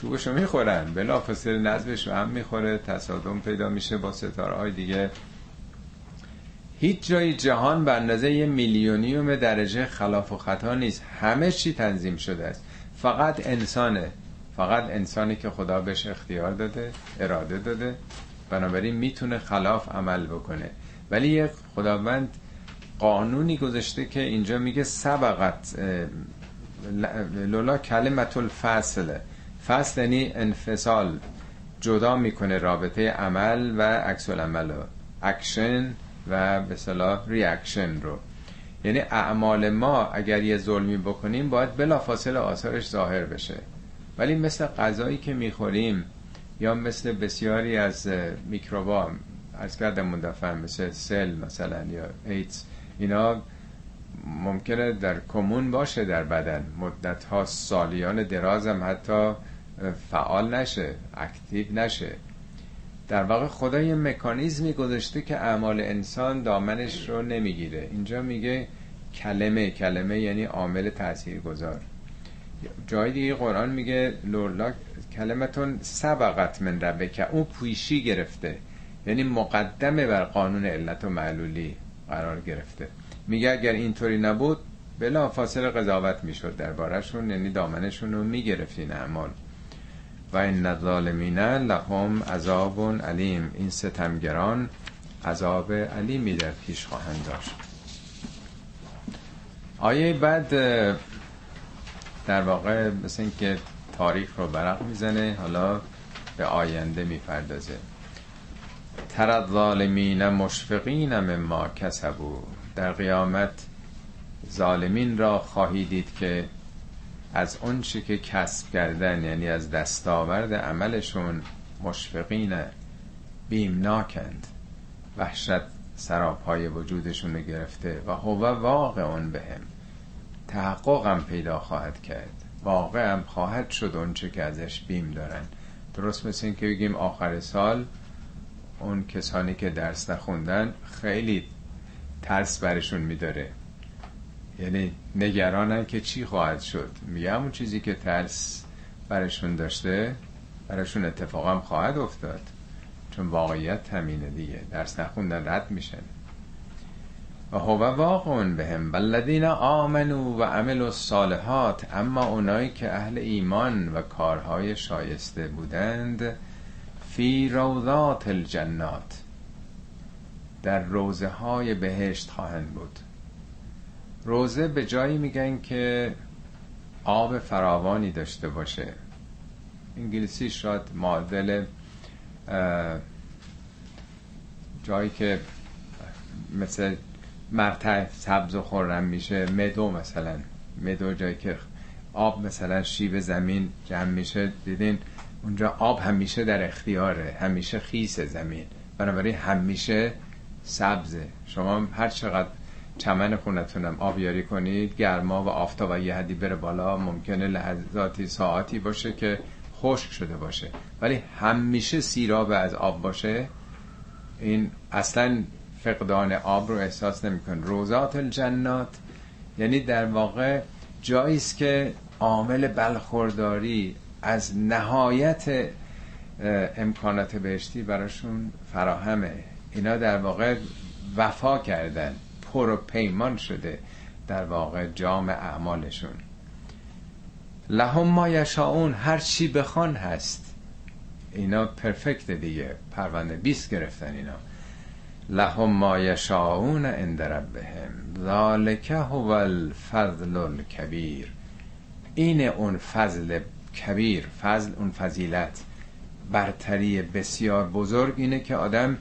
چوبشو می‌خورن. بلا فاصله نظمش هم می‌خوره. تصادم پیدا میشه با ستاره های دیگه. هیچ جای جهان به اندازه یه میلیونیوم درجه خلاف و خطا نیست. همه چی تنظیم شده است؟ فقط انسانه. فقط انسانی که خدا بهش اختیار داده اراده داده. بنابراین می‌تونه خلاف عمل بکنه. ولی یک خداوند قانونی گذاشته که اینجا میگه سبقت لولا کلمة الفصل فصل یعنی انفصال. جدا می‌کنه رابطه عمل و عکس العمل اکشن و به اصطلاح reaction رو. یعنی اعمال ما اگر یه ظلمی بکنیم باید بلافاصله آثارش ظاهر بشه. ولی مثل غذایی که می‌خوریم یا مثل بسیاری از میکروبا از کردم دفعه مثل سل مثلا یا ایتز اینا ممکنه در کمون باشه در بدن. مدت ها سالیان دراز هم حتی فعال نشه اکتیو نشه. در واقع خدا یه مکانیزمی گذاشته که اعمال انسان دامنش رو نمی‌گیره. اینجا میگه کلمه کلمه یعنی عامل تأثیر گذار جای دیگه قرآن میگه لولا کلمتون سبقت من ربکه اون پویشی گرفته. یعنی مقدمه بر قانون علت و معلولی قرار گرفته. میگه اگر اینطوری نبود بلا فاصله قضاوت می‌شد. دربارهشون یعنی دامنشون رو می‌گرفت این اعمال. و این الظالمین لهم عذاب علیم. این ستمگران عذاب علیمی در پیش خواهند داشت. آیه بعد در واقع مثل اینکه تاریخ رو برق می‌زنه حالا به آینده می‌پردازه. تر الظالمین مشفقین مما کسبو در قیامت ظالمین را خواهی دید که از چی که کسب کردن یعنی از دستاورد عملشون مشفقین بیمناکند. وحشت سراپای وجودشون گرفته و هو واقع اون بهم. تحققم پیدا خواهد کرد. واقع هم خواهد شد اون چی که ازش بیم دارن. درست مثل این که بگیم آخر سال اون کسانی که درس نخوندن خیلی ترس برشون میداره. یعنی نگرانن که چی خواهد شد. میگه همون چیزی که ترس برشون داشته برشون اتفاقا خواهد افتاد. چون واقعیت همینه دیگه درس نخوندن رد میشن و هو واقعون بهم بلدین آمنو و عمل الصالحات اما اونایی که اهل ایمان و کارهای شایسته بودند فی روضات الجنات در روزه های بهشت خواهند بود. روزه به جایی میگن که آب فراوانی داشته باشه. انگلیسی شاید معادل جایی که مثل مرتع سبز و خورم میشه مدو مثلا. مدو جایی که آب مثلا شیب زمین جمع میشه. دیدین؟ اونجا آب همیشه در اختیاره. همیشه خیس زمین. بنابراین همیشه سبزه. شما هر چقدر چمن خونتونم. آبیاری کنید گرما و آفتاب یه حدی بره بالا. ممکنه لحظاتی ساعتی باشه که خشک شده باشه. ولی همیشه سیراب از آب باشه. این اصلا فقدان آب رو احساس نمیکن روزات الجنات. یعنی در واقع جایی است که عامل بلخورداری از نهایت امکانات بهشتی براشون فراهمه. اینا در واقع وفا کردن. پر و پیمان شده در واقع جام اعمالشون. لهم ما یشاون هر چی بخوان هست. اینا پرفکت دیگه. پرونده 20 گرفتن اینا. لهم ما یشاون عند ربهم. ذالک هو الفضل الکبیر. این اون فضل کبیر فضل اون فضیلت برتری بسیار بزرگ اینه که آدم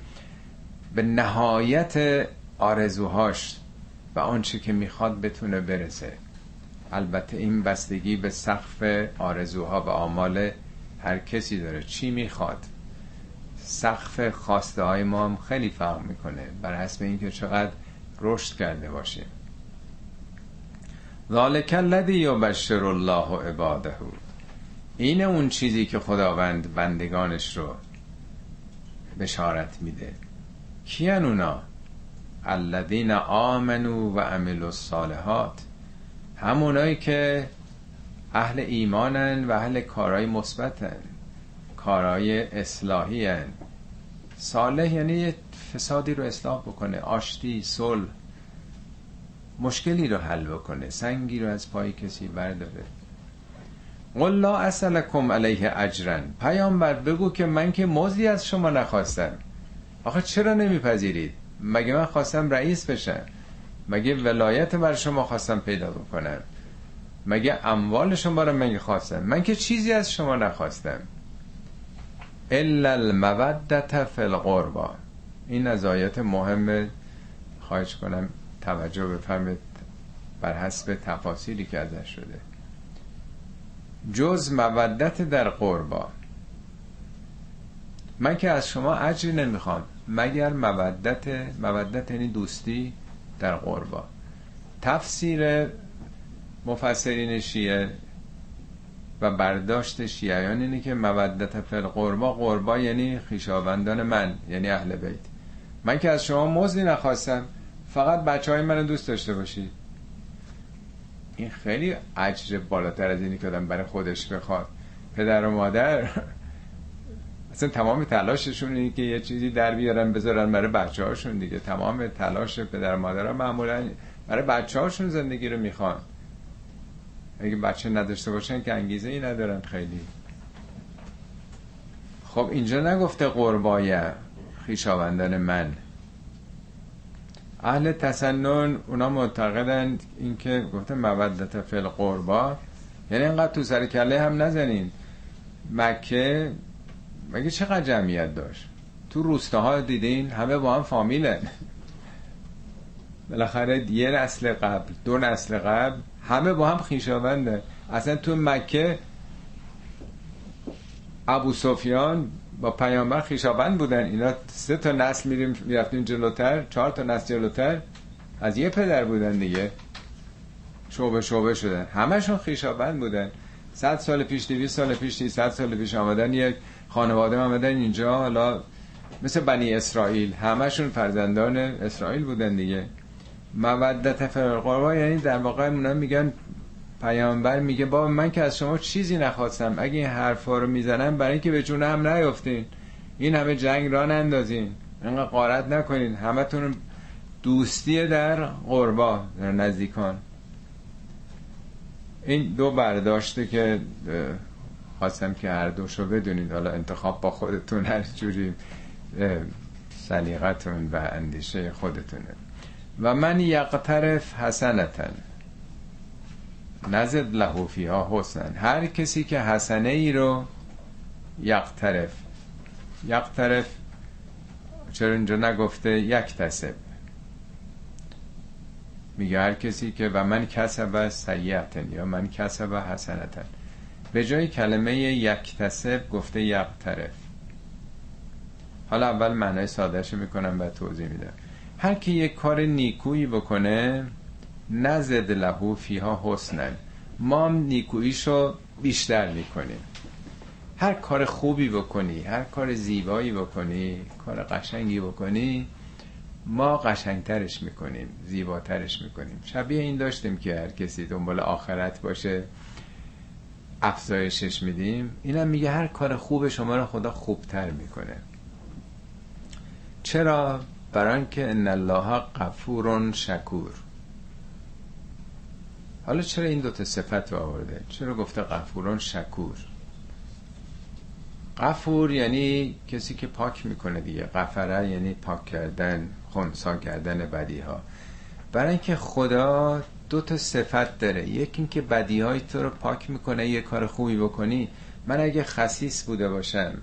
به نهایت آرزوهاش و آنچه که می‌خواد بتونه برسه. البته این بستگی به سقف آرزوها و آمال هر کسی داره. چی می‌خواد؟ سقف خواسته های ما هم خیلی فرق می‌کنه. بر حسب اینکه چقدر رشد کرده باشیم. ذالک الذی یبشر الله عباده. این اون چیزی که خداوند بندگانش رو بشارت میده. کیان اونا؟ الذین آمنو و عملوا الصالحات. همونایی که اهل ایمانن و اهل کارهای مثبتن کارهای اصلاحی هن. صالح یعنی فسادی رو اصلاح بکنه آشتی صلح. مشکلی رو حل بکنه سنگی رو از پای کسی برداره. قل لا اسلکم علیه اجرن. پیامبر بگو که من که موزی از شما نخواستم. آخه چرا نمیپذیرید؟ مگه من خواستم رئیس بشم؟ مگه ولایت بر شما خواستم پیدا بکنم؟ مگه اموال شما رو من خواستم؟ من که چیزی از شما نخواستم. الا المودت فی القربا. این از آیات مهم. خواهش کنم توجه بفرمید بر حسب تفاصیلی که ازش شده. جز مودت در قربا. من که از شما اجری نمی‌خوام. مگر مودت مودت یعنی دوستی در قربا. تفسیر مفسرین شیعه و برداشت شیعیان اینه که مودت فل قربا قربا یعنی خیشاوندان من یعنی اهل بیت. من که از شما مزدی نخواستم فقط بچه های من دوست داشته باشید این خیلی اجر بالاتر از اینی که آدم برای خودش بخواد. پدر و مادر اصلا تمام تلاششون اینه که یه چیزی در بیارن بذارن برای بچه هاشون دیگه. تمام تلاش پدر و مادر ها معمولا برای بچه هاشون زندگی رو می‌خوان. اگه بچه نداشته باشن که انگیزه ای ندارن خیلی. خب اینجا نگفته قربای خیشاوندان من. اهل تسنن اونا معتقدند اینکه گفته مودت فل قربا یعنی اینقدر تو سر کله هم نزنین. مکه مگه چقدر جمعیت داشت؟ تو روستاها دیدین همه با هم فامیلن. بالاخره یه نسل قبل دو نسل قبل همه با هم خیشاونده اصلا تو مکه ابو سفیان با پیامبر خیشاوند بودن. اینا سه تا نسل میریم می‌رفتیم جلوتر چهار تا نسل جلوتر. از یه پدر بودن دیگه. شعبه شعبه شدن. همشون خیشاوند بودن. صد سال پیش دویست سال پیش صد سال پیش آمدن یک خانواده آمدن اینجا حالا مثل بنی اسرائیل. همشون فرزندان اسرائیل بودن دیگه. مودت فرقاروا یعنی در واقع اونا میگن پیامبر میگه بابا من که از شما چیزی نخواستم. اگه این حرفا رو می‌زنم برای اینکه به جونه هم نیافتین این همه جنگ را نندازین. اینقدر قارت نکنین. همتون دوستی در قربا در نزدیکان. این دو برداشته که خواستم که هر دوشو بدونید. حالا انتخاب با خودتون هر جوری سلیقتون و اندیشه خودتونه. و من یقترف حسنتن. نزد له فیها حسن. هر کسی که حسنه ای رو یقترف. یقترف چرا اینجا نگفته؟ یک تسب میگه هر کسی که و من کسب سیعتن یا من کسب حسنتن. به جای کلمه یک تسب گفته یقترف حالا اول معنای سادهش می‌کنم و توضیح میدم. هر کی یک کار نیکویی بکنه نزد لهو فیها حسنن. ما هم نیکوییشو بیشتر می‌کنیم. هر کار خوبی بکنی هر کار زیبایی بکنی کار قشنگی بکنی ما قشنگترش می‌کنیم زیباترش می‌کنیم. شبیه این داشتیم که هر کسی دنبال آخرت باشه. افزایشش میدیم. اینم میگه هر کار خوب شما رو خدا خوبتر می‌کنه. چرا؟ برای اینکه ان الله غفور شکور. حالا چرا این دوتا صفت رو آورده؟ چرا گفته غفورون شکور؟ غفور یعنی کسی که پاک می‌کنه دیگه. غفره یعنی پاک کردن خونسا کردن بدی ها برای اینکه خدا دو تا صفت داره. یکی اینکه بدی های تو رو پاک می‌کنه یه کار خوبی بکنی. من اگه خسیس بوده باشم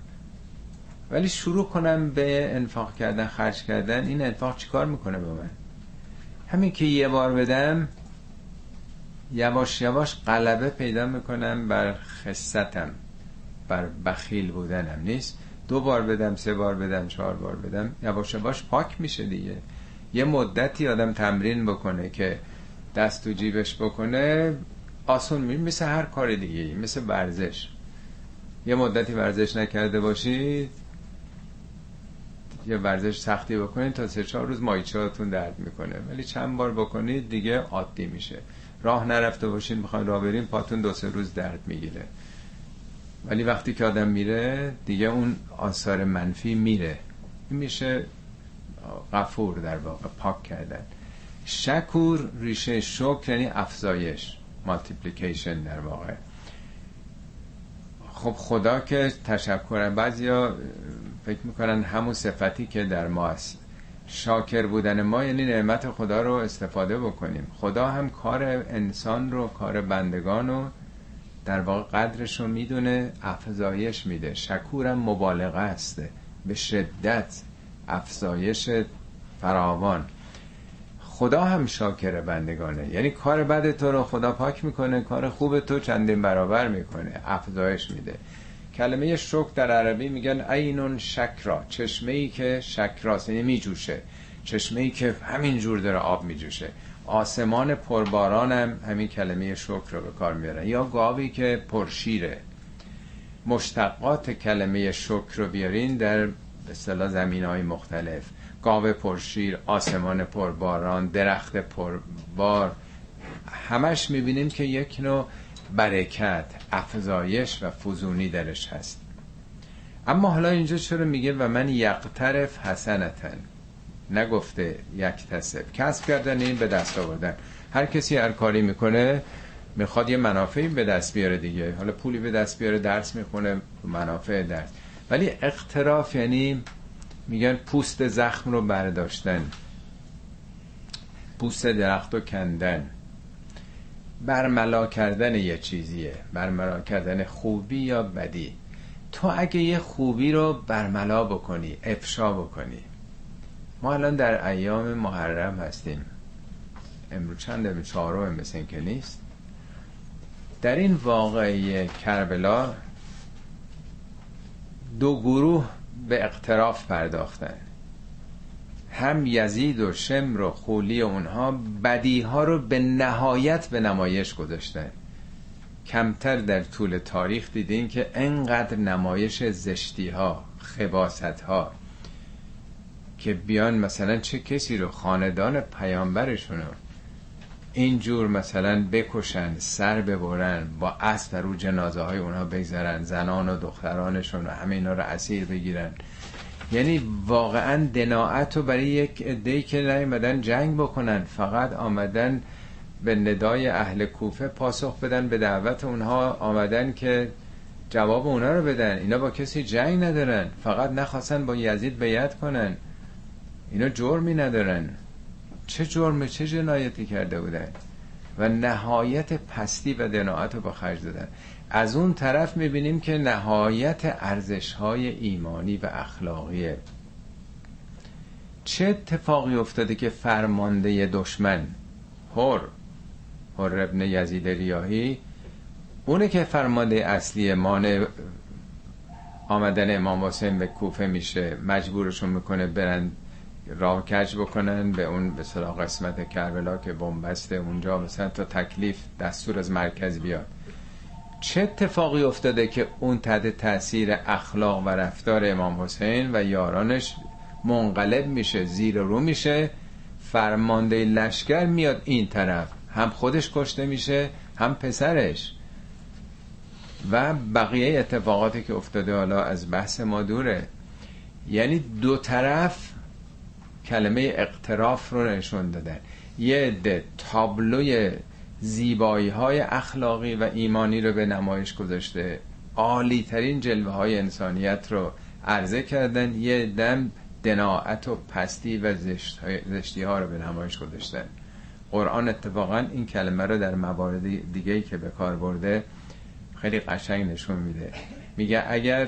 ولی شروع کنم به انفاق کردن خرج کردن این انفاق چیکار می‌کنه به من؟ همین که یه بار بدم یواش یواش غلبه پیدا می‌کنم بر خستم بر بخیل بودنم. نیست؟ دو بار بدم سه بار بدم چهار بار بدم. یواش یواش پاک میشه دیگه. یه مدتی آدم تمرین بکنه که دست تو جیبش بکنه آسون می مثل هر کار دیگه مثل ورزش. یه مدتی ورزش نکرده باشید یه ورزش سختی بکنید تا سه چهار روز مایچهاتون درد می‌کنه. ولی چند بار بکنید دیگه عادی میشه. راه نرفته باشین می‌خواین راه بریم پاتون دو سه روز درد می‌گیره. ولی وقتی که آدم میره دیگه اون آثار منفی میره. این میشه غفور در واقع پاک کردن. شکور ریشه شکر یعنی افزایش مالتیپلیکیشن در واقع. خب خدا که تشکرن. بعضیا فکر می‌کنن همون صفتی که در ما است شاکر بودن ما یعنی نعمت خدا رو استفاده بکنیم. خدا هم کار انسان رو کار بندگان رو در واقع قدرش رو می‌دونه افزایش میده. شکورم مبالغه است. به شدت افزایش فراوان. خدا هم شاکر بندگانه. یعنی کار بد تو رو خدا پاک می‌کنه کار خوب تو چندین برابر می‌کنه. افزایش میده. کلمه شکر در عربی میگن عینون شکرا چشمه ای که شکراست یعنی میجوشه. چشمه ای که همین جور داره آب میجوشه. آسمان پرباران هم همین کلمه شکر رو به کار میارن یا گاوی که پرشیره. مشتقات کلمه شکر رو بیارین در اصطلاح زمین های مختلف. گاو پرشیر آسمان پرباران درخت پربار. همش می‌بینیم که یک نوع برکت افزایش و فزونی درش هست. اما حالا اینجا چرا میگه و من یقترف حسنتن؟ نگفته یک تصف کسب کردن این به دست آوردن. هر کسی هر کاری می‌کنه می‌خواد یه منافعی به دست بیاره دیگه. حالا پولی به دست بیاره درس می‌خونه منافع درس. ولی اقتراف یعنی میگن پوست زخم رو برداشتن. پوست درخت رو کندن. برملا کردن یه چیزیه. برملا کردن خوبی یا بدی؟ تو اگه یه خوبی رو برملا بکنی افشا بکنی. ما الان در ایام محرم هستیم. امروز چند چهارم مثل که نیست. در این واقعی کربلا دو گروه به اقتراف پرداختن. هم یزید و شمر و خولی اونها بدی ها رو به نهایت به نمایش گذاشتن. کمتر در طول تاریخ دیدین که انقدر نمایش زشتی ها خباست ها که بیان مثلا چه کسی رو خاندان پیامبرشون رو اینجور مثلا بکشن سر ببرن با اسب رو جنازه های اونها بگذارن زنان و دخترانشون و همه اینا رو اسیر بگیرن. یعنی واقعا دناعت رو برای یک عده‌ای که نیومدن جنگ بکنن فقط آمدن به ندای اهل کوفه پاسخ بدن به دعوت اونها آمدن که جواب اونا رو بدن. اینا با کسی جنگ ندارن فقط نخواستن با یزید بیعت کنن. اینا جرمی ندارن. چه جرم چه جنایتی کرده بودن و نهایت پستی و دناعت رو با خرج دادن. از اون طرف می‌بینیم که نهایت ارزش های ایمانی و اخلاقیه. چه اتفاقی افتاده که فرمانده دشمن هر هر ابن یزید ریاهی اونه که فرمانده اصلی مانع آمدن امام حسین به کوفه میشه مجبورشون می‌کنه برن راه کج بکنن به اون به قسمت کربلا که بنبسته اونجا مثلا تا تکلیف دستور از مرکز بیاد. چه اتفاقی افتاده که اون تحت تاثیر اخلاق و رفتار امام حسین و یارانش منقلب میشه زیر رو میشه؟ فرمانده لشکر میاد این طرف. هم خودش کشته میشه هم پسرش. و بقیه اتفاقاتی که افتاده حالا از بحث ما دوره. یعنی دو طرف کلمه اقتراف رو نشون دادن. یه عده تابلوی زیبایی های اخلاقی و ایمانی رو به نمایش گذاشته. عالی ترین جلوه های انسانیت رو عرضه کردن. یه دم دناعت و پستی و زشتی ها رو به نمایش گذاشتن. قرآن اتفاقا این کلمه رو در موارد دیگه که به کار برده خیلی قشنگ نشون میده. میگه اگر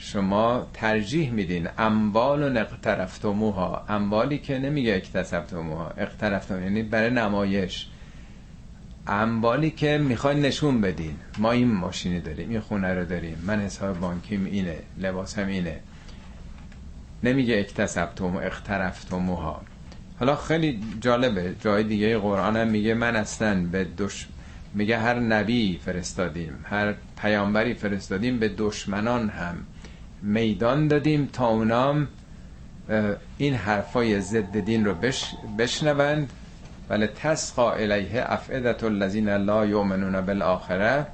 شما ترجیح میدین اموال و اقترفتموها. اموالی که نمیگه اکتسبتموها اقترفتم یعنی برای نمایش. اموالی که می‌خواین نشون بدین. ما این ماشینی داریم این خونه رو داریم. من حساب بانکیم اینه لباسم اینه. نمیگه اکتسبتم و اقترفتموها. حالا خیلی جالبه. جای دیگه قرآن هم میگه من اصلا به دش میگه هر نبی فرستادیم هر پیامبری فرستادیم به دشمنان هم. میدان دادیم تا اونام این حرفای ضد دین رو بش بشنوند. ولی تسقا الیه افعدت الذین لا یؤمنون بالآخره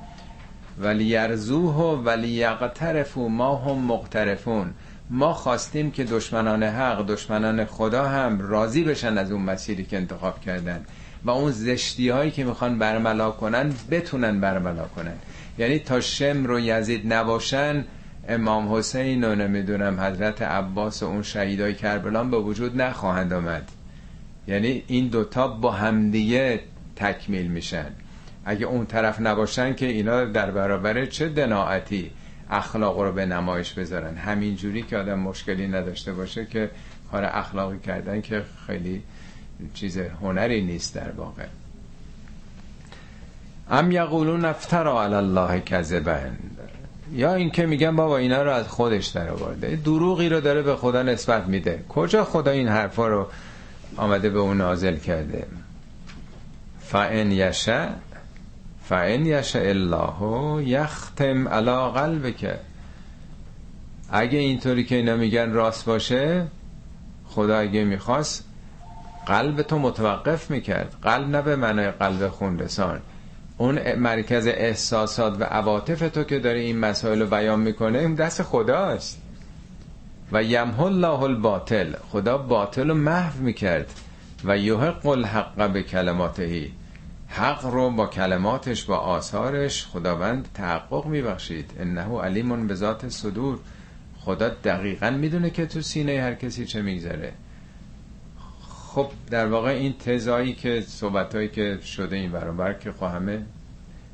ولی یرزوه ولی یقترفو ما هم مقترفون. ما خواستیم که دشمنان حق دشمنان خدا هم راضی بشن از اون مسیری که انتخاب کردن. و اون زشتی هایی که می‌خوان برملا کنن بتونن برملا کنن. یعنی تا شمر و یزید نباشن امام حسین و نمی‌دونم حضرت عباس و اون شهیدای کربلان به وجود نخواهند آمد. یعنی این دوتا با همدیگه تکمیل میشن. اگه اون طرف نباشن که اینا در برابر چه دناعتی اخلاق رو به نمایش بذارن؟ همین جوری که آدم مشکلی نداشته باشه که کار اخلاقی کردن که خیلی چیز هنری نیست در واقع. ام یقولون افترا علی الله کذبن یا اینکه میگن بابا اینا رو از خودش در آورده. دروغی رو داره به خدا نسبت میده. کجا خدا این حرفا رو آمده به اون نازل کرده؟ فان یشا فان یشا الله یختم علی قلبک. اگه اینطوری که اینا میگن راست باشه خدا اگه می‌خواست قلب تو متوقف می‌کرد. قلب نه به معنای قلب خون رسان اون مرکز احساسات و عواطف تو که داره این مسائل رو بیان می‌کنه دست خداست. و یمه الله الباطل. خدا باطل رو محو می‌کرد. و یحق الحق به کلماتهی حق رو با کلماتش با آثارش خداوند تحقق میبخشید. انه علیمون به ذات صدور. خدا دقیقا می‌دونه که تو سینه هر کسی چه میگذره. خب در واقع این تزایی که صحبتهایی که شده این برابر که خب همه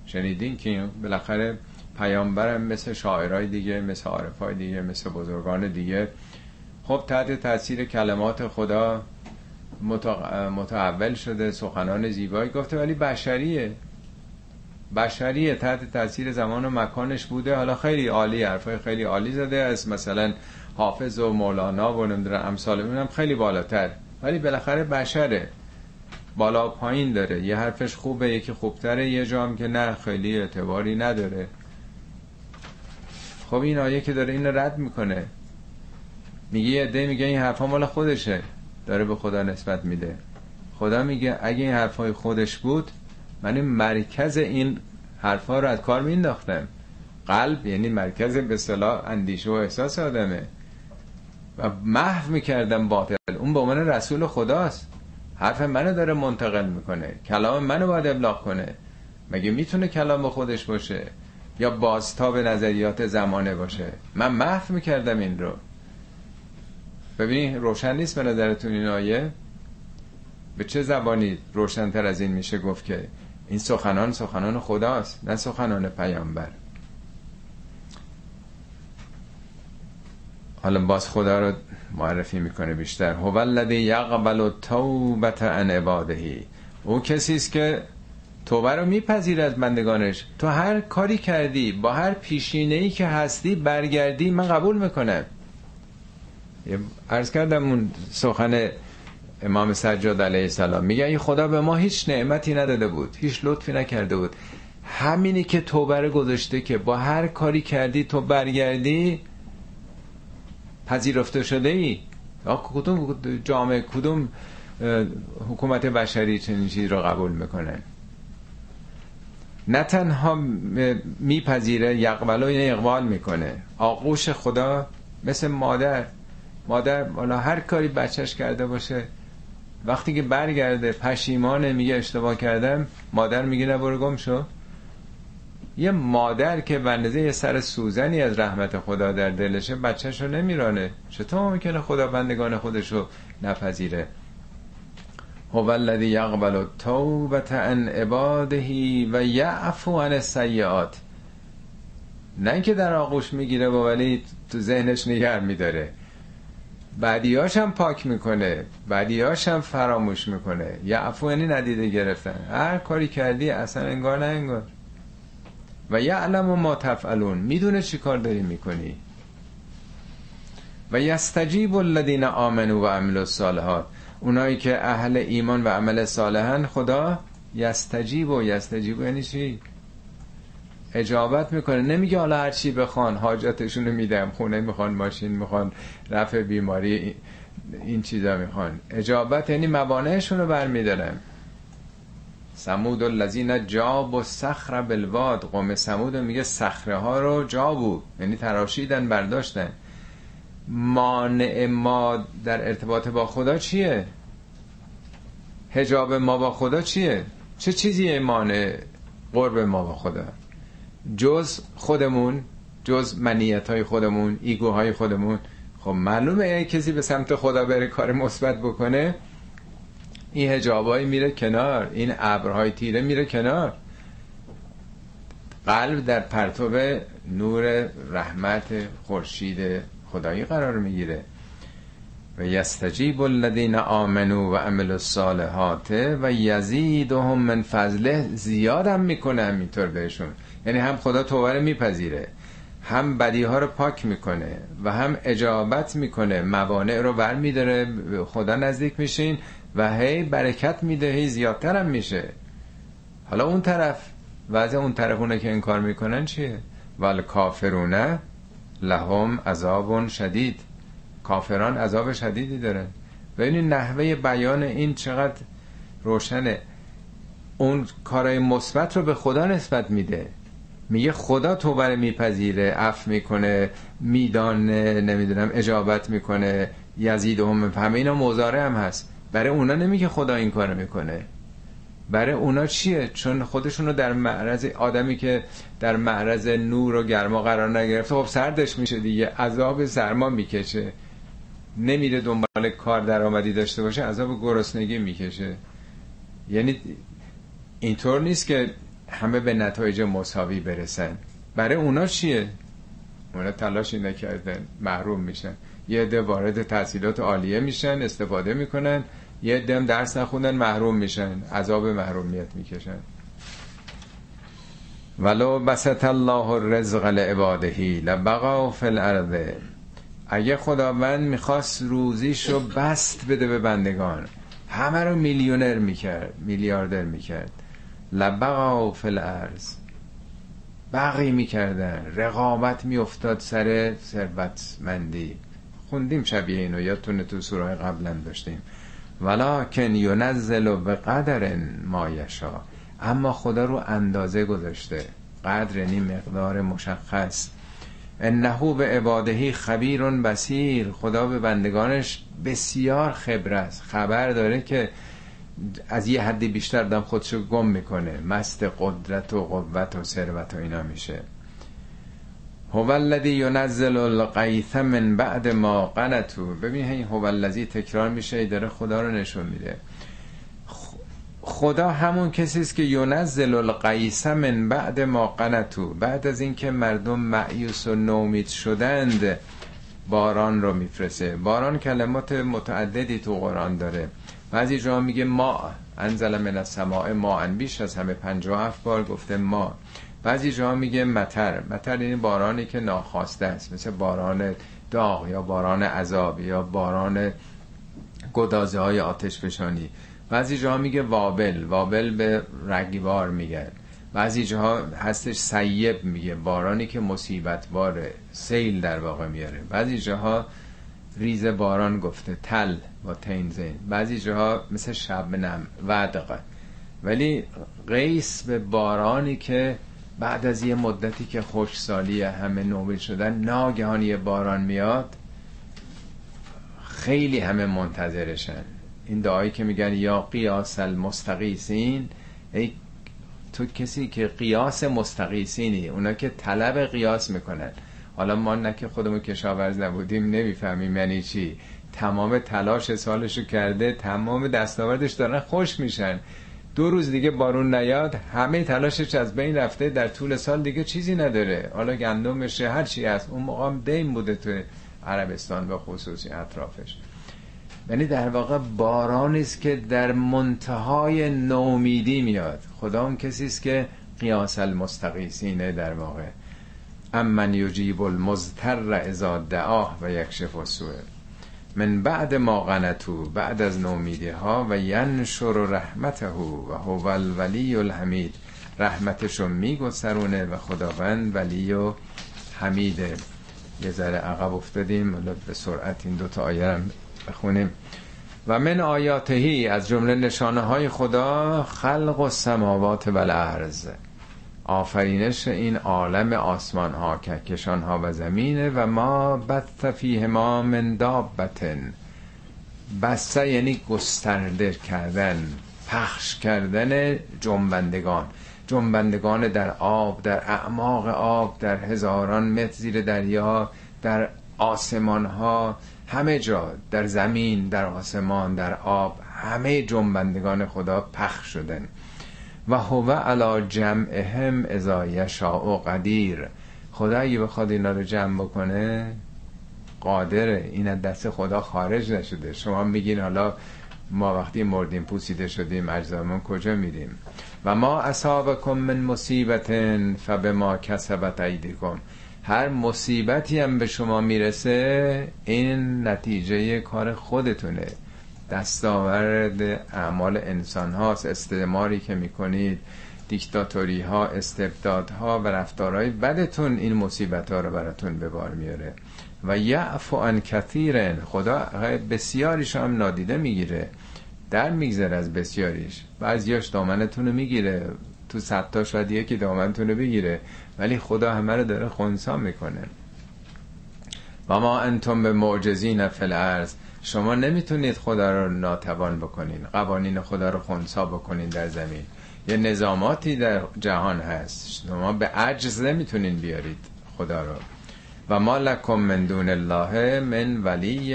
شنیدین که بالاخره پیامبرم مثل شاعرای دیگه مثل عارفای دیگه مثل بزرگان دیگه. خب تحت تاثیر کلمات خدا متعول شده سخنان زیبایی گفته ولی بشریه. بشریه تحت تاثیر زمان و مکانش بوده. حالا خیلی عالی حرفای خیلی عالی زده. از مثلا حافظ و مولانا و نمی‌دونم امثال اونم خیلی بالاتر. ولی بالاخره بشره. بالا پایین داره. یه حرفش خوبه یکی خوبتره یه جام که نه خیلی اعتباری نداره. خب این آیه که داره این رد می‌کنه. میگه یه عده میگه این حرفا مال خودشه. داره به خدا نسبت میده. خدا میگه اگه این حرفای خودش بود من این مرکز این حرفا رو از کار مینداختم قلب یعنی مرکز به صلاح اندیشه و احساس آدمه. و محو می‌کردم باطل. اون به عنوان رسول خداست. حرف منو داره منتقل می‌کنه. کلام منو باید ابلاغ کنه. مگه می‌تونه کلام خودش باشه؟ یا بازتاب نظریات زمانه باشه؟ من محو می‌کردم این رو. ببینید روشن نیست به نظرتون این آیه؟ به چه زبانی روشنتر از این میشه گفت که این سخنان سخنان خداست نه سخنان پیامبر؟ حالا باز خدا رو معرفی می‌کنه بیشتر. هو الذی یقبل التوبه عن عباده. او کسی است که توبه رو میپذیر از بندگانش. تو هر کاری کردی با هر پیشینه ای که هستی برگردی من قبول می‌کنم. عرض کردم اون سخن امام سجاد علیه السلام. میگه این خدا به ما هیچ نعمتی نداده بود هیچ لطفی نکرده بود. همینی که توبه گذاشته که با هر کاری کردی تو برگردی پذیرفته شده ای کدوم جامعه کدوم حکومت بشری چنین چیزی رو قبول می‌کنه؟ نه تنها میپذیره یقبل و اقبال می‌کنه. آغوش خدا مثل مادر. مادر والا هر کاری بچهش کرده باشه وقتی که برگرده پشیمانه میگه اشتباه کردم مادر میگه نبرو گم شو. یه مادر که بندازه یه سر سوزنی از رحمت خدا در دلشه بچهش رو نمیرانه. چطور ممکنه خدا بندگان خودش رو نپذیره؟ هو الذی یقبل التوبه عن عباده و یعفو عن السیئات. نه اینکه در آغوش می‌گیره و ولی تو ذهنش نگر میداره. بعدیاش هم پاک می‌کنه. بعدیاش هم فراموش می‌کنه. یعفو یعنی ندیده گرفتن. هر کاری کردی اصلا انگار نه انگار. و یعلم ما تفعلون. می‌دونه چی کار داری می‌کنی؟ و یستجیب الذین آمنو و عملوا الصالحات. اونایی که اهل ایمان و عمل صالحن خدا یستجیب و یستجیب. یعنی چی؟ اجابت می‌کنه. نمیگه حالا هر چی بخوان حاجتشون رو میدم. خونه می‌خوان ماشین می‌خوان رفع بیماری این چیزا می‌خوان. اجابت یعنی موانعشون رو برمیدارم سمود الذین جاب و سخر بلواد قوم سمود میگه سخره ها رو جابو. یعنی تراشیدن برداشتن. مانع ما در ارتباط با خدا چیه؟ هجاب ما با خدا چیه؟ چه چیزیه مانع قرب ما با خدا؟ جز خودمون جز منیت های خودمون ایگوهای خودمون. خب معلومه کسی به سمت خدا بره کار مثبت بکنه این هجابایی میره کنار این ابرهای تیره میره کنار. قلب در پرتو نور رحمت خورشید خدایی قرار می‌گیره. و یستجیب الذین آمنو و عملوا الصالحات و یزیدهم من فضله زیادم می‌کنه همینطور بهشون. یعنی هم خدا توبه میپذیره هم بدی ها رو پاک می‌کنه و هم اجابت می‌کنه. موانع رو بر میداره خدا نزدیک میشین. و هی برکت میده هی زیادتر هم میشه. حالا اون طرف وضع اون طرف اونه که این کار می‌کنن چیه؟ ول کافرونه لهم عذاب شدید. کافران عذاب شدیدی دارن. و این نحوه بیان این چقدر روشنه اون کارای مثبت رو به خدا نسبت میده. میگه خدا توبه میپذیره اف می‌کنه میدانه نمی‌دونم اجابت می‌کنه یزید هم همه اینا موزاره هم هست. برای اونا نمیگه خدا این کار می‌کنه. برای اونا چیه؟ چون خودشون رو در معرض آدمی که در معرض نور و گرما قرار نگرفته خب سردش میشه دیگه. عذاب سرما می‌کشه. نمیره دنبال کار درآمدی داشته باشه عذاب گرسنگی می‌کشه. یعنی اینطور نیست که همه به نتایج مساوی برسن. برای اونا چیه؟ اونا تلاشی نکردن محروم میشن. یه عده وارد تحصیلات عالیه میشن استفاده می‌کنن. یه عده درس نخوندن محروم میشن عذاب محرومیت می‌کشن. ولو بسط الله الرزق لعبادهی لبقا فی الارض. اگه خداوند می‌خواست روزیشو بست بده به بندگان همه رو میلیونر می‌کرد میلیاردر می‌کرد. لبقا فی الارض. بقی می‌کردن رقابت میافتاد سر ثروتمندی. خوندیم شبیه اینو یادتونه تو سوره قبلا داشتیم. ولکن ینزل به قدر ما یشا اما خدا رو اندازه گذاشته. قدر یعنی مقدار مشخص. انه به عبادهی خبیر بسیر خدا به بندگانش بسیار خبر است. خبر داره که از یه حدی بیشتر دم خودشو گم می‌کنه. مست قدرت و قوت و ثروت و اینا میشه. هو الذی ینزل الغیث من بعد ما قنتو. ببین این هو الذی تکرار میشه داره خدا رو نشون میده. خدا همون کسی است که ینزل الغیث من بعد ما قنتو. بعد از اینکه مردم معیوس و نومید شدند باران رو میفرسه باران کلمات متعددی تو قرآن داره. بعضی جا میگه ما انزل من السماء ما بیش از همه 57 بار گفته ما. بعضی جا میگه متر متر یعنی بارانی که ناخواسته است. مثل باران داغ یا باران عذاب یا باران گدازه های آتش فشانی. بعضی جا میگه وابل. وابل به رگیوار میگه. بعضی جاها هستش سیب میگه. بارانی که مصیبت باره سیل در واقع میاره. بعضی جاها ریز باران گفته تل با تینزین بعضی جاها مثل شبنم ودقه ولی قیس به بارانی که بعد از یه مدتی که خوشسالی همه نوبل شدن ناگهان یه باران میاد خیلی همه منتظرشن. این دعایی که میگن یا قیاس المستقیسین ای تو کسی که قیاس مستقیسینی اونا که طلب قیاس می‌کنن. حالا ما نه که خودمون کشاورز نبودیم نمی‌فهمیم یعنی چی. تمام تلاش سالشو کرده تمام دستاوردش دارن خوش میشن. دو روز دیگه بارون نیاد همه تلاشش از بین رفته در طول سال دیگه چیزی نداره. حالا گندمش هر چی هست. اون موقع دیم بوده تو عربستان و خصوصی اطرافش. یعنی در واقع بارانی است که در منتهای نومیدی میاد. خدا اون کسی است که قیاس المستقیسینه در واقع. امن یجیب المزتر اذا دعاه و یکشف السوء. من بعد ما قنتو بعد از نومیدی ها و ینشر رحمته و هو الولی الحمید. رحمتشو میگسرونه و خداوند ولی و حمیده یه ذره عقب افتادیم به سرعت این دوتا آیه هم بخونیم. و من آیاتهی از جمله نشانه های خدا خلق و سماوات و آفرینش این عالم آسمان ها کهکشان ها و زمینه و ما بث فیه ما من دابتن. بسته یعنی گسترده کردن پخش کردن جنبندگان. جنبندگان در آب در اعماق آب در هزاران متر زیر دریا در آسمان ها همه جا در زمین در آسمان در آب همه جنبندگان خدا پخش شدن. و هو علا جمعهم اذا یشاء قدیر. خدا اگه بخواد اینا رو جمع بکنه قادره. این از دست خدا خارج نشده. شما میگین حالا ما وقتی مردیم پوسیده شدیم اجزامون کجا میریم؟ و ما اصابکم من مصیبت فبما کسبت ایدیکم. هر مصیبتی هم به شما می‌رسه این نتیجه کار خودتونه. دستاورد اعمال انسان هاست. استعماری که می‌کنید دیکتاتوری ها استبداد ها و رفتارهای بدتون این مصیبت ها رو براتون به بار میاره و یعفو عن کثیرن. خدا بسیاریش هم نادیده می‌گیره. در میگذره از بسیاریش. بعضیاش دامنتون رو می‌گیره. تو صدتا شاید یکی دامنتون رو بگیره. ولی خدا همه رو داره خونسا می‌کنه. و ما انتم به معجزین فی الارض. شما نمی‌تونید خدا رو ناتوان بکنین قوانین خدا رو خونسا بکنین در زمین. یه نظاماتی در جهان هست. شما به عجز نمی‌تونین بیارید خدا رو. و ما لکم من دون الله من ولی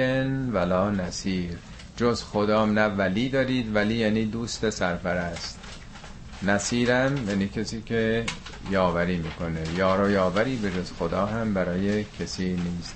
ولا نصیر. جز خدا نه ولی دارید. ولی یعنی دوست سرپرست. نصیرم یعنی کسی که یاوری می‌کنه. یار و یاوری به جز خدا هم برای کسی نیست.